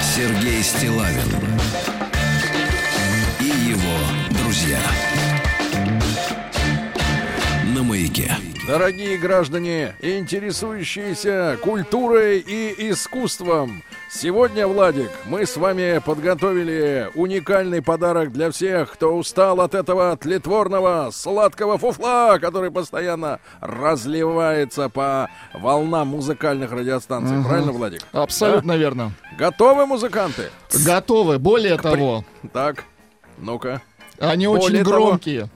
Сергей Стилавин Дорогие граждане, интересующиеся культурой и искусством, сегодня, Владик, мы с вами подготовили уникальный подарок для всех, кто устал от этого тлетворного сладкого фуфла, который постоянно разливается по волнам музыкальных радиостанций. Мгм. Правильно, Владик? Абсолютно Да? верно. Готовы музыканты? Готовы. Более того, Так, ну-ка. они Более очень того, громкие.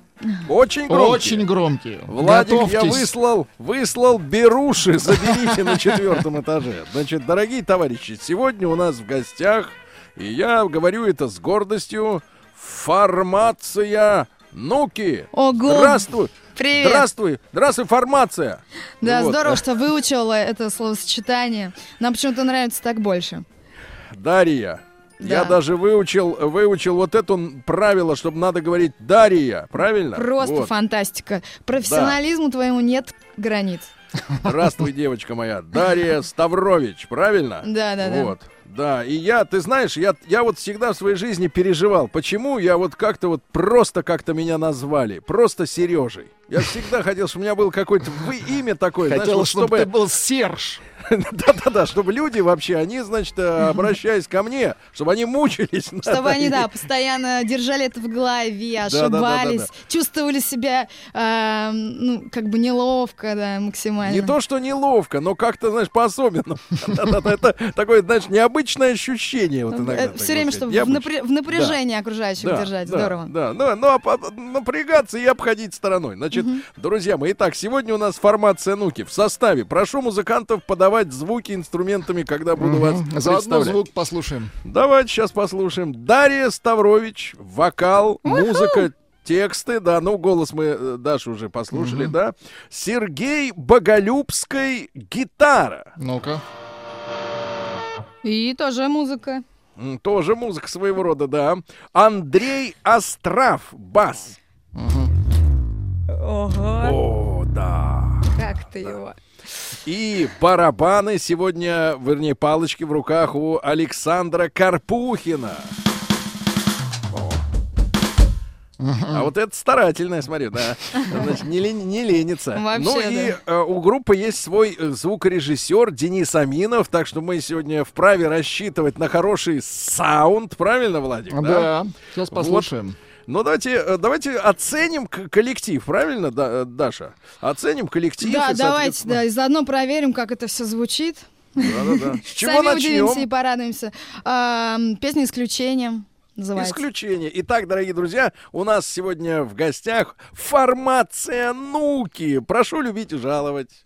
Очень громкие. Очень громкие. Владик, я Готовьтесь. выслал, выслал беруши, заберите на четвертом этаже. Значит, дорогие товарищи, сегодня у нас в гостях, и я говорю это с гордостью, формация Нуки. Ого. Здравствуй. Привет. Здравствуй. Здравствуй, формация. Да, Вот. здорово, что выучила это словосочетание. Нам почему-то нравится так больше. Дарья. Я Да. даже выучил, выучил вот это правило, чтобы надо говорить Дарья, правильно? Просто Вот. фантастика. Профессионализму твоему нет границ. Здравствуй, девочка моя. Дарья Ставрович, правильно? Да, да, да. Вот. Да, и я, ты знаешь, я, я вот всегда в своей жизни переживал, почему я вот как-то вот просто как-то меня назвали, просто Сережей. Я всегда хотел, чтобы у меня было какое-то вы- имя такое, знаешь, Хотел, вот чтобы ты был Серж. Да-да-да, чтобы люди вообще, они, значит, э, обращаясь ко мне, чтобы они мучились. Чтобы они, да, постоянно держали это в голове, ошибались, чувствовали себя, э, ну, как бы неловко, да, максимально. Не то, что неловко, но как-то, знаешь, по-особенному. Это такое, знаешь, необычное ощущение. Вот иногда, так Все Э, время, чтобы в, напряжении окружающих держать. Здорово. Да, ну, ну, а напрягаться и обходить стороной. Значит, друзья мои, итак, сегодня у нас формация Нуки в составе. Прошу музыкантов подавать звуки инструментами, когда буду вас Мгм. Заодно звук послушаем. Давайте сейчас послушаем. Дарья Ставрович, вокал, музыка, Тексты, да, ну голос мы э, Дашу уже послушали, да. Сергей Боголюбской гитара. Ну-ка. И тоже музыка. Тоже музыка своего рода, да. Андрей Острав, бас. Ого. О, да. Как ты его? И барабаны сегодня, вернее, палочки в руках у Александра Карпухина. А вот это старательное, смотри, да. Значит, не, лен- не ленится. Вообще, ну и э, у группы есть свой э, звукорежиссер Денис Аминов, так что мы сегодня вправе рассчитывать на хороший саунд, правильно, Владик? Да, сейчас Вот. Послушаем. Ну давайте, э, давайте оценим коллектив, правильно, Да- э, Даша? Оценим коллектив. Да, и, давайте, да, и заодно проверим, как это все звучит. Да-да-да. С чего Сами удивимся и начнем? порадуемся. Ам, Песня исключением называется. Исключение. Итак, дорогие друзья, у нас сегодня в гостях формация Нуки. Прошу любить и жаловать.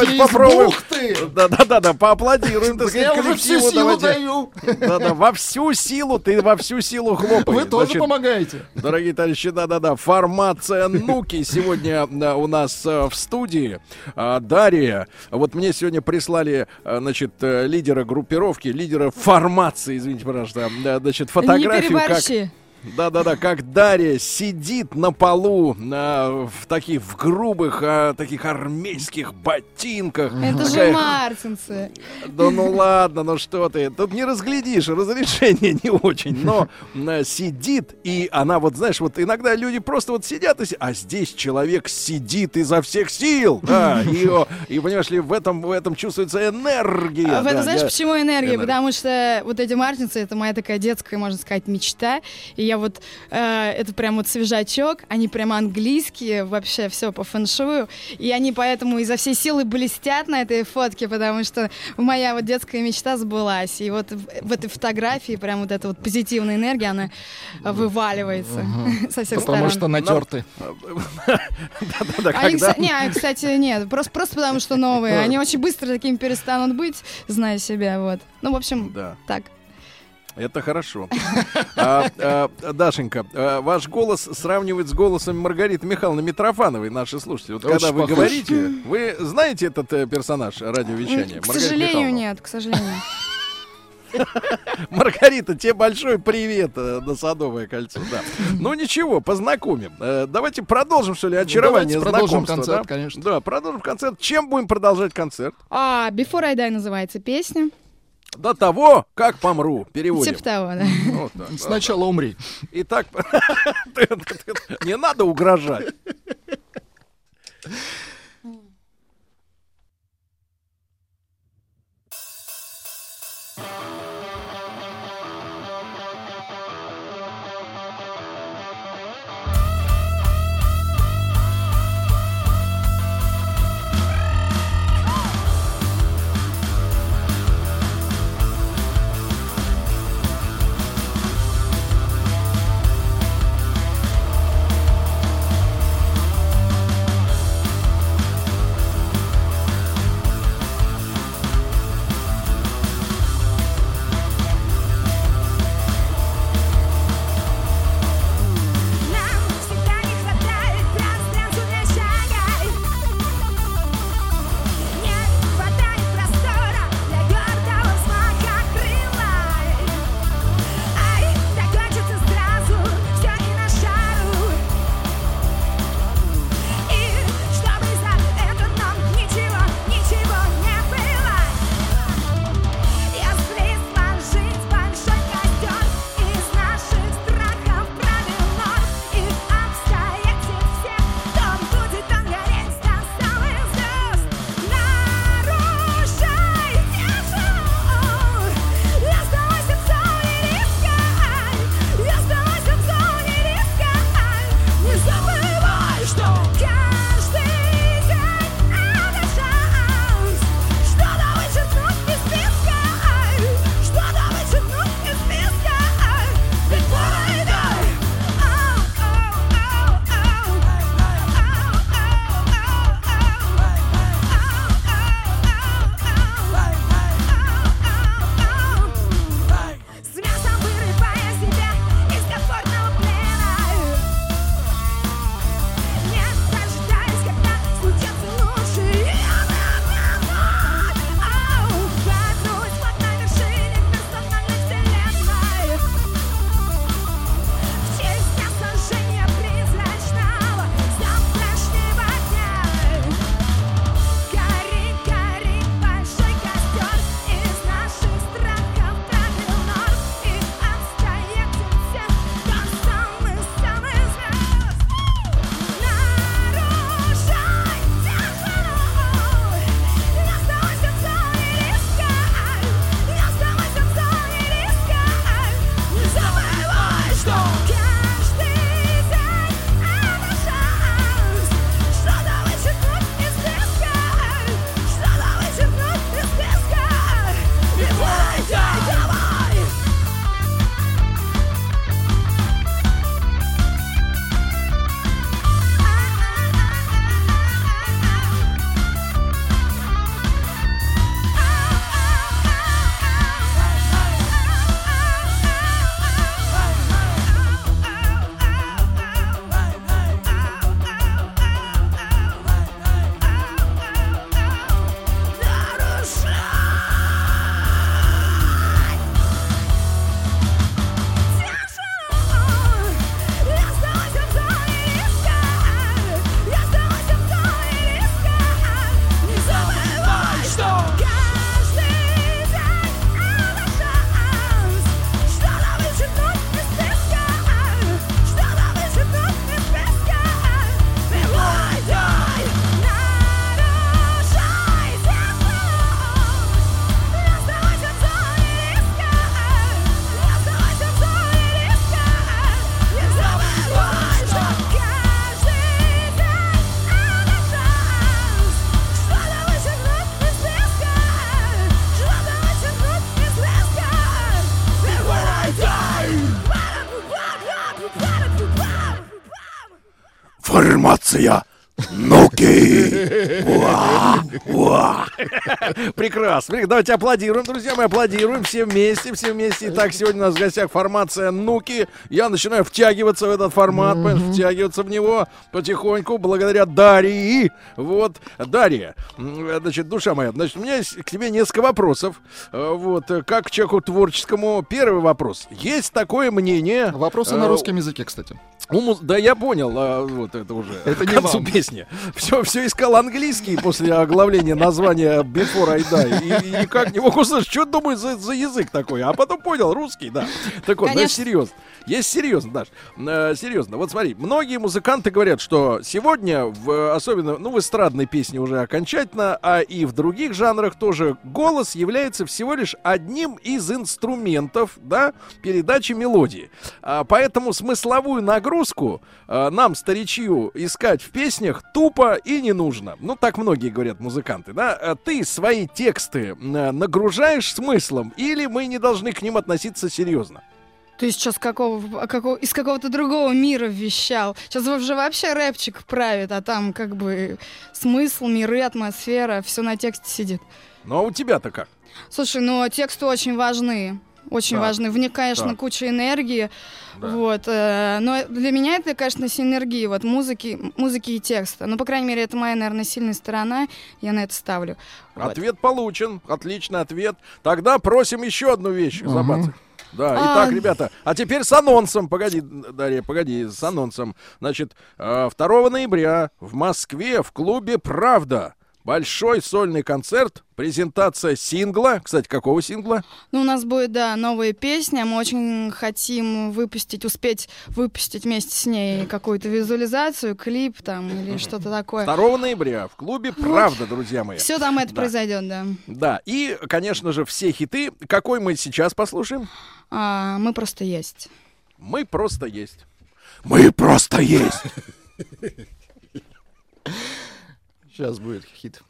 Давайте попробуем. Да-да-да, поаплодируем, так я уже всю силу давайте. даю. Да-да, во всю силу, ты во всю силу хлопай. Вы тоже Значит, помогаете. Дорогие товарищи, да-да-да, формация Нуки сегодня а, у нас а, в студии. А, Дарья, вот мне сегодня прислали, а, значит, э, лидера группировки, лидера формации, извините, пожалуйста, значит, Не фотографию, как... Да-да-да, как Дарья сидит на полу а, в таких, в грубых, а, таких армейских ботинках. Это же Такая мартинсы. да ну ладно, ну что ты, тут не разглядишь, разрешение не очень, но э, сидит, и она вот, знаешь, вот иногда люди просто вот сидят, и а здесь человек сидит изо всех сил, да, и, и понимаешь ли, в этом, в этом чувствуется энергия. А да, знаешь, я- почему энергия? Энергия. Потому что вот эти мартинсы это моя такая детская, можно сказать, мечта. И я вот э, это прям вот свежачок, они прям английские, вообще все по фэншую. И они поэтому изо всей силы блестят на этой фотке, потому что моя вот детская мечта сбылась. И вот в, в этой фотографии прям вот эта вот позитивная энергия, она вываливается со всех Потому сторон. что натерты. Да-да-да, Они, не, а, кстати, нет, просто, просто потому что новые. Они очень быстро такими перестанут быть, зная себя, вот. Ну, в общем, так. Это хорошо. А, а, Дашенька, а, ваш голос сравнивает с голосом Маргариты Михайловны Митрофановой, наши слушатели. Вот Очень когда вы похож. говорите, вы знаете этот э, персонаж радиовещания? К Маргарита сожалению, Михайловна? нет, к сожалению. Маргарита, тебе большой привет э, на Садовое кольцо. Да. Ну ничего, познакомим. Э, Давайте продолжим, что ли, очарование Ну, давайте продолжим концерт, да? конечно. Да, продолжим концерт. Чем будем продолжать концерт? А, Before I Die называется песня. До того, как помру. Переводим. Типа того, да. Вот так. Сначала умри. Итак, не надо угрожать. Прекрасно. Прек- Давайте аплодируем, друзья мы аплодируем все вместе, все вместе. Итак, сегодня у нас в гостях формация Нуки. Я начинаю втягиваться в этот формат, понимаешь, втягиваться в него потихоньку, благодаря Дарьи. Вот, Дарья, значит, душа моя, значит, у меня есть к тебе несколько вопросов. Э, Вот, э, как к человеку творческому. Первый вопрос. Есть такое мнение... Вопросы э, на русском языке, кстати. у Да, я понял, а, вот это уже Это к не концу вам. песни. Все, все искал английский после оглавления названия Before I Die. И, и никак не мог услышать, что думает за, за язык такой. А потом понял, русский, да. Так вот, значит, серьезно. Есть серьезно, Даш. Э, серьезно. Вот смотри, многие музыканты говорят, что сегодня, в, особенно, ну, в эстрадной песне уже окончательно, а и в других жанрах тоже, голос является всего лишь одним из инструментов, да, передачи мелодии. А, поэтому смысловую нагрузку а, нам, старичью, искать в песнях тупо и не нужно. Ну, так многие говорят музыканты, да. А ты свои тексты м, нагружаешь смыслом или мы не должны к ним относиться серьезно? Ты сейчас какого, какого, из какого-то другого мира вещал. Сейчас уже вообще рэпчик правит, а там как бы смысл, миры, атмосфера, все на тексте сидит. Ну, а у тебя-то как? Слушай, ну тексты очень важны. Очень Так, важны. В них, конечно, так. куча энергии. Да. Вот. э, но для меня это, конечно, синергия вот музыки, музыки и текста. Ну, по крайней мере, это моя, наверное, сильная сторона. Я на это ставлю. Вот. Ответ получен. Отличный ответ. Тогда просим еще одну вещь Мгм. забацать. Да, А. итак, ребята, а теперь с анонсом. Погоди, Дарья, погоди, с анонсом. Значит, э, 2 ноября в Москве в клубе «Правда» большой сольный концерт, презентация сингла. Кстати, какого сингла? Ну, у нас будет, да, новая песня. Мы очень хотим выпустить, успеть выпустить вместе с ней какую-то визуализацию, клип там или что-то такое. 2 ноября в клубе «Правда», друзья мои. Все там это Да. произойдет, да. Да, и, конечно же, все хиты. Какой мы сейчас послушаем? А, мы просто есть. Мы просто есть. Мы просто есть. Сейчас будет хит.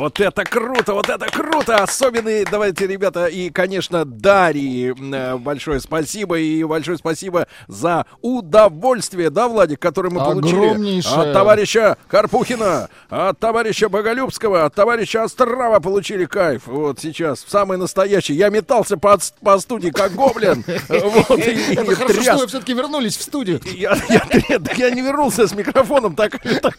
Вот это круто, вот это круто! Особенные, давайте, ребята, и, конечно, Дарьи э, большое спасибо, и большое спасибо за удовольствие, да, Владик, которое мы получили от товарища Карпухина, от товарища Боголюбского, от товарища Острова получили кайф. Вот сейчас, самый настоящий. Я метался по, по студии, как гоблин. Вот, и- Это хорошо, что вы все-таки вернулись в студию. Я, не вернулся с микрофоном, так, так,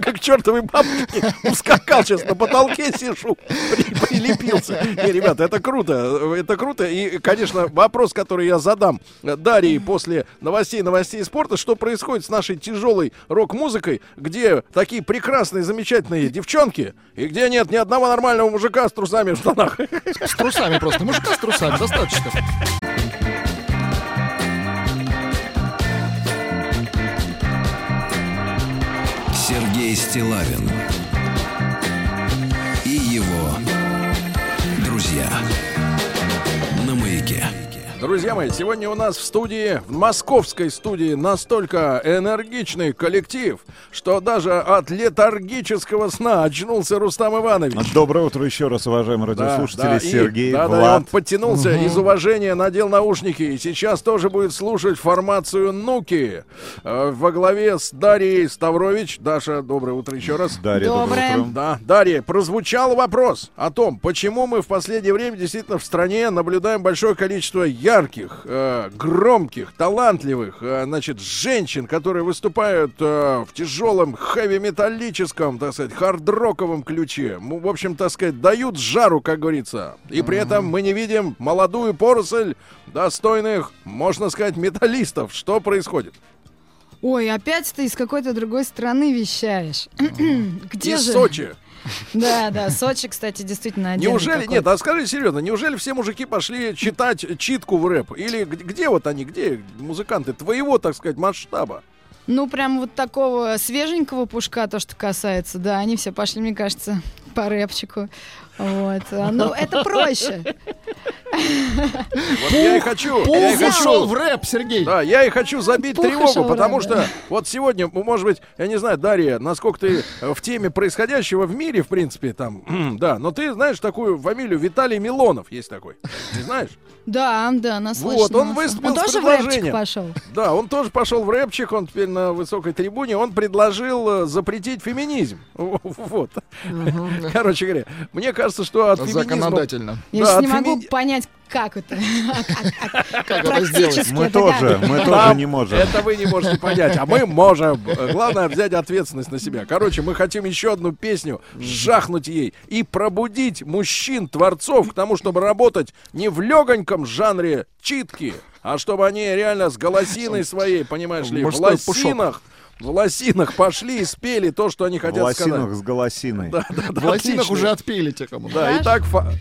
как чертовой бабушки ускакал сейчас на потолке сижу, при- прилепился. Не, ребята, это круто, это круто. И, конечно, вопрос, который я задам Дарье после новостей, новостей спорта, что происходит с нашей тяжелой рок-музыкой, где такие прекрасные, замечательные девчонки, и где нет ни одного нормального мужика с трусами в штанах. С трусами просто. Мужика с трусами достаточно. Сергей Стилавин Друзья мои, сегодня у нас в студии, в московской студии, настолько энергичный коллектив, что даже от летаргического сна очнулся Рустам Иванович. Доброе утро еще раз, уважаемые Да, радиослушатели. да, и- Сергей, да, да, и Влад. он подтянулся, Мгм. из уважения надел наушники. И сейчас тоже будет слушать формацию «Нуки» э, во главе с Дарьей Ставрович. Даша, доброе утро еще раз. Дарья, доброе Доброе. утро. Да, Дарья, прозвучал вопрос о том, почему мы в последнее время действительно в стране наблюдаем большое количество ярких, э, громких, талантливых, э, значит, женщин, которые выступают э, в тяжелом хэви-металлическом, так сказать, хард-роковом ключе. В общем, так сказать, дают жару, как говорится. И при этом мы не видим молодую поросль достойных, можно сказать, металлистов. Что происходит? Ой, опять ты из какой-то другой страны вещаешь. Где Из же? Сочи. Да, да, Сочи, кстати, действительно отдельный Неужели, нет, а скажи серьезно, неужели все мужики пошли читать читку в рэп? Или где вот они, где музыканты твоего, так сказать, масштаба? Ну, прям вот такого свеженького пушка, то, что касается, да, они все пошли, мне кажется, по рэпчику. Вот. Ну, это проще. Вот я и хочу. Я и хочу- ушел в рэп, Сергей. Да, я и хочу забить тревогу, потому что вот сегодня, м, может быть, я не знаю, Дарья, насколько ты в теме происходящего в мире, в принципе, там, да, но ты знаешь такую фамилию Виталий Милонов, есть такой. Не знаешь? Да, да, наслышно. Вот, он выступил Он тоже в рэпчик пошел. Да, он тоже пошел в рэпчик, он теперь на высокой трибуне, он предложил э, запретить феминизм. Вот. Короче говоря, мне кажется, что от феминизма... Законодательно. Я Да, не могу понять, как это. Как это сделать? Мы тоже, мы тоже не можем. Это вы не можете понять, а мы можем. Главное взять ответственность на себя. Короче, мы хотим еще одну песню, жахнуть ей и пробудить мужчин, творцов к тому, чтобы работать не в легоньком жанре читки, а чтобы они реально с голосиной своей, понимаешь ли, в лосинах, в лосинах пошли и спели то, что они В хотят лосинах сказать. с голосиной. Да, да, да, В лосинах отлично. уже отпели те, кому. Да, Хорошо. итак, фа-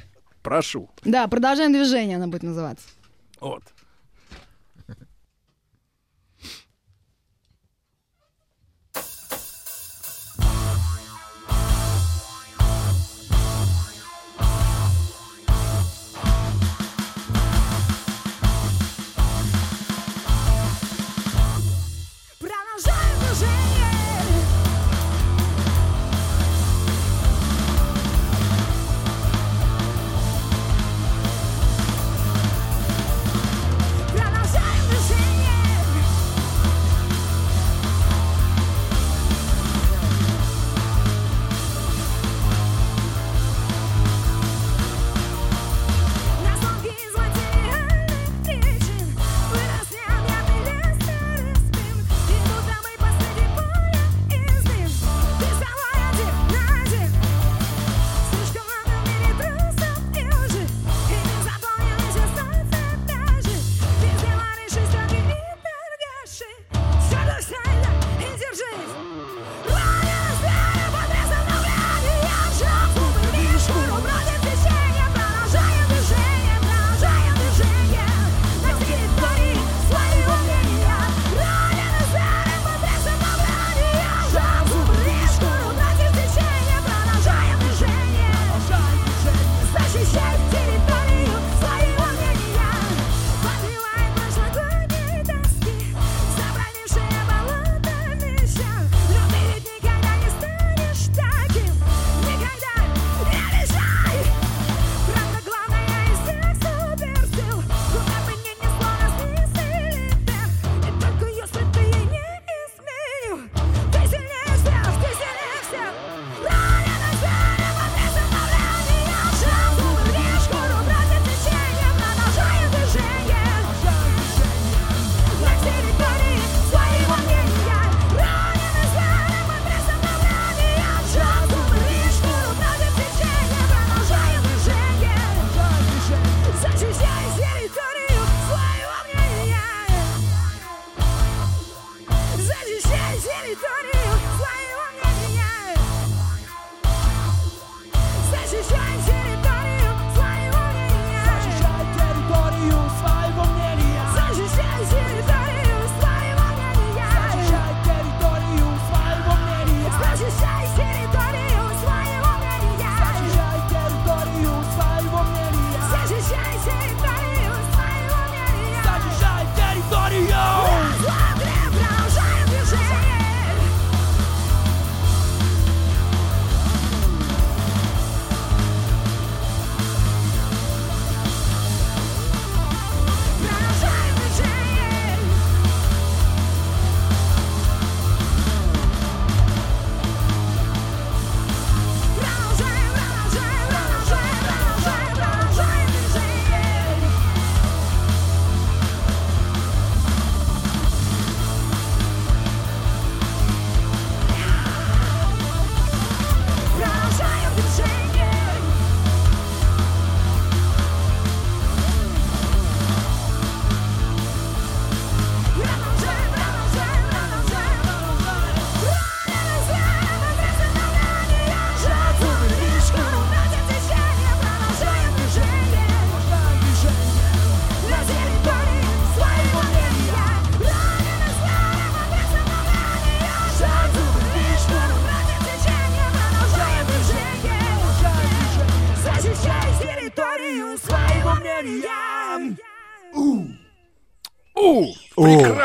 прошу. Да, продолжаем движение, она будет называться. Вот.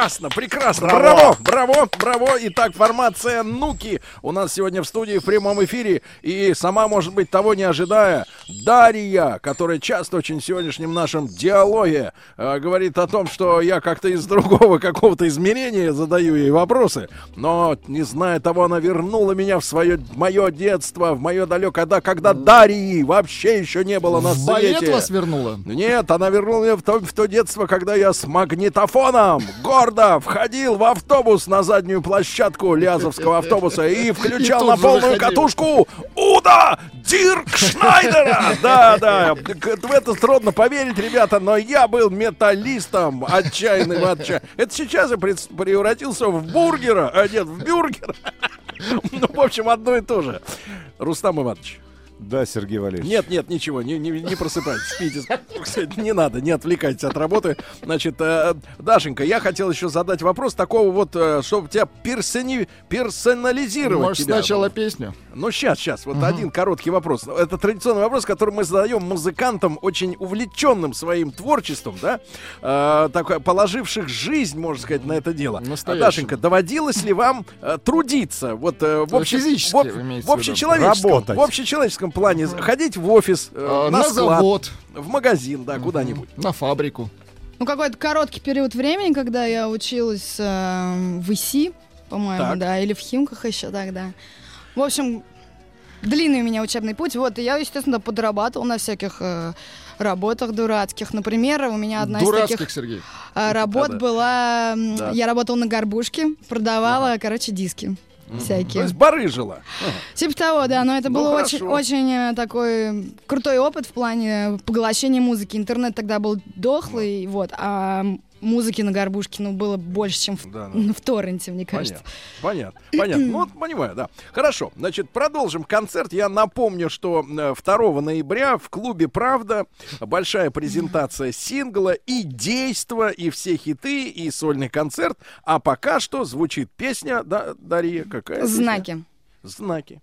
Прекрасно, прекрасно. Браво! Браво, браво, браво. Итак, формация Нуки у нас сегодня в студии в прямом эфире. И сама, может быть, того не ожидая, Дарья, которая часто очень в сегодняшнем нашем диалоге э, говорит о том, что я как-то из другого какого-то измерения задаю ей вопросы. Но, не зная того, она вернула меня в свое мое детство, в мое далекое, когда, когда Дарьи вообще еще не было на балет свете. вас вернула? Нет, она вернула меня в то, в то детство, когда я с магнитофоном гордо входил в автобус на заднюю площадку Лязовского автобуса и включал на полную катушку Уда Дирк Шнайдера. Да, да. В это трудно поверить, ребята, но я был металлистом отчаянным отчаянным. Это сейчас я превратился в бургера, а нет, в бюргера. Ну, в общем, одно и то же. Рустам Иванович. Да, Сергей Валерьевич. Нет, нет, ничего, не, не, не просыпайтесь, спите. Кстати, Не надо, не отвлекайтесь от работы. Значит, э, Дашенька, я хотел еще задать вопрос такого вот, э, чтобы тебя персони... персонализировать. Может, тебя. сначала песню? Ну, сейчас, сейчас, вот Мгм. один короткий вопрос. Это традиционный вопрос, который мы задаем музыкантам, очень увлеченным своим творчеством, да, э, такое, положивших жизнь, можно сказать, на это дело. Настоящим. Дашенька, доводилось ли вам э, трудиться вот э, в, общем, физически в, в общечеловеческом, Работать. в общечеловеческом плане ходить в офис, э, Э, на, на склад, завод. в магазин, да, куда-нибудь? На фабрику. Ну, какой-то короткий период времени, когда я училась э, в ИСИ, по-моему, Так. да, или в Химках еще тогда. В общем, длинный у меня учебный путь. Вот, и я, естественно, подрабатывал на всяких э, работах дурацких. Например, у меня одна из Дурацких, таких Сергей. э, работ Да-да. была... Да. Я работала на горбушке, продавала, короче, диски. То Всякие. есть барыжила. Типа того, да, но это Ну, был очень, очень э, такой крутой опыт в плане поглощения музыки. Интернет тогда был дохлый, вот, а музыки на горбушке, ну, было больше, чем в, Да, да. в торренте, мне кажется. Понятно, понятно, понятно. Ну, вот понимаю, да. Хорошо, значит, продолжим концерт. Я напомню, что э, 2 ноября в клубе «Правда» большая презентация сингла и действа, и все хиты, и сольный концерт. А пока что звучит песня, да, Дарья, какая? песня? Знаки. Знаки.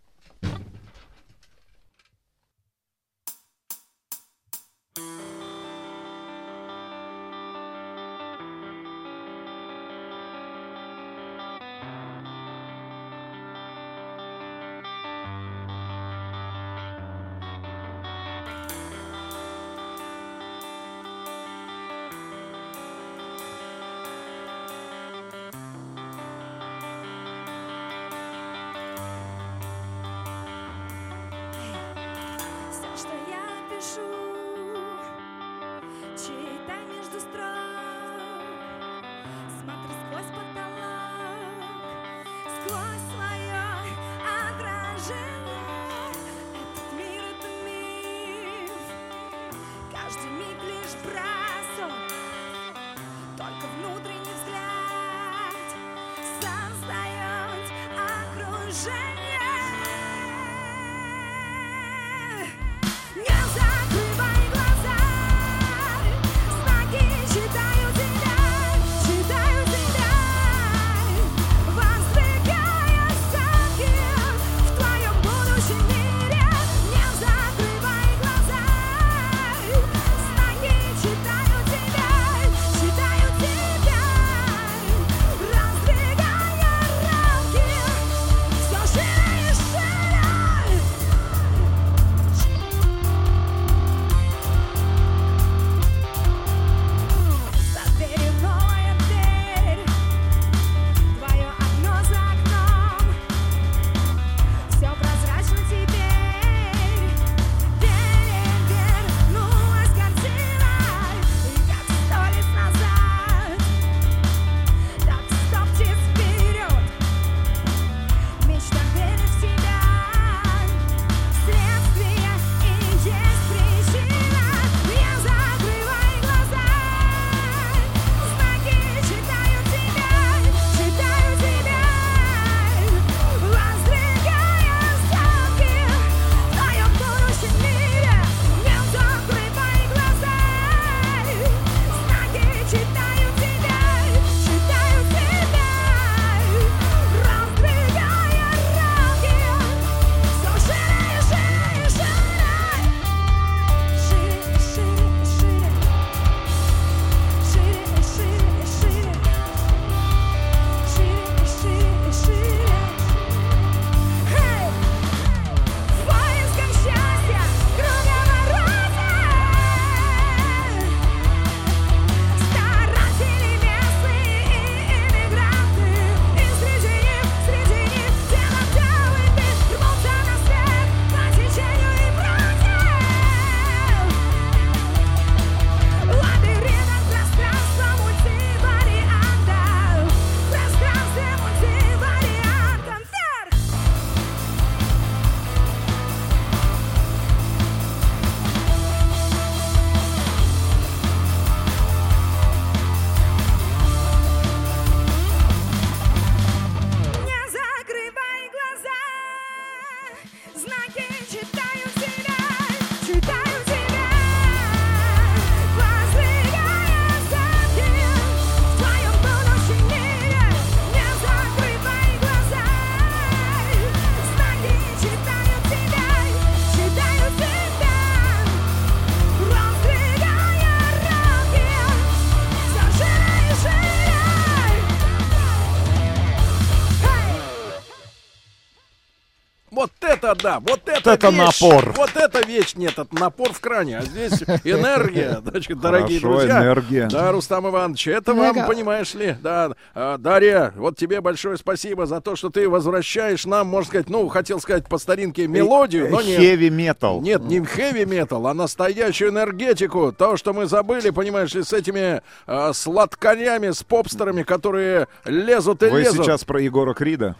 Да, вот это, это вещь, напор. Вот это вещь, нет, это напор в кране, а здесь энергия, значит, дорогие Хорошо, друзья. энергия. Да, Рустам Иванович, это вам, Эго. понимаешь ли, да. А, Дарья, вот тебе большое спасибо за то, что ты возвращаешь нам, можно сказать, ну, хотел сказать по старинке мелодию, но нет. Heavy metal. Нет, не хэви метал, а настоящую энергетику. То, что мы забыли, понимаешь ли, с этими э, сладкарями, с попстерами, которые лезут и Вы лезут. сейчас про Егора Крида?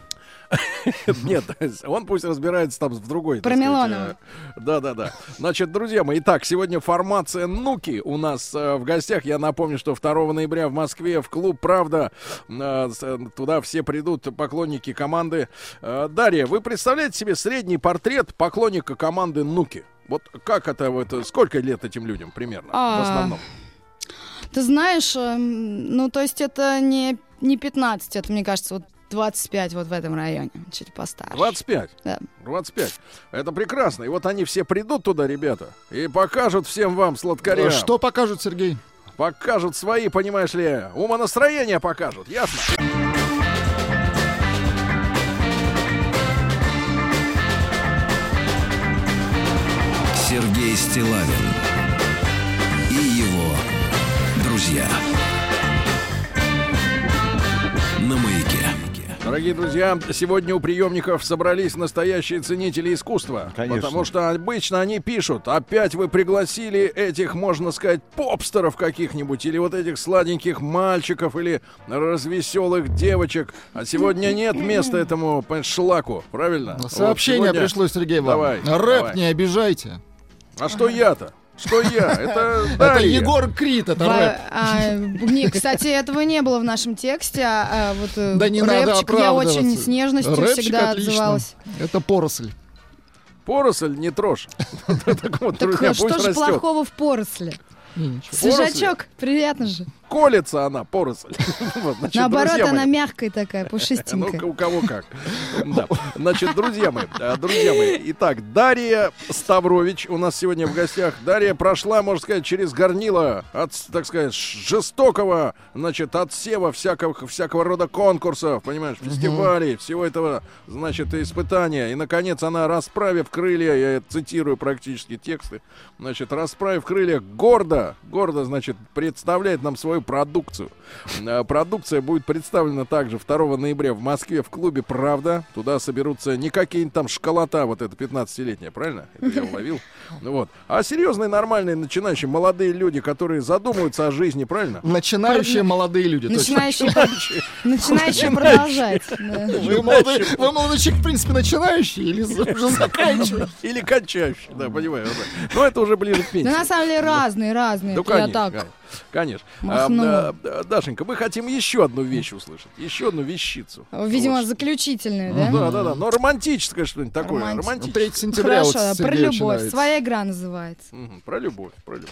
Нет, он пусть разбирается там в другой. Про Милонова. э, Да-да-да. Значит, друзья мои, итак, сегодня формация Нуки у нас э, в гостях. Я напомню, что 2 ноября в Москве в клуб «Правда» э, туда все придут поклонники команды. Дарья, вы представляете себе средний портрет поклонника команды Нуки? Вот как это, вот, сколько лет этим людям примерно в А, основном? Ты знаешь, эм, ну, то есть это не, не 15, это, мне кажется, вот 25 вот в этом районе, чуть постарше. 25. Да. 25. Это прекрасно. И вот они все придут туда, ребята, и покажут всем вам, сладкарям. Что покажут, Сергей? Покажут свои, понимаешь ли, умонастроения покажут, ясно? Сергей Стилавин и его друзья. Дорогие друзья, сегодня у приемников собрались настоящие ценители искусства. Конечно. Потому что обычно они пишут, опять вы пригласили этих, можно сказать, попстеров каких-нибудь, или вот этих сладеньких мальчиков, или развеселых девочек. А сегодня нет места этому шлаку, правильно? Вот Сообщение сегодня- пришло, Сергей, вам. Давай, Рэп давай. не обижайте. А что я-то? Что я? Это Это. Егор Крид, это рэп. а, не, кстати, этого не было в нашем тексте. А, а вот э, Да не надо я оправдываться. очень с нежностью Рэпчик всегда отлично. отзывалась. Это поросль. Поросль не трожь. Так вот, Так друзья, а что же плохого в поросли? Свежачок, приятно же. Колется она, поросль. Значит, Наоборот, она мои, мягкая такая, Ну, пушистенькая. у кого как. Да. Значит, друзья мои, э, друзья мои, итак, Дарья Ставрович у нас сегодня в гостях. Дарья прошла, можно сказать, через горнило от, так сказать, жестокого, значит, отсева всякого, всякого рода конкурсов, понимаешь, фестивалей, всего этого, значит, испытания. И, наконец, она, расправив крылья, я цитирую практически тексты, значит, расправив крылья, гордо, гордо, значит, представляет нам свою продукцию. Э, Продукция будет представлена также 2 ноября в Москве в клубе «Правда». Туда соберутся не какие-нибудь там школота, вот это 15-летняя, правильно? Это я уловил. Ну Вот. А серьезные, нормальные, начинающие, молодые люди, которые задумываются о жизни, правильно? Начинающие молодые люди. Начинающие, начинающие продолжать. Вы молодой, человек, в принципе, начинающий или уже заканчивающий? Или кончающий, да, понимаю. Но это уже ближе к пенсии. Да на самом деле разные, разные. Ну, конечно, конечно. А, махнула. а, Дашенька, мы хотим еще одну вещь услышать, еще одну вещицу. Видимо, Вот. заключительные, Ну, да? да, да, да. Но романтическое что-нибудь такое. Романтическое. 3 сентября вот Хорошо, про Сергей любовь. начинается. Своя игра называется. Мгм, Про любовь, про любовь.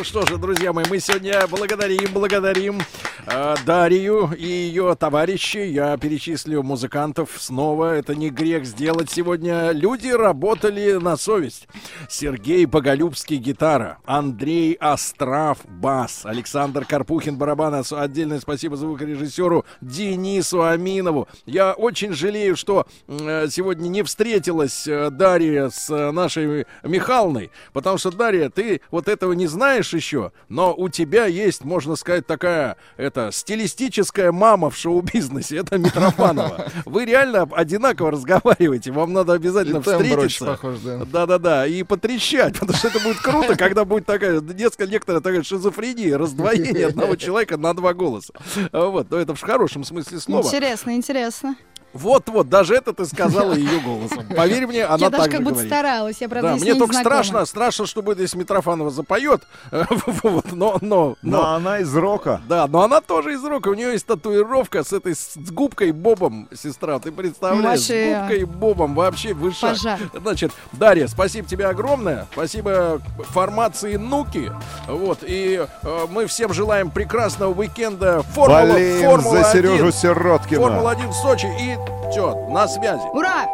Ну что же, друзья мои, мы сегодня благодарим, благодарим э, Дарью и ее товарищей. Я перечислю музыкантов снова. Это не грех сделать сегодня. Люди работали на совесть. Сергей Боголюбский гитара, Андрей Острав бас, Александр Карпухин барабаны. С- Отдельное спасибо звукорежиссеру Денису Аминову. Я очень жалею, что э, сегодня не встретилась э, Дарья с э, нашей Михалной, потому что, Дарья, ты вот этого не знаешь еще, но у тебя есть, можно сказать, такая, это, стилистическая мама в шоу-бизнесе, это Митрофанова. Вы реально одинаково разговариваете, вам надо обязательно И встретиться. похож, да. Да-да-да, и потрещать, потому что это будет круто, когда будет такая детская некоторая такая шизофрения, раздвоение одного человека на два голоса. Вот, но это в хорошем смысле слова. Интересно, интересно. Вот-вот, даже это ты сказала ее голосом. Поверь мне, она я так даже же как будто говорит. старалась, я правда Да, мне только знакома. страшно, страшно, что будет, если Митрофанова запоет. Вот, но, но, Но она из рока. Да, но она тоже из рока. У нее есть татуировка с этой с губкой Бобом, сестра. Ты представляешь? С губкой Бобом вообще выше. Пожар. Значит, Дарья, спасибо тебе огромное. Спасибо формации Нуки. Вот. И э, мы всем желаем прекрасного уикенда. Формула, Болеем Формула за Сережу 1. Сироткина. Формула-1 в Сочи. И все, на связи. Ура!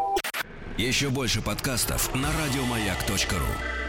Еще больше подкастов на радиомаяк.ру.